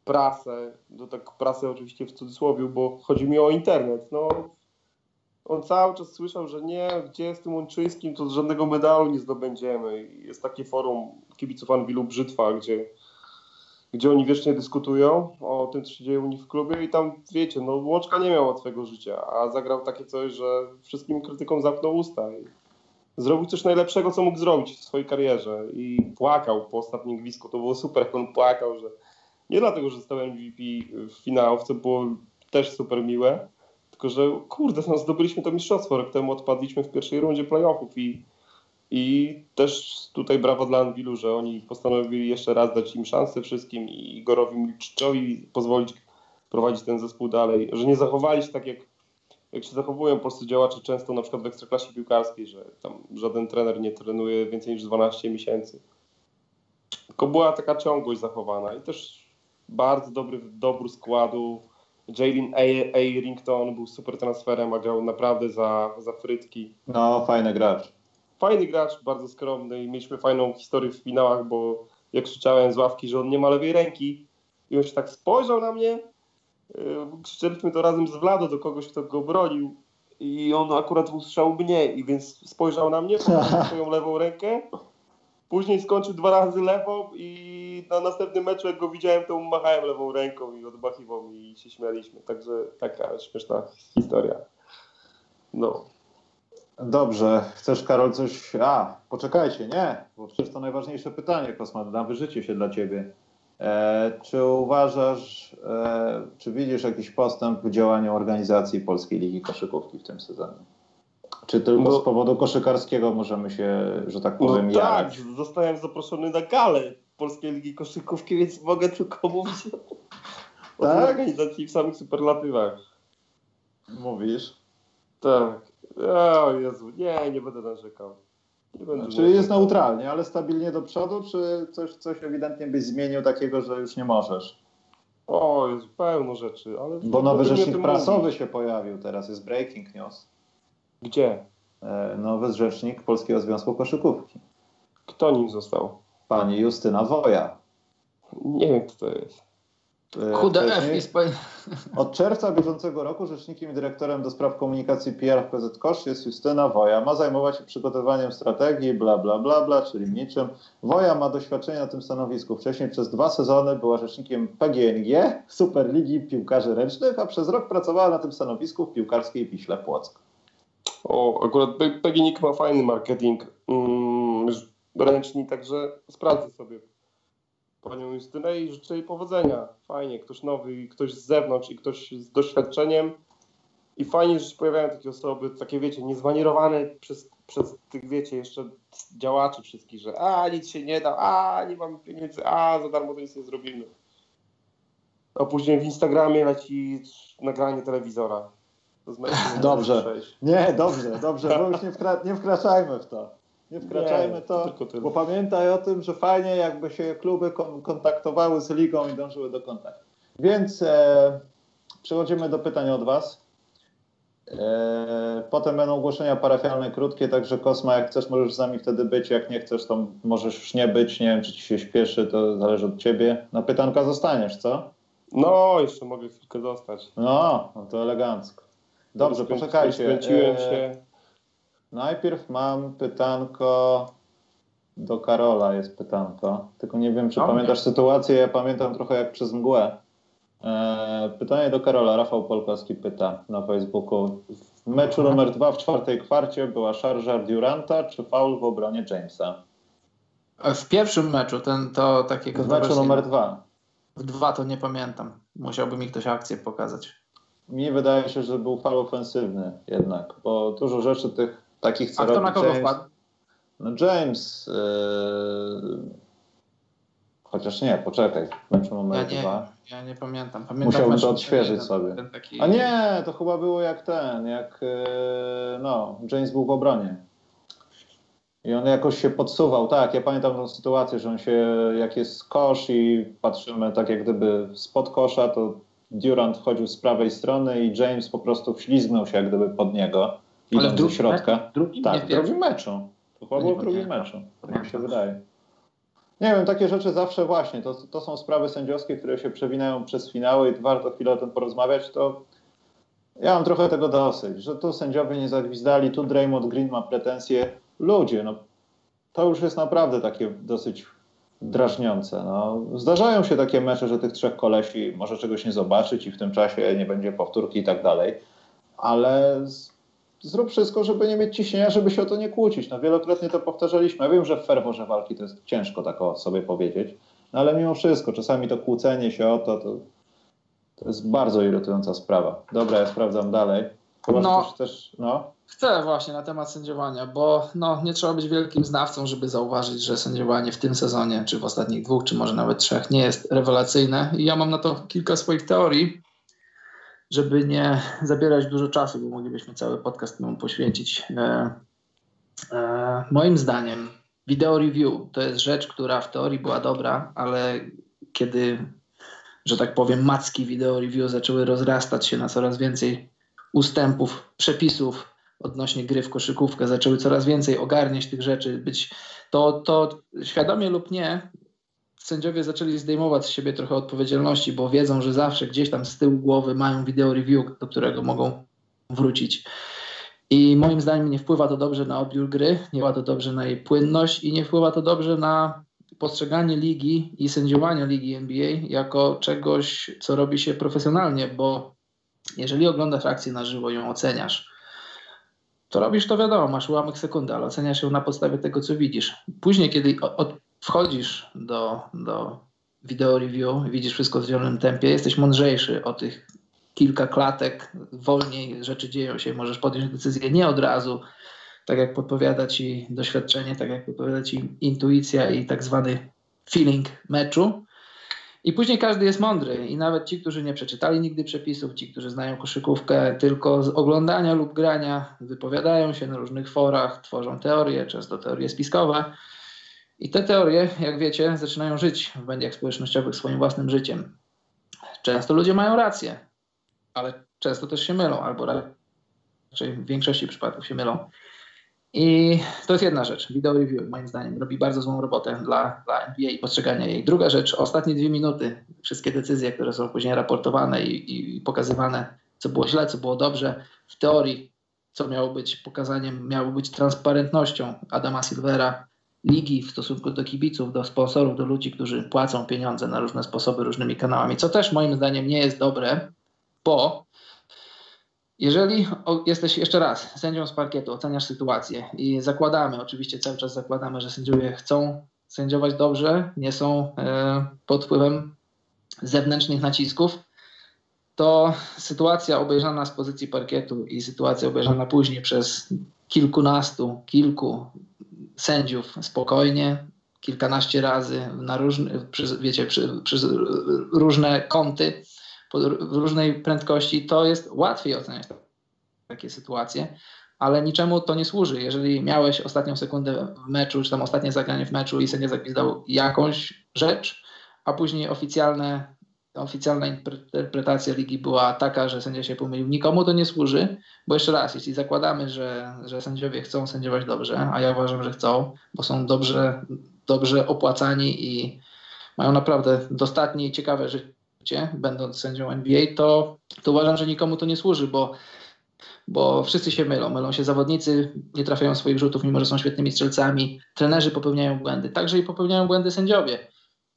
prasę, do tak prasę oczywiście w cudzysłowie, bo chodzi mi o internet, no on cały czas słyszał, że nie, gdzie jest tym Łączyńskim, to żadnego medalu nie zdobędziemy. Jest takie forum kibiców Anwilu Brzytwa, gdzie, gdzie oni wiecznie dyskutują o tym, co się dzieje u nich w klubie i tam, wiecie, no Łączka nie miał łatwego życia, a zagrał takie coś, że wszystkim krytykom zamknął usta i zrobił coś najlepszego, co mógł zrobić w swojej karierze i płakał po ostatnim gwizdku. To było super, jak on płakał, że nie dlatego, że został MVP w finałów, co było też super miłe, tylko że kurde, no zdobyliśmy to mistrzostwo, rok temu odpadliśmy w pierwszej rundzie playoffów i, i też tutaj brawo dla Anwilu, że oni postanowili jeszcze raz dać im szansę wszystkim i Igorowi Milczyczowi pozwolić prowadzić ten zespół dalej, że nie zachowali się tak jak jak się zachowują polscy działacze często na przykład w ekstraklasie piłkarskiej, że tam żaden trener nie trenuje więcej niż 12 miesięcy. Tylko była taka ciągłość zachowana i też bardzo dobry dobór składu. Jalen A- Arrington był super transferem, a grał naprawdę za, za frytki. No, fajny gracz. Fajny gracz, bardzo skromny i mieliśmy fajną historię w finałach, bo jak krzyczałem z ławki, że on nie ma lewej ręki i on się tak spojrzał na mnie, yy, krzyczeliśmy to razem z Vlado do kogoś, kto go bronił i on akurat usłyszał mnie i więc spojrzał na mnie, [LAUGHS] swoją lewą rękę, później skończył dwa razy lewą i na następnym meczu jak go widziałem, to machałem lewą ręką i odmachiwał mi i się śmialiśmy, także taka śmieszna historia. No. Dobrze, chcesz Karol coś... A, poczekajcie, nie, bo przecież to najważniejsze pytanie, Kosmat, na wyżycie się dla ciebie. E, czy uważasz, e, czy widzisz jakiś postęp w działaniu organizacji Polskiej Ligi Koszykówki w tym sezonie? Czy tylko No- z powodu koszykarskiego możemy się, że tak No powiem, tak, jarać? zostałem zaproszony na galę Polskiej Ligi Koszykówki, więc mogę tylko mówić o tej Tak? organizacji w samych superlatywach. Mówisz? Tak. O Jezu, nie, nie będę narzekał. Nie będę Czyli Znaczy, jest narzekał. neutralnie, ale stabilnie do przodu, czy coś, coś ewidentnie byś zmienił takiego, że już nie możesz? O Jezu, pełno rzeczy, ale... Bo nowy rzecznik prasowy mówić. się pojawił teraz, jest breaking news. Gdzie? E, Nowy rzecznik Polskiego Związku Koszykówki. Kto nim został? Pani Justyna Woja. Nie wiem, kto to jest. E, QDF wcześniej- i spo... [LAUGHS] Od czerwca bieżącego roku rzecznikiem i dyrektorem do spraw komunikacji PR w PZ Kosz jest Justyna Woja. Ma zajmować się przygotowaniem strategii, bla, bla, bla, bla, czyli niczym. Woja ma doświadczenie na tym stanowisku. Wcześniej przez dwa sezony była rzecznikiem PGNG, Superligi Piłkarzy Ręcznych, a przez rok pracowała na tym stanowisku w piłkarskiej Wiśle Płock. O, akurat PGNiG ma fajny marketing mm, ręczny, także sprawdzę sobie panią Justynę i życzę jej powodzenia. Fajnie, ktoś nowy, ktoś z zewnątrz i ktoś z doświadczeniem. I fajnie, że się pojawiają takie osoby, takie wiecie, niezwanierowane przez, przez tych, wiecie, jeszcze działaczy wszystkich, że a, nic się nie da, a, nie mamy pieniędzy, a, za darmo to nic nie zrobimy. A później w Instagramie leci nagranie telewizora. To [LAUGHS] Dobrze. Nie, dobrze, dobrze, bo już nie, wkra- nie wkraczajmy w to. Nie wkraczajmy Nie, to, bo pamiętaj o tym, że fajnie jakby się kluby kon- kontaktowały z ligą i dążyły do kontaktu. Więc e, przechodzimy do pytań od Was. E, potem będą ogłoszenia parafialne krótkie, także Kosma, jak chcesz, możesz z nami wtedy być, jak nie chcesz, to możesz już nie być. Nie wiem, czy ci się śpieszy, to zależy od ciebie. Na pytanka zostaniesz, co? No, jeszcze mogę chwilkę zostać. No, no to elegancko. Dobrze, Skrę- poczekajcie. Skręciłem E, się. Najpierw mam pytanko do Karola, jest pytanko. Tylko nie wiem, czy pamiętasz sytuację. Ja pamiętam trochę jak przez mgłę. E, pytanie do Karola. Rafał Polkowski pyta na Facebooku. W meczu numer dwa w czwartej kwarcie była szarża Duranta czy faul w obronie Jamesa? W pierwszym meczu, ten to takie W meczu numer dwa. W dwa to nie pamiętam. Musiałby mi ktoś akcję pokazać. Mi wydaje się, że był faul ofensywny jednak, bo dużo rzeczy tych takich, co A kto na kogo James, wpadł? No James. Yy... Chociaż nie, poczekaj. W meczu Ja dwa. ja nie pamiętam. pamiętam Musiałbym to odświeżyć sobie. Ten taki... A nie, to chyba było jak ten, jak yy, no, James był w obronie. I on jakoś się podsuwał, tak, ja pamiętam tą sytuację, że on się, jak jest kosz i patrzymy tak jak gdyby spod kosza, to Durant chodził z prawej strony i James po prostu wślizgnął się jak gdyby pod niego, idąc do środka. W drugim, Tak, w drugim meczu. To chyba było w drugim meczu, tak mi się wydaje. Nie wiem, takie rzeczy zawsze właśnie, to, to są sprawy sędziowskie, które się przewinają przez finały i warto chwilę o tym porozmawiać, to ja mam trochę tego dosyć, że tu sędziowie nie zagwizdali, tu Draymond Green ma pretensje. Ludzie, no to już jest naprawdę takie dosyć drażniące. No. Zdarzają się takie mecze, że tych trzech kolesi może czegoś nie zobaczyć i w tym czasie nie będzie powtórki i tak dalej, ale z, zrób wszystko, żeby nie mieć ciśnienia, żeby się o to nie kłócić. No, wielokrotnie to powtarzaliśmy. Ja wiem, że w ferworze walki to jest ciężko tak o sobie powiedzieć, no, ale mimo wszystko, czasami to kłócenie się o to, to, to jest bardzo irytująca sprawa. Dobra, ja sprawdzam dalej. Chyba, No. coś też, no. Chcę właśnie na temat sędziowania, bo no, nie trzeba być wielkim znawcą, żeby zauważyć, że sędziowanie w tym sezonie, czy w ostatnich dwóch, czy może nawet trzech, nie jest rewelacyjne. I ja mam na to kilka swoich teorii, żeby nie zabierać dużo czasu, bo moglibyśmy cały podcast temu poświęcić. E, e, moim zdaniem video review to jest rzecz, która w teorii była dobra, ale kiedy, że tak powiem, macki video review zaczęły rozrastać się na coraz więcej ustępów, przepisów odnośnie gry w koszykówkę, zaczęły coraz więcej ogarniać tych rzeczy, być to, to świadomie lub nie, sędziowie zaczęli zdejmować z siebie trochę odpowiedzialności, bo wiedzą, że zawsze gdzieś tam z tyłu głowy mają wideo review, do którego mogą wrócić. I moim zdaniem nie wpływa to dobrze na odbiór gry, nie wpływa to dobrze na jej płynność i nie wpływa to dobrze na postrzeganie ligi i sędziowanie ligi NBA jako czegoś, co robi się profesjonalnie, bo jeżeli oglądasz akcję na żywo i ją oceniasz, to robisz to wiadomo, masz ułamek sekundy, ale oceniasz ją na podstawie tego, co widzisz. Później, kiedy wchodzisz do, do video review widzisz wszystko w zwolnionym tempie, jesteś mądrzejszy o tych kilka klatek, wolniej rzeczy dzieją się, możesz podjąć decyzję nie od razu, tak jak podpowiada ci doświadczenie, tak jak podpowiada ci intuicja i tak zwany feeling meczu. I później każdy jest mądry i nawet ci, którzy nie przeczytali nigdy przepisów, ci, którzy znają koszykówkę tylko z oglądania lub grania, wypowiadają się na różnych forach, tworzą teorie, często teorie spiskowe. I te teorie, jak wiecie, zaczynają żyć w mediach społecznościowych swoim własnym życiem. Często ludzie mają rację, ale często też się mylą, albo raczej w większości przypadków się mylą. I to jest jedna rzecz. Video review, moim zdaniem, robi bardzo złą robotę dla, dla NBA i postrzegania jej. Druga rzecz, ostatnie dwie minuty, wszystkie decyzje, które są później raportowane i, i pokazywane, co było źle, co było dobrze, w teorii, co miało być pokazaniem, miało być transparentnością Adama Silvera, ligi w stosunku do kibiców, do sponsorów, do ludzi, którzy płacą pieniądze na różne sposoby, różnymi kanałami, co też moim zdaniem nie jest dobre, bo jeżeli jesteś jeszcze raz sędzią z parkietu, oceniasz sytuację i zakładamy, oczywiście cały czas zakładamy, że sędziowie chcą sędziować dobrze, nie są e, pod wpływem zewnętrznych nacisków, to sytuacja obejrzana z pozycji parkietu i sytuacja obejrzana później przez kilkunastu, kilku sędziów spokojnie, kilkanaście razy na różne, wiecie, różne kąty, w różnej prędkości, to jest łatwiej oceniać takie sytuacje, ale niczemu to nie służy. Jeżeli miałeś ostatnią sekundę w meczu, czy tam ostatnie zagranie w meczu i sędzia zagwizdał jakąś rzecz, a później oficjalne, oficjalna interpretacja ligi była taka, że sędzia się pomylił. Nikomu to nie służy, bo jeszcze raz, jeśli zakładamy, że, że sędziowie chcą sędziować dobrze, a ja uważam, że chcą, bo są dobrze, dobrze opłacani i mają naprawdę dostatnie i ciekawe życie, będąc sędzią NBA, to, to uważam, że nikomu to nie służy, bo bo wszyscy się mylą. Mylą się zawodnicy, nie trafiają swoich rzutów, mimo że są świetnymi strzelcami. Trenerzy popełniają błędy, także i popełniają błędy sędziowie.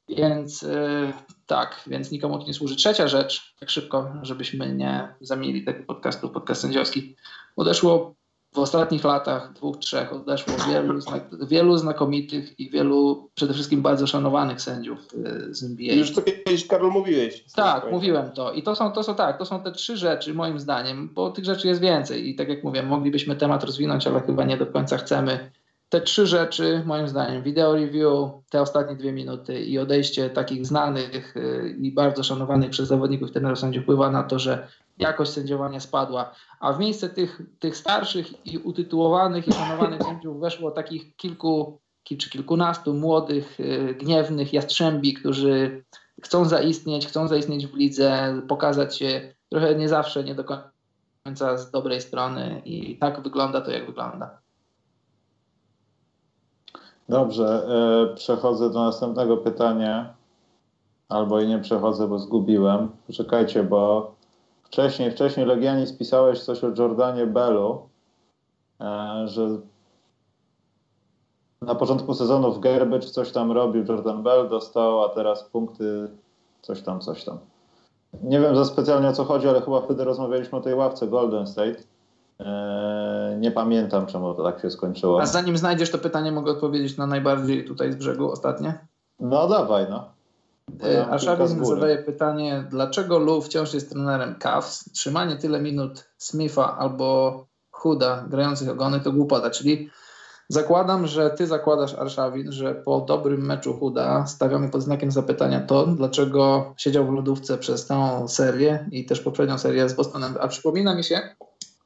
Więc yy, tak, więc nikomu to nie służy. Trzecia rzecz, tak szybko, żebyśmy nie zamienili tego podcastu w podcast sędziowski. Odeszło w ostatnich latach, dwóch, trzech, odeszło wielu, wielu znakomitych i wielu przede wszystkim bardzo szanowanych sędziów y, z NBA. Już to kiedyś, Karol, mówiłeś. Tak, mówiłem to. I to są, to są tak, to są te trzy rzeczy, moim zdaniem, bo tych rzeczy jest więcej. I tak jak mówię, moglibyśmy temat rozwinąć, ale chyba nie do końca chcemy. Te trzy rzeczy, moim zdaniem, video review, te ostatnie dwie minuty i odejście takich znanych y, i bardzo szanowanych przez zawodników trenerów sędziów wpływa na to, że jakość sędziowania spadła, a w miejsce tych, tych starszych i utytułowanych i szanowanych [LAUGHS] sędziów weszło takich kilku czy kilkunastu młodych, y, gniewnych jastrzębi, którzy chcą zaistnieć, chcą zaistnieć w lidze, pokazać się trochę nie zawsze, nie do końca z dobrej strony i tak wygląda to, jak wygląda. Dobrze, e, przechodzę do następnego pytania. Albo i nie przechodzę, bo zgubiłem. Poczekajcie, bo wcześniej, wcześniej Legiani spisałeś coś o Jordanie Bellu, e, że na początku sezonu w Gerbycz coś tam robił Jordan Bell, dostał, a teraz punkty coś tam, coś tam. Nie wiem za specjalnie o co chodzi, ale chyba wtedy rozmawialiśmy o tej ławce Golden State. Eee, nie pamiętam, czemu to tak się skończyło. A zanim znajdziesz to pytanie, mogę odpowiedzieć na najbardziej tutaj z brzegu ostatnie. No dawaj, no. Ja Arszawin zadaje pytanie, dlaczego Lou wciąż jest trenerem Cavs? Trzymanie tyle minut Smitha albo Huda grających ogony to głupota, czyli zakładam, że ty zakładasz Arszawin, że po dobrym meczu Huda stawiamy pod znakiem zapytania to, dlaczego siedział w lodówce przez całą serię i też poprzednią serię z Bostonem. A przypomina mi się,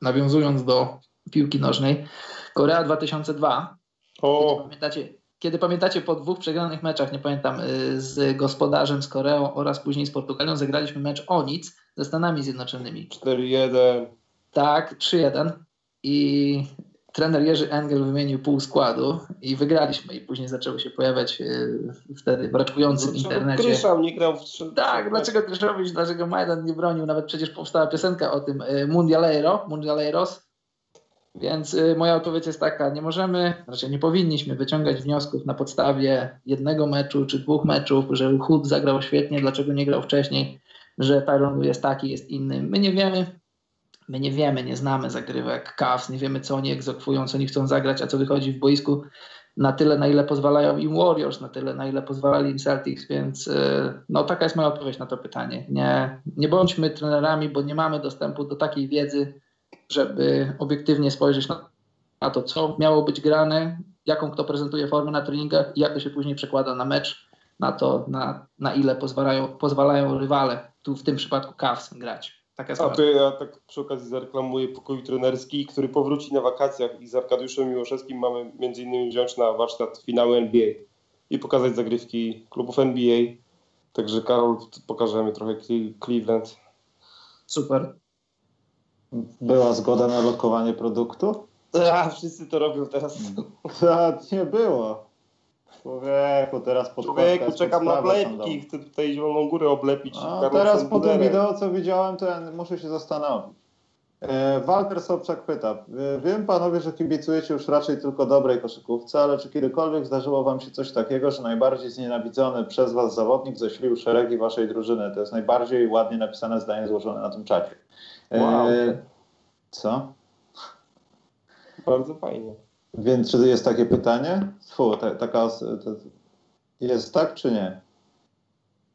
nawiązując do piłki nożnej, Korea 2002. O. Pamiętacie, kiedy pamiętacie po dwóch przegranych meczach, nie pamiętam, y, z gospodarzem, z Koreą oraz później z Portugalią, zagraliśmy mecz o nic ze Stanami Zjednoczonymi. 4-1. Tak, 3-1. I trener Jerzy Engel wymienił pół składu i wygraliśmy. I później zaczęły się pojawiać y, wtedy w raczkującym dlaczego internecie. Kryszał nie grał w trzy... Tak, dlaczego Kryszowicz, dlaczego Majdan nie bronił? Nawet przecież powstała piosenka o tym y, Mundialero, Mundialeros, więc y, moja odpowiedź jest taka, nie możemy, raczej nie powinniśmy wyciągać wniosków na podstawie jednego meczu czy dwóch meczów, że Hood zagrał świetnie, dlaczego nie grał wcześniej, że Tyron jest taki, jest inny. My nie wiemy, my nie wiemy, nie znamy zagrywek Cavs, nie wiemy co oni egzekwują, co oni chcą zagrać, a co wychodzi w boisku na tyle, na ile pozwalają im Warriors, na tyle, na ile pozwalali im Celtics, więc y, no taka jest moja odpowiedź na to pytanie. Nie, nie bądźmy trenerami, bo nie mamy dostępu do takiej wiedzy, żeby obiektywnie spojrzeć na, to, co miało być grane, jaką kto prezentuje formę na treningach i jak to się później przekłada na mecz, na to, na, na ile pozwalają, pozwalają rywale, tu w tym przypadku Cavs, grać. A to ja tak przy okazji zareklamuję pokój trenerski, który powróci na wakacjach i z Arkadiuszem Miłoszewskim mamy między innymi wziąć na warsztat finały NBA i pokazać zagrywki klubów NBA. Także Karol, pokażemy trochę Cleveland. Super. Była zgoda na lokowanie produktu? A, wszyscy to robią teraz. [LAUGHS] A, nie było. Człowieku, teraz pod Człowieku, czekam na wlepki, chcę tutaj Zieloną Górę oblepić. A, teraz po tym wideo, co widziałem, to ja muszę się zastanowić. E, Walter Sobczak pyta, wiem panowie, że kibicujecie już raczej tylko dobrej koszykówce, ale czy kiedykolwiek zdarzyło wam się coś takiego, że najbardziej znienawidzony przez was zawodnik ześlił szeregi waszej drużyny? To jest najbardziej ładnie napisane zdanie złożone na tym czacie. Wow. E, co? Bardzo fajnie. Więc czy jest takie pytanie? Fu, ta, taka jest tak czy nie?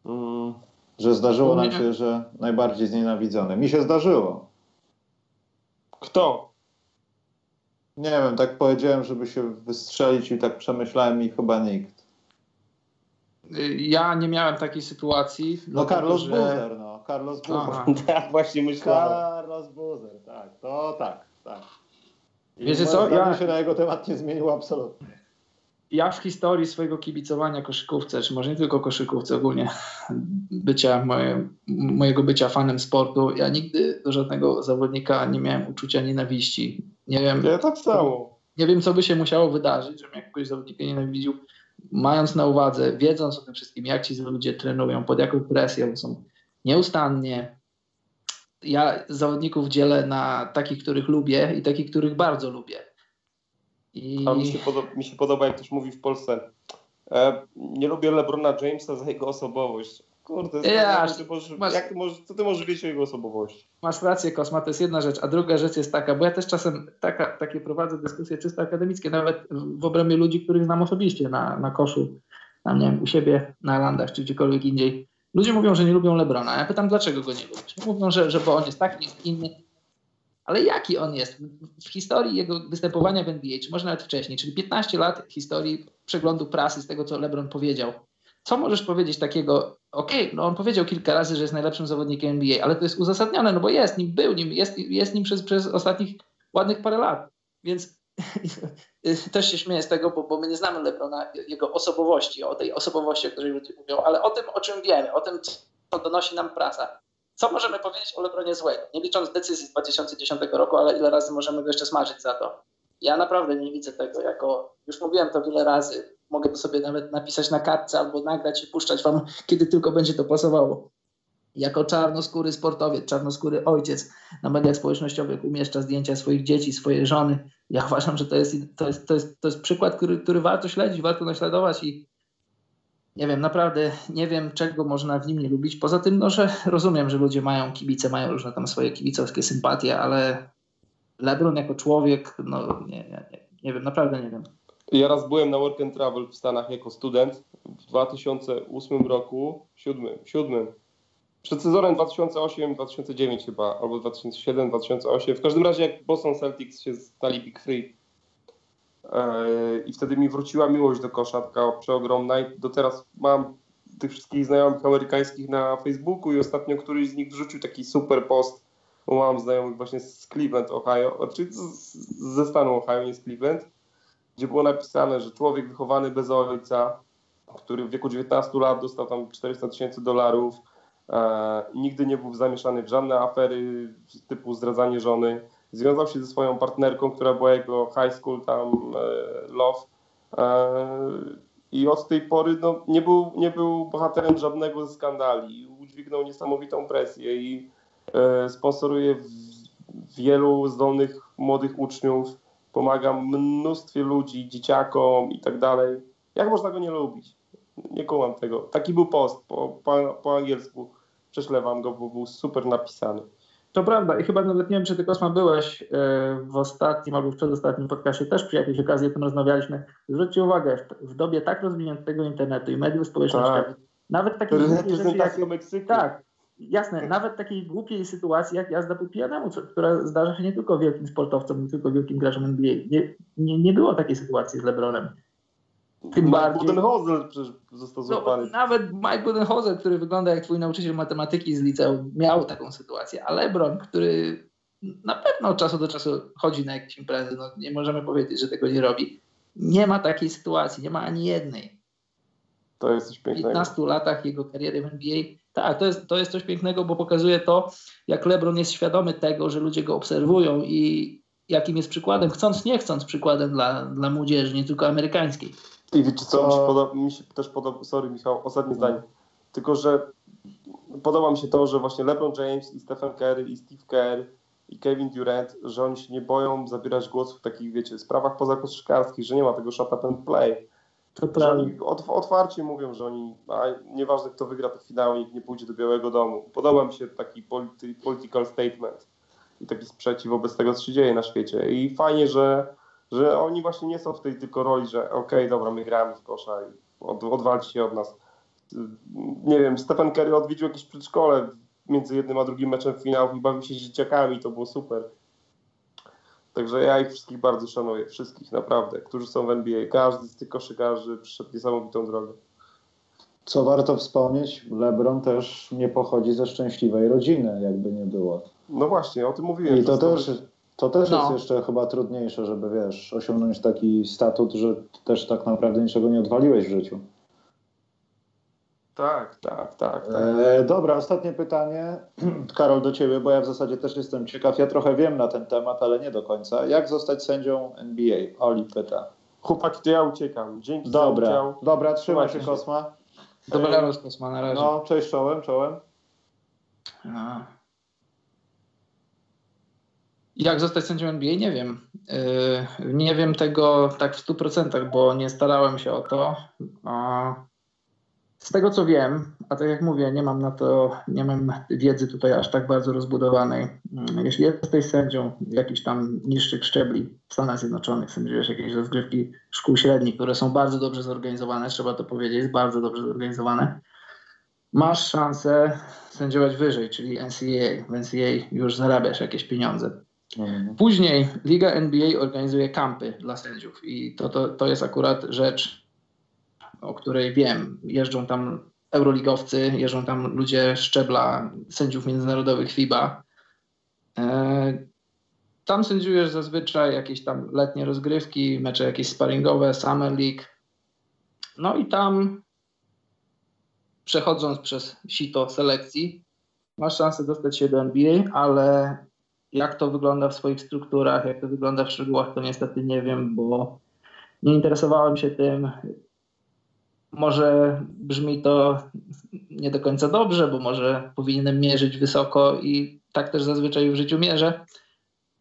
Mm. Że zdarzyło nam się, że najbardziej znienawidzony. Mi się zdarzyło. Kto? Nie wiem, tak powiedziałem, żeby się wystrzelić i tak przemyślałem i chyba nikt. Ja nie miałem takiej sytuacji. No Carlos że... No. Carlos Buzer. [LAUGHS] tak, właśnie myślałem. Carlos Buzer, tak. To tak, tak. I Wiecie co? Ja się na jego temat nie zmieniło absolutnie. ja w historii swojego kibicowania koszykówce, czy może nie tylko koszykówce, ogólnie bycia moje, mojego bycia fanem sportu, ja nigdy do żadnego zawodnika nie miałem uczucia nienawiści. Nie wiem, Ja tak samo. nie wiem co by się musiało wydarzyć, żebym jakiegoś zawodnika nienawidził, mając na uwadze, wiedząc o tym wszystkim, jak ci ludzie trenują, pod jaką presją są nieustannie. Ja zawodników dzielę na takich, których lubię i takich, których bardzo lubię. I... A mi się, podoba, mi się podoba, jak ktoś mówi w Polsce, e, nie lubię LeBrona Jamesa za jego osobowość. Kurde, Ja, jak, ty możesz, masz- jak ty możesz, co ty możesz wiedzieć o jego osobowości? Masz rację, Kosma, to jest jedna rzecz. A druga rzecz jest taka, bo ja też czasem taka, takie prowadzę dyskusje czysto akademickie, nawet w obrębie ludzi, których znam osobiście na, na koszu, tam nie wiem, u siebie, na landach czy gdziekolwiek indziej. Ludzie mówią, że nie lubią Lebrona. Ja pytam, dlaczego go nie lubisz? Mówią, że, że bo on jest taki, jest inny. Ale jaki on jest? W historii jego występowania w NBA, czy może nawet wcześniej, czyli 15 lat historii przeglądu prasy z tego, co LeBron powiedział. Co możesz powiedzieć takiego? Okej, no on powiedział kilka razy, że jest najlepszym zawodnikiem NBA, ale to jest uzasadnione, no bo jest nim, był nim, jest, jest nim przez, przez ostatnich ładnych parę lat. Więc też się śmieję z tego, bo, bo my nie znamy Lebrona, jego osobowości, o tej osobowości, o której ludzie mówią, ale o tym, o czym wiemy, o tym, co donosi nam prasa. Co możemy powiedzieć o Lebronie złego? Nie licząc decyzji z 2010 roku, ale ile razy możemy go jeszcze smażyć za to? Ja naprawdę nie widzę tego jako, już mówiłem to wiele razy, mogę to sobie nawet napisać na kartce albo nagrać i puszczać wam, kiedy tylko będzie to pasowało. Jako czarnoskóry sportowiec, czarnoskóry ojciec na mediach społecznościowych umieszcza zdjęcia swoich dzieci, swojej żony. Ja uważam, że to jest, to jest, to jest, to jest przykład, który, który warto śledzić, warto naśladować i nie wiem, naprawdę nie wiem, czego można w nim nie lubić. Poza tym, no, że rozumiem, że ludzie mają kibice, mają różne tam swoje kibicowskie sympatie, ale LeBron jako człowiek, no nie, nie, nie, nie wiem, naprawdę nie wiem. Ja raz byłem na Work and Travel w Stanach jako student w 2008 roku, 7, 7 przed sezonem 2008-2009 chyba, albo 2007-2008. W każdym razie jak Boston Celtics się stali Big Free Eee, i wtedy mi wróciła miłość do kosza, taka przeogromna i do teraz mam tych wszystkich znajomych amerykańskich na Facebooku i ostatnio któryś z nich wrzucił taki super post, bo mam znajomych właśnie z Cleveland, Ohio, czyli z, z, ze stanu Ohio, nie z Cleveland, gdzie było napisane, że człowiek wychowany bez ojca, który w wieku 19 lat dostał tam 400 tysięcy dolarów, e, nigdy nie był zamieszany w żadne afery typu zdradzanie żony, związał się ze swoją partnerką, która była jego high school tam e, love e, i od tej pory no, nie, był, nie był bohaterem żadnego ze skandali. Udźwignął niesamowitą presję i e, sponsoruje wielu zdolnych młodych uczniów, pomaga mnóstwie ludzi, dzieciakom i tak dalej. Jak można go nie lubić? Nie kołam tego. Taki był post po, po, po angielsku. Prześlę wam go, bo był super napisany. To prawda i chyba nawet nie wiem, czy ty Kosma byłeś e, w ostatnim albo w przedostatnim podcastie, też przy jakiejś okazji o tym rozmawialiśmy. Zwróćcie uwagę, w, dobie tak rozwiniętego internetu i mediów społecznościowych, Tak. nawet takie głupie rzeczy jak... Reprezentacja Meksyku. Tak, jasne, nawet takiej głupiej sytuacji jak jazda po pijanemu, która zdarza się nie tylko wielkim sportowcom, nie tylko wielkim graczom NBA. Nie, nie, nie było takiej sytuacji z LeBronem. Tym Mike bardziej- Budenholzer przecież został No, złapany. nawet Mike Budenholzer, który wygląda jak twój nauczyciel matematyki z liceum, miał taką sytuację, a LeBron, który na pewno od czasu do czasu chodzi na jakieś imprezy, no nie możemy powiedzieć, że tego nie robi. Nie ma takiej sytuacji, nie ma ani jednej. To jest coś W pięknego. 15 latach jego kariery w NBA. Tak, to jest, to jest coś pięknego, bo pokazuje to, jak LeBron jest świadomy tego, że ludzie go obserwują i jakim jest przykładem, chcąc nie chcąc przykładem dla, dla młodzieży, nie tylko amerykańskiej. I wiecie co, mi się, podoba, mi się też podoba, sorry Michał, ostatnie zdanie, tylko że podoba mi się to, że właśnie LeBron James i Stephen Curry i Steve Kerr i Kevin Durant, że oni się nie boją zabierać głosu w takich, wiecie, sprawach pozakoszykarskich, że nie ma tego shut up and play. To Że oni otw- otwarcie mówią, że oni, a nieważne kto wygra to finał, nikt nie pójdzie do Białego Domu. Podoba mi się taki polity, political statement i taki sprzeciw wobec tego, co się dzieje na świecie. I fajnie, że, że oni właśnie nie są w tej tylko roli, że okej, dobra, my gramy w kosza i od, odwalcie się od nas. Nie wiem, Stephen Curry odwiedził jakieś przedszkole między jednym a drugim meczem finałów i bawił się z dzieciakami, to było super. Także ja ich wszystkich bardzo szanuję, wszystkich naprawdę, którzy są w NBA. Każdy z tych koszykarzy przyszedł niesamowitą drogę. Co warto wspomnieć, LeBron też nie pochodzi ze szczęśliwej rodziny, jakby nie było. No właśnie, o tym mówiłem. I to też, To też No. jest jeszcze chyba trudniejsze, żeby wiesz, osiągnąć taki statut, że też tak naprawdę niczego nie odwaliłeś w życiu. Tak, tak, tak. tak. E, dobra, ostatnie pytanie. [CLEARS THROAT] Karol, do ciebie, bo ja w zasadzie też jestem ciekaw. Ja trochę wiem na ten temat, ale nie do końca. Jak zostać sędzią NBA? Oli pyta. Chłopaki, to ja uciekam. Dzięki za Dobra, udział. dobra, trzymaj się. Kosma. Dobranoc, Kosma, na razie. No, cześć czołem, czołem. A. Jak zostać sędzią NBA? Nie wiem. Yy, nie wiem tego tak w 100%, bo nie starałem się o to. Z tego co wiem, a tak jak mówię, nie mam na to, nie mam wiedzy tutaj aż tak bardzo rozbudowanej. Mm, Jeśli jesteś sędzią jakichś tam niższych szczebli w Stanach Zjednoczonych, sędziujesz jakieś rozgrywki szkół średnich, które są bardzo dobrze zorganizowane, trzeba to powiedzieć, bardzo dobrze zorganizowane, masz szansę sędziować wyżej, czyli NCAA. W NCAA już zarabiasz jakieś pieniądze. Mhm. Później Liga NBA organizuje kampy dla sędziów i to, to, to jest akurat rzecz, o której wiem. Jeżdżą tam euroligowcy, jeżdżą tam ludzie szczebla sędziów międzynarodowych FIBA. E, Tam sędziujesz zazwyczaj jakieś tam letnie rozgrywki, mecze jakieś sparingowe, Summer League. No i tam przechodząc przez sito selekcji, masz szansę dostać się do NBA, ale jak to wygląda w swoich strukturach, jak to wygląda w szczegółach, to niestety nie wiem, bo nie interesowałem się tym. Może brzmi to nie do końca dobrze, bo może powinienem mierzyć wysoko i tak też zazwyczaj w życiu mierzę,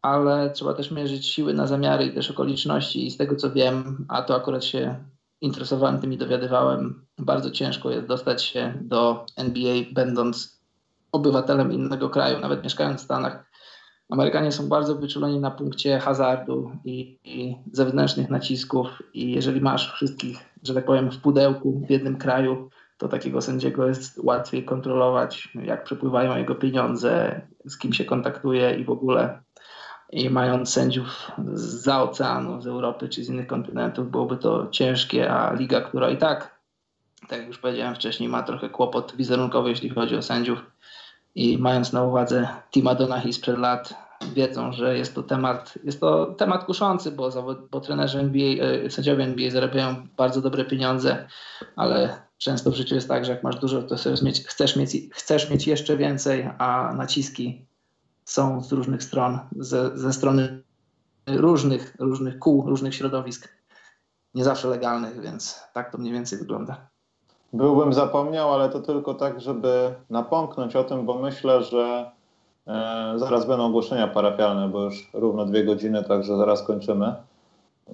ale trzeba też mierzyć siły na zamiary i też okoliczności i z tego co wiem, a to akurat się interesowałem tym i dowiadywałem, bardzo ciężko jest dostać się do NBA będąc obywatelem innego kraju, nawet mieszkając w Stanach. Amerykanie są bardzo wyczuleni na punkcie hazardu i, i zewnętrznych nacisków i jeżeli masz wszystkich, że tak powiem, w pudełku w jednym kraju, to takiego sędziego jest łatwiej kontrolować, jak przepływają jego pieniądze, z kim się kontaktuje i w ogóle. I mając sędziów za oceanu, z Europy czy z innych kontynentów, byłoby to ciężkie, a liga, która i tak, tak jak już powiedziałem wcześniej, ma trochę kłopot wizerunkowy, jeśli chodzi o sędziów, i mając na uwadze Tima Donahi sprzed lat, wiedzą, że jest to temat, jest to temat kuszący, bo, bo trenerzy NBA, e, sędziowie NBA zarabiają bardzo dobre pieniądze, ale często w życiu jest tak, że jak masz dużo, to mieć, chcesz mieć, chcesz mieć jeszcze więcej, a naciski są z różnych stron, ze, ze strony różnych, różnych kół, różnych środowisk, nie zawsze legalnych, więc tak to mniej więcej wygląda. Byłbym zapomniał, ale to tylko tak, żeby napomknąć o tym, bo myślę, że e, zaraz będą ogłoszenia parafialne, bo już równo dwie godziny, także zaraz kończymy.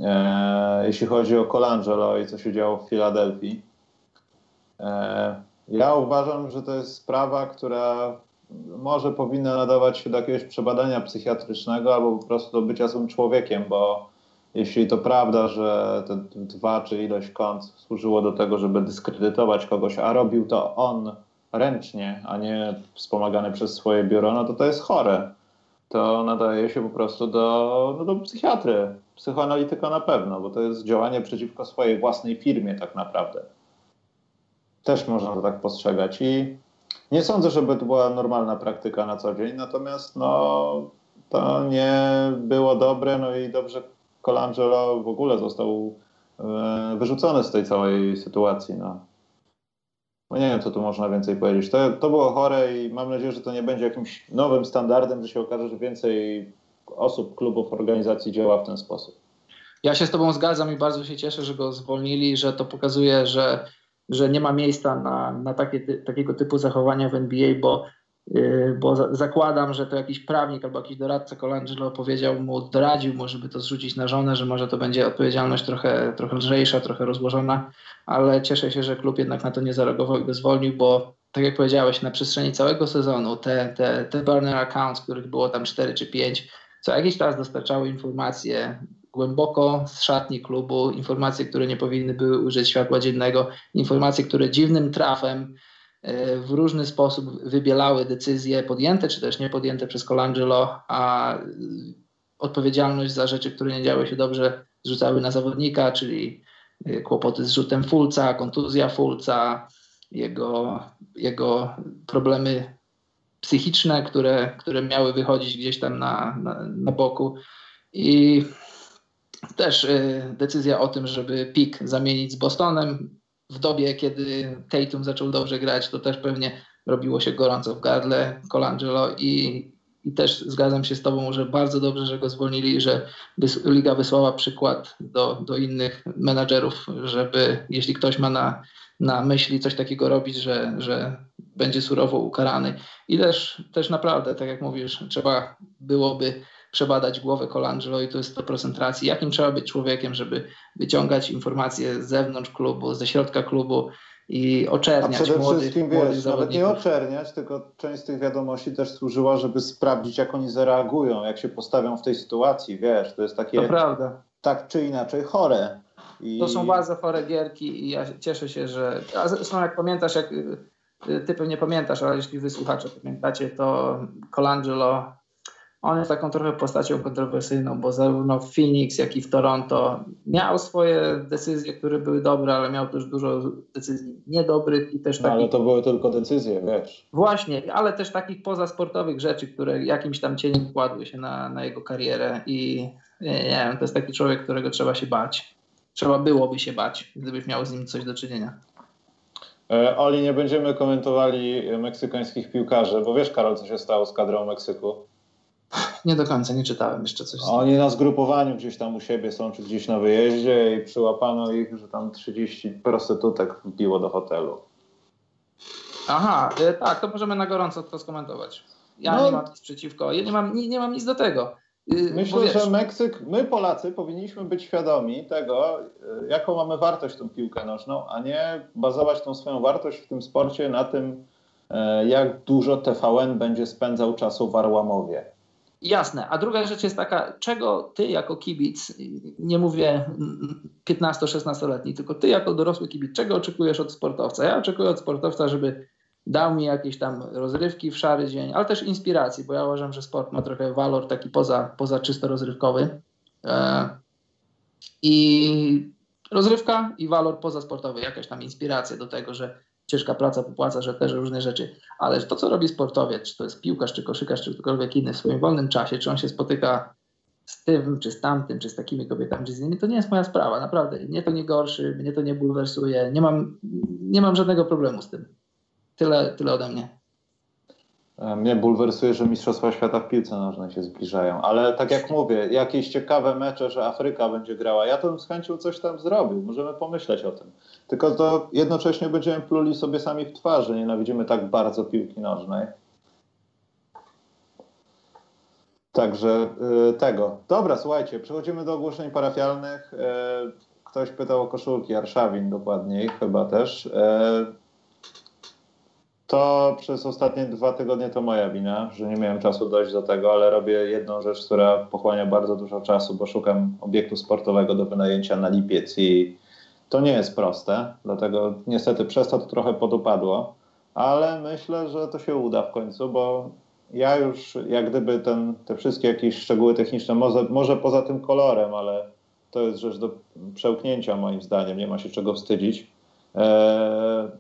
E, jeśli chodzi o Colangelo i co się działo w Filadelfii. E, ja uważam, że to jest sprawa, która może powinna nadawać się do jakiegoś przebadania psychiatrycznego albo po prostu do bycia złym człowiekiem, bo jeśli to prawda, że te dwa czy ilość kont służyło do tego, żeby dyskredytować kogoś, a robił to on ręcznie, a nie wspomagany przez swoje biuro, no to to jest chore. To nadaje się po prostu do, no do psychiatry, psychoanalityka na pewno, bo to jest działanie przeciwko swojej własnej firmie tak naprawdę. Też można to tak postrzegać i nie sądzę, żeby to była normalna praktyka na co dzień, natomiast no, to nie było dobre, no i dobrze Colangelo w ogóle został e, wyrzucony z tej całej sytuacji. No. No nie wiem, co tu można więcej powiedzieć. To, to było chore i mam nadzieję, że to nie będzie jakimś nowym standardem, że się okaże, że więcej osób, klubów, organizacji działa w ten sposób. Ja się z Tobą zgadzam i bardzo się cieszę, że go zwolnili, że to pokazuje, że, że nie ma miejsca na, na takie, takiego typu zachowania w NBA, bo bo zakładam, że to jakiś prawnik albo jakiś doradca Colangelo powiedział mu, doradził mu, żeby to zrzucić na żonę, że może to będzie odpowiedzialność trochę, trochę lżejsza, trochę rozłożona, ale cieszę się, że klub jednak na to nie zareagował i go zwolnił, bo tak jak powiedziałeś, na przestrzeni całego sezonu te, te, te burner accounts, których było tam 4 czy 5, co jakiś czas dostarczały informacje głęboko z szatni klubu, informacje, które nie powinny były użyć światła dziennego, informacje, które dziwnym trafem w różny sposób wybielały decyzje podjęte czy też nie podjęte przez Colangelo, a odpowiedzialność za rzeczy, które nie działy się dobrze, zrzucały na zawodnika, czyli kłopoty z rzutem Fulca, kontuzja Fulca, jego, jego problemy psychiczne, które, które miały wychodzić gdzieś tam na, na, na boku. I też y, decyzja o tym, żeby pik zamienić z Bostonem w dobie, kiedy Tatum zaczął dobrze grać, to też pewnie robiło się gorąco w gardle Colangelo i, i też zgadzam się z Tobą, że bardzo dobrze, że go zwolnili, że liga wysłała przykład do, do innych menadżerów, żeby jeśli ktoś ma na, na myśli coś takiego robić, że, że będzie surowo ukarany. I też, też naprawdę, tak jak mówisz, trzeba byłoby przebadać głowę Colangelo i to jest 100% racji. Jakim trzeba być człowiekiem, żeby wyciągać informacje z zewnątrz klubu, ze środka klubu i oczerniać A przede młodych, wszystkim, młodych wiesz, nawet nie oczerniać, tylko część z tych wiadomości też służyła, żeby sprawdzić, jak oni zareagują, jak się postawią w tej sytuacji, wiesz, to jest To takie prawda. tak czy inaczej chore. I... To są bardzo chore gierki i ja cieszę się, że. A zresztą jak pamiętasz, jak y, ty pewnie pamiętasz, ale jeśli wy słuchacze pamiętacie, to Colangelo, on jest taką trochę postacią kontrowersyjną, bo zarówno w Phoenix, jak i w Toronto miał swoje decyzje, które były dobre, ale miał też dużo decyzji niedobrych i też No, takich ale to były tylko decyzje, wiesz. Właśnie, ale też takich pozasportowych rzeczy, które jakimś tam cieniem kładły się na, na jego karierę i nie, nie wiem, to jest taki człowiek, którego trzeba się bać. Trzeba byłoby się bać, gdybyś miał z nim coś do czynienia. E, Oli, nie będziemy komentowali meksykańskich piłkarzy, bo wiesz, Karol, co się stało z kadrą Meksyku? Nie do końca, nie czytałem jeszcze coś. Oni na zgrupowaniu gdzieś tam u siebie są, czy gdzieś na wyjeździe i przyłapano ich, że tam 30 prostytutek wbiło do hotelu. Aha, e, tak, to możemy na gorąco to skomentować. Ja No. nie mam nic przeciwko, ja nie mam, nie, nie mam nic do tego. Y, bo Myślę, wiesz, że Meksyk, my Polacy powinniśmy być świadomi tego, e, jaką mamy wartość tą piłkę nożną, a nie bazować tą swoją wartość w tym sporcie na tym, e, jak dużo TVN będzie spędzał czasu w Arłamowie. Jasne. A druga rzecz jest taka, czego ty jako kibic, nie mówię mm, 15-16-letni, tylko ty jako dorosły kibic, czego oczekujesz od sportowca? Ja oczekuję od sportowca, żeby dał mi jakieś tam rozrywki w szary dzień, ale też inspiracji, bo ja uważam, że sport ma trochę walor taki poza, poza czysto rozrywkowy. E, I rozrywka i walor pozasportowy, jakaś tam inspiracja do tego, że ciężka praca popłaca, że też różne rzeczy. Ale to, co robi sportowiec, czy to jest piłkarz, czy koszykarz, czy ktokolwiek inny w swoim wolnym czasie, czy on się spotyka z tym, czy z tamtym, czy z takimi kobietami, czy z innymi, to nie jest moja sprawa, naprawdę. Mnie to nie gorszy, mnie to nie bulwersuje, nie mam, nie mam żadnego problemu z tym. Tyle, tyle ode mnie. E, Mnie bulwersuje, że Mistrzostwa Świata w piłce nożnej się zbliżają, ale tak jak mówię, jakieś ciekawe mecze, że Afryka będzie grała, ja to bym z chęcią coś tam zrobił, możemy pomyśleć o tym. Tylko to jednocześnie będziemy pluli sobie sami w twarzy, nienawidzimy tak bardzo piłki nożnej. Także y, tego. Dobra, słuchajcie, przechodzimy do ogłoszeń parafialnych. Y, ktoś pytał o koszulki, Arszawin dokładniej, chyba też. To przez ostatnie dwa tygodnie to moja wina, że nie miałem czasu dojść do tego, ale robię jedną rzecz, która pochłania bardzo dużo czasu, bo szukam obiektu sportowego do wynajęcia na lipiec i to nie jest proste, dlatego niestety przez to to trochę podupadło, ale myślę, że to się uda w końcu, bo ja już jak gdyby ten, te wszystkie jakieś szczegóły techniczne, może, może poza tym kolorem, ale to jest rzecz do przełknięcia moim zdaniem, nie ma się czego wstydzić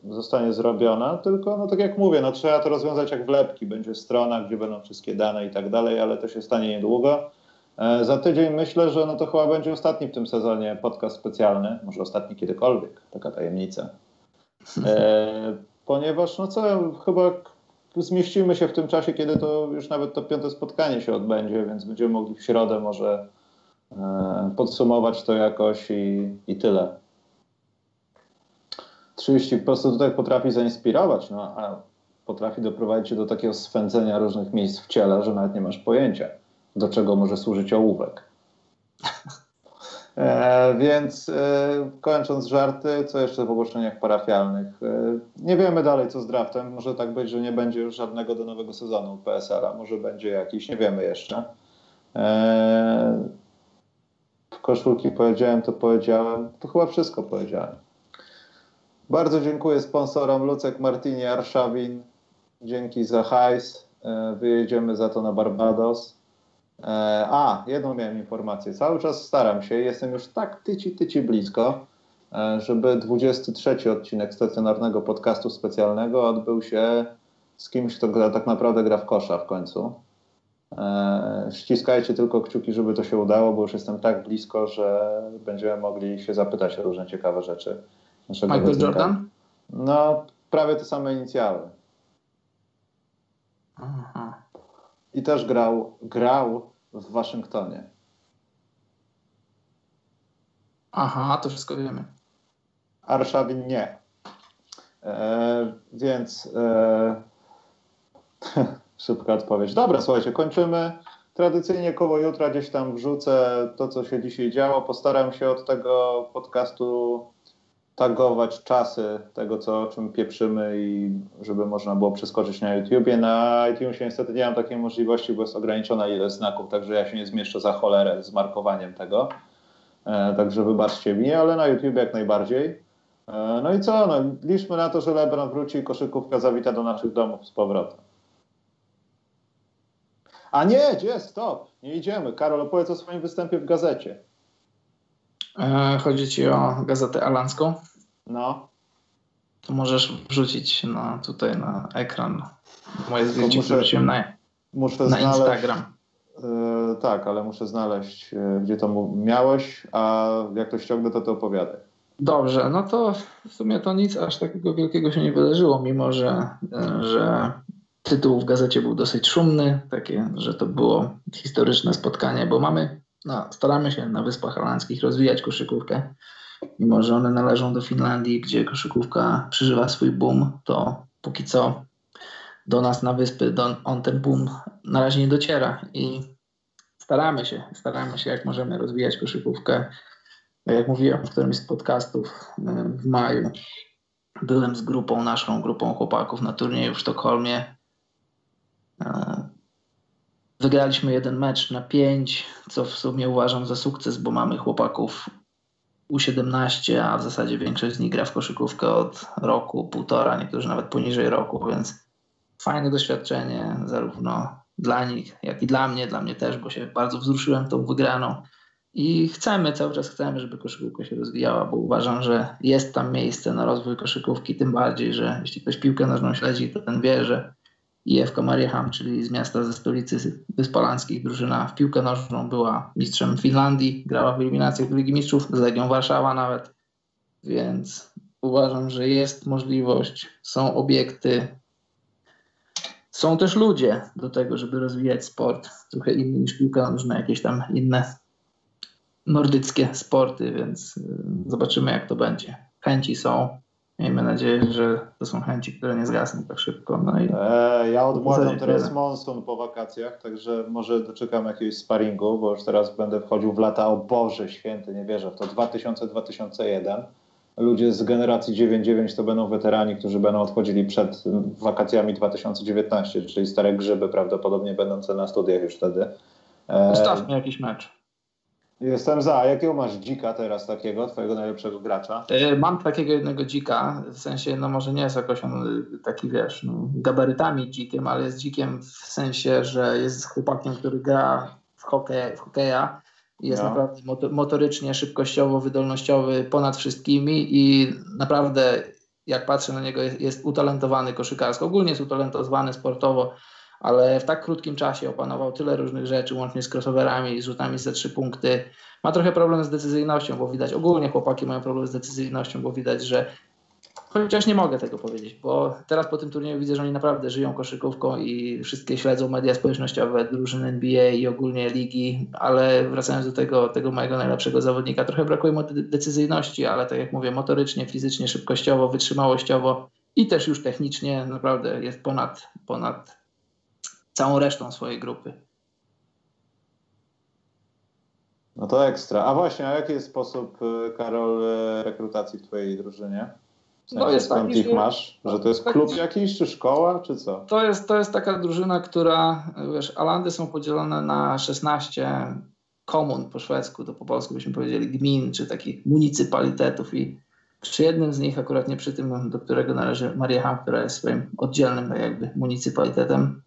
zostanie zrobiona, tylko no tak jak mówię, no trzeba to rozwiązać jak wlepki, będzie strona, gdzie będą wszystkie dane i tak dalej, ale to się stanie niedługo. E, za tydzień myślę, że no to chyba będzie ostatni w tym sezonie podcast specjalny, może ostatni kiedykolwiek, taka tajemnica. E, [LAUGHS] ponieważ no co, chyba zmieścimy się w tym czasie, kiedy to już nawet to piąte spotkanie się odbędzie, więc będziemy mogli w środę może e, podsumować to jakoś i, i tyle. 30 prostytutek potrafi zainspirować, no a potrafi doprowadzić cię do takiego swędzenia różnych miejsc w ciele, że nawet nie masz pojęcia, do czego może służyć ołówek. [LAUGHS] E, więc e, kończąc żarty, co jeszcze w ogłoszeniach parafialnych? E, nie wiemy dalej, co z draftem. Może tak być, że nie będzie już żadnego do nowego sezonu PSL-a. Może będzie jakiś, nie wiemy jeszcze. E, koszulki powiedziałem, to powiedziałem. To chyba wszystko powiedziałem. Bardzo dziękuję sponsorom Lucek Martini Arszawin. Dzięki za hajs. E, Wyjedziemy za to na Barbados. E, A, jedną miałem informację. Cały czas staram się, jestem już tak tyci, tyci blisko, e, żeby 23 odcinek stacjonarnego podcastu specjalnego odbył się z kimś, kto tak naprawdę gra w kosza w końcu. Ściskajcie tylko kciuki, żeby to się udało, bo już jestem tak blisko, że będziemy mogli się zapytać o różne ciekawe rzeczy. Naszego Michael Wetlinga. Jordan? No, prawie te same inicjały. Aha. I też grał, grał w Waszyngtonie. Aha, to wszystko wiemy. Arszawin nie. E, więc e, [LAUGHS] szybka odpowiedź. Dobra, słuchajcie, kończymy. Tradycyjnie koło jutra gdzieś tam wrzucę to, co się dzisiaj działo. Postaram się od tego podcastu tagować czasy tego, co, o czym pieprzymy i żeby można było przeskoczyć na YouTubie. Na iTunesie niestety nie mam takiej możliwości, bo jest ograniczona ilość znaków, także ja się nie zmieszczę za cholerę z markowaniem tego. E, także wybaczcie mi, ale na YouTube jak najbardziej. E, no i co? No, liczmy na to, że LeBron wróci i koszykówka zawita do naszych domów z powrotem. A nie, gdzie? Stop! Nie idziemy. Karol, opowiedz o swoim występie w gazecie. E, chodzi ci o gazetę alanską? No, To możesz wrzucić na, tutaj na ekran moje zdjęcie, muszę- które na, muszę na znaleźć. Instagram. E, tak, ale muszę znaleźć, e, gdzie to miałeś, a jak to ściągnę, to to opowiadaj. Dobrze, no to w sumie to nic aż takiego wielkiego się nie wydarzyło, mimo że, że tytuł w gazecie był dosyć szumny, takie, że to było historyczne spotkanie, bo mamy, no, staramy się na Wyspach Holandzkich rozwijać koszykówkę. Mimo, że one należą do Finlandii, gdzie koszykówka przeżywa swój boom, to póki co do nas na wyspy do, on ten boom na razie nie dociera i staramy się, staramy się jak możemy rozwijać koszykówkę. Tak Jak mówiłem w którymś z podcastów w maju, byłem z grupą, naszą grupą chłopaków na turnieju w Sztokholmie. Wygraliśmy jeden mecz na pięć, co w sumie uważam za sukces, bo mamy chłopaków U17, a w zasadzie większość z nich gra w koszykówkę od roku, półtora, niektórzy nawet poniżej roku, więc fajne doświadczenie zarówno dla nich, jak i dla mnie, dla mnie też, bo się bardzo wzruszyłem tą wygraną. I chcemy, cały czas chcemy, żeby koszykówka się rozwijała, bo uważam, że jest tam miejsce na rozwój koszykówki, tym bardziej, że jeśli ktoś piłkę nożną śledzi, to ten wie, że IFK Marieham, czyli z miasta ze stolicy Wysp Polanskich, drużyna w piłkę nożną była mistrzem Finlandii, grała w eliminacjach do Ligi Mistrzów, z Legią Warszawa nawet, więc uważam, że jest możliwość, są obiekty, są też ludzie do tego, żeby rozwijać sport. Trochę inny niż piłka nożna, jakieś tam inne nordyckie sporty, więc y, zobaczymy jak to będzie. Chęci są. Miejmy nadzieję, że to są chęci, które nie zgasną tak szybko. No i E, ja zasadzie teraz monsun po wakacjach, także może doczekam jakiegoś sparingu, bo już teraz będę wchodził w lata, o Boże święty, nie wierzę w to, 2000-2001. Ludzie z generacji 9-9 to będą weterani, którzy będą odchodzili przed wakacjami 2019, czyli stare grzyby prawdopodobnie będące na studiach już wtedy. E, ustawmy jakiś mecz. Jestem za. A Jakiego masz dzika teraz takiego, twojego najlepszego gracza? Y, Mam takiego jednego dzika, w sensie, no może nie jest jakoś on y, taki, wiesz, no, gabarytami dzikiem, ale jest dzikiem w sensie, że jest chłopakiem, który gra w, hokej, w hokeja i jest No. naprawdę moto- motorycznie, szybkościowo, wydolnościowy ponad wszystkimi i naprawdę jak patrzę na niego jest, jest utalentowany koszykarsko, ogólnie jest utalentowany sportowo, ale w tak krótkim czasie opanował tyle różnych rzeczy, łącznie z crossoverami, z rzutami za trzy punkty, ma trochę problem z decyzyjnością, bo widać, ogólnie chłopaki mają problem z decyzyjnością, bo widać, że chociaż nie mogę tego powiedzieć, bo teraz po tym turnieju widzę, że oni naprawdę żyją koszykówką i wszystkie śledzą media społecznościowe, drużyny NBA i ogólnie ligi, ale wracając do tego, tego mojego najlepszego zawodnika, trochę brakuje mu de- decyzyjności, ale tak jak mówię, motorycznie, fizycznie, szybkościowo, wytrzymałościowo i też już technicznie naprawdę jest ponad, ponad całą resztą swojej grupy. No to ekstra. A właśnie, a jaki jest sposób, y, Karol, y, rekrutacji w twojej drużynie? W sensie, No jest skąd taki, ich że- masz? Że to jest klub jakiś, czy szkoła, czy co? To jest, to jest taka drużyna, która, wiesz, Alandy są podzielone na 16 komun po szwedzku, to po polsku byśmy powiedzieli gmin, czy takich municypalitetów i przy jednym z nich, akurat nie przy tym, do którego należy Marieham, która jest swoim oddzielnym tak jakby municypalitetem,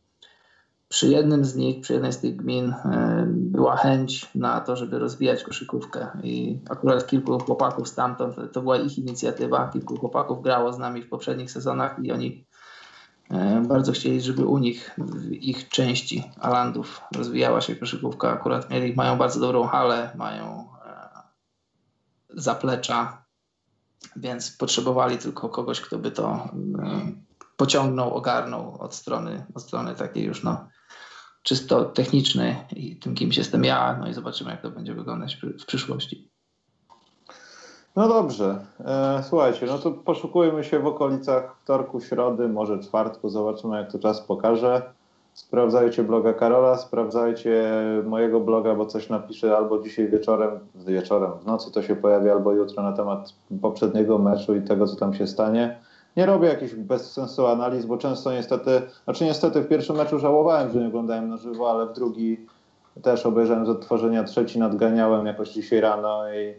przy jednym z nich, przy jednej z tych gmin e, była chęć na to, żeby rozwijać koszykówkę i akurat kilku chłopaków stamtąd, to była ich inicjatywa, kilku chłopaków grało z nami w poprzednich sezonach i oni E, Bardzo chcieli, żeby u nich, w ich części Alandów rozwijała się koszykówka. Akurat mieli, mają bardzo dobrą halę, mają e, zaplecza, więc potrzebowali tylko kogoś, kto by to pociągnął, ogarnął od strony, od strony takiej już no, czysto technicznej i tym kim jestem ja, no i zobaczymy jak to będzie wyglądać w przyszłości. No dobrze. E, słuchajcie, no to poszukujmy się w okolicach wtorku, środy, może czwartku. Zobaczymy, jak to czas pokaże. Sprawdzajcie bloga Karola, sprawdzajcie mojego bloga, bo coś napiszę albo dzisiaj wieczorem, wieczorem, w nocy to się pojawi, albo jutro na temat poprzedniego meczu i tego, co tam się stanie. Nie robię jakichś bez sensu analiz, bo często niestety, znaczy niestety w pierwszym meczu żałowałem, że nie oglądałem na żywo, ale w drugi też obejrzałem z odtworzenia, trzeci nadganiałem jakoś dzisiaj rano i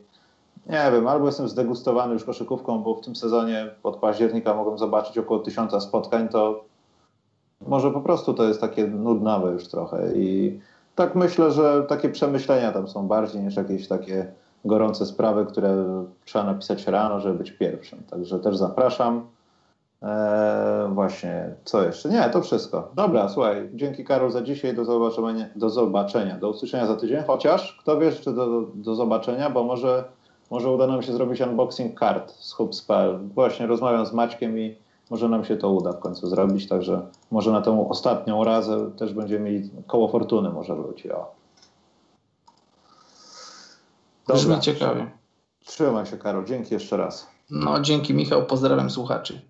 nie wiem, albo jestem zdegustowany już koszykówką, bo w tym sezonie od października mogłem zobaczyć około tysiąca spotkań, to może po prostu to jest takie nudnawe już trochę i tak myślę, że takie przemyślenia tam są bardziej niż jakieś takie gorące sprawy, które trzeba napisać rano, żeby być pierwszym. Także też zapraszam. Eee, właśnie, co jeszcze? Nie, to wszystko. Dobra, słuchaj, dzięki Karol za dzisiaj, do zobaczenia, do zobaczenia, do usłyszenia za tydzień, chociaż kto wie, czy do, do zobaczenia, bo może, może uda nam się zrobić unboxing kart z hubs.pl. Właśnie rozmawiam z Maćkiem i może nam się to uda w końcu zrobić, także może na tą ostatnią razę też będziemy mieli koło fortuny może wróci. O. Brzmi ciekawie. Trzymaj się Karol, dzięki jeszcze raz. No dzięki Michał, pozdrawiam słuchaczy.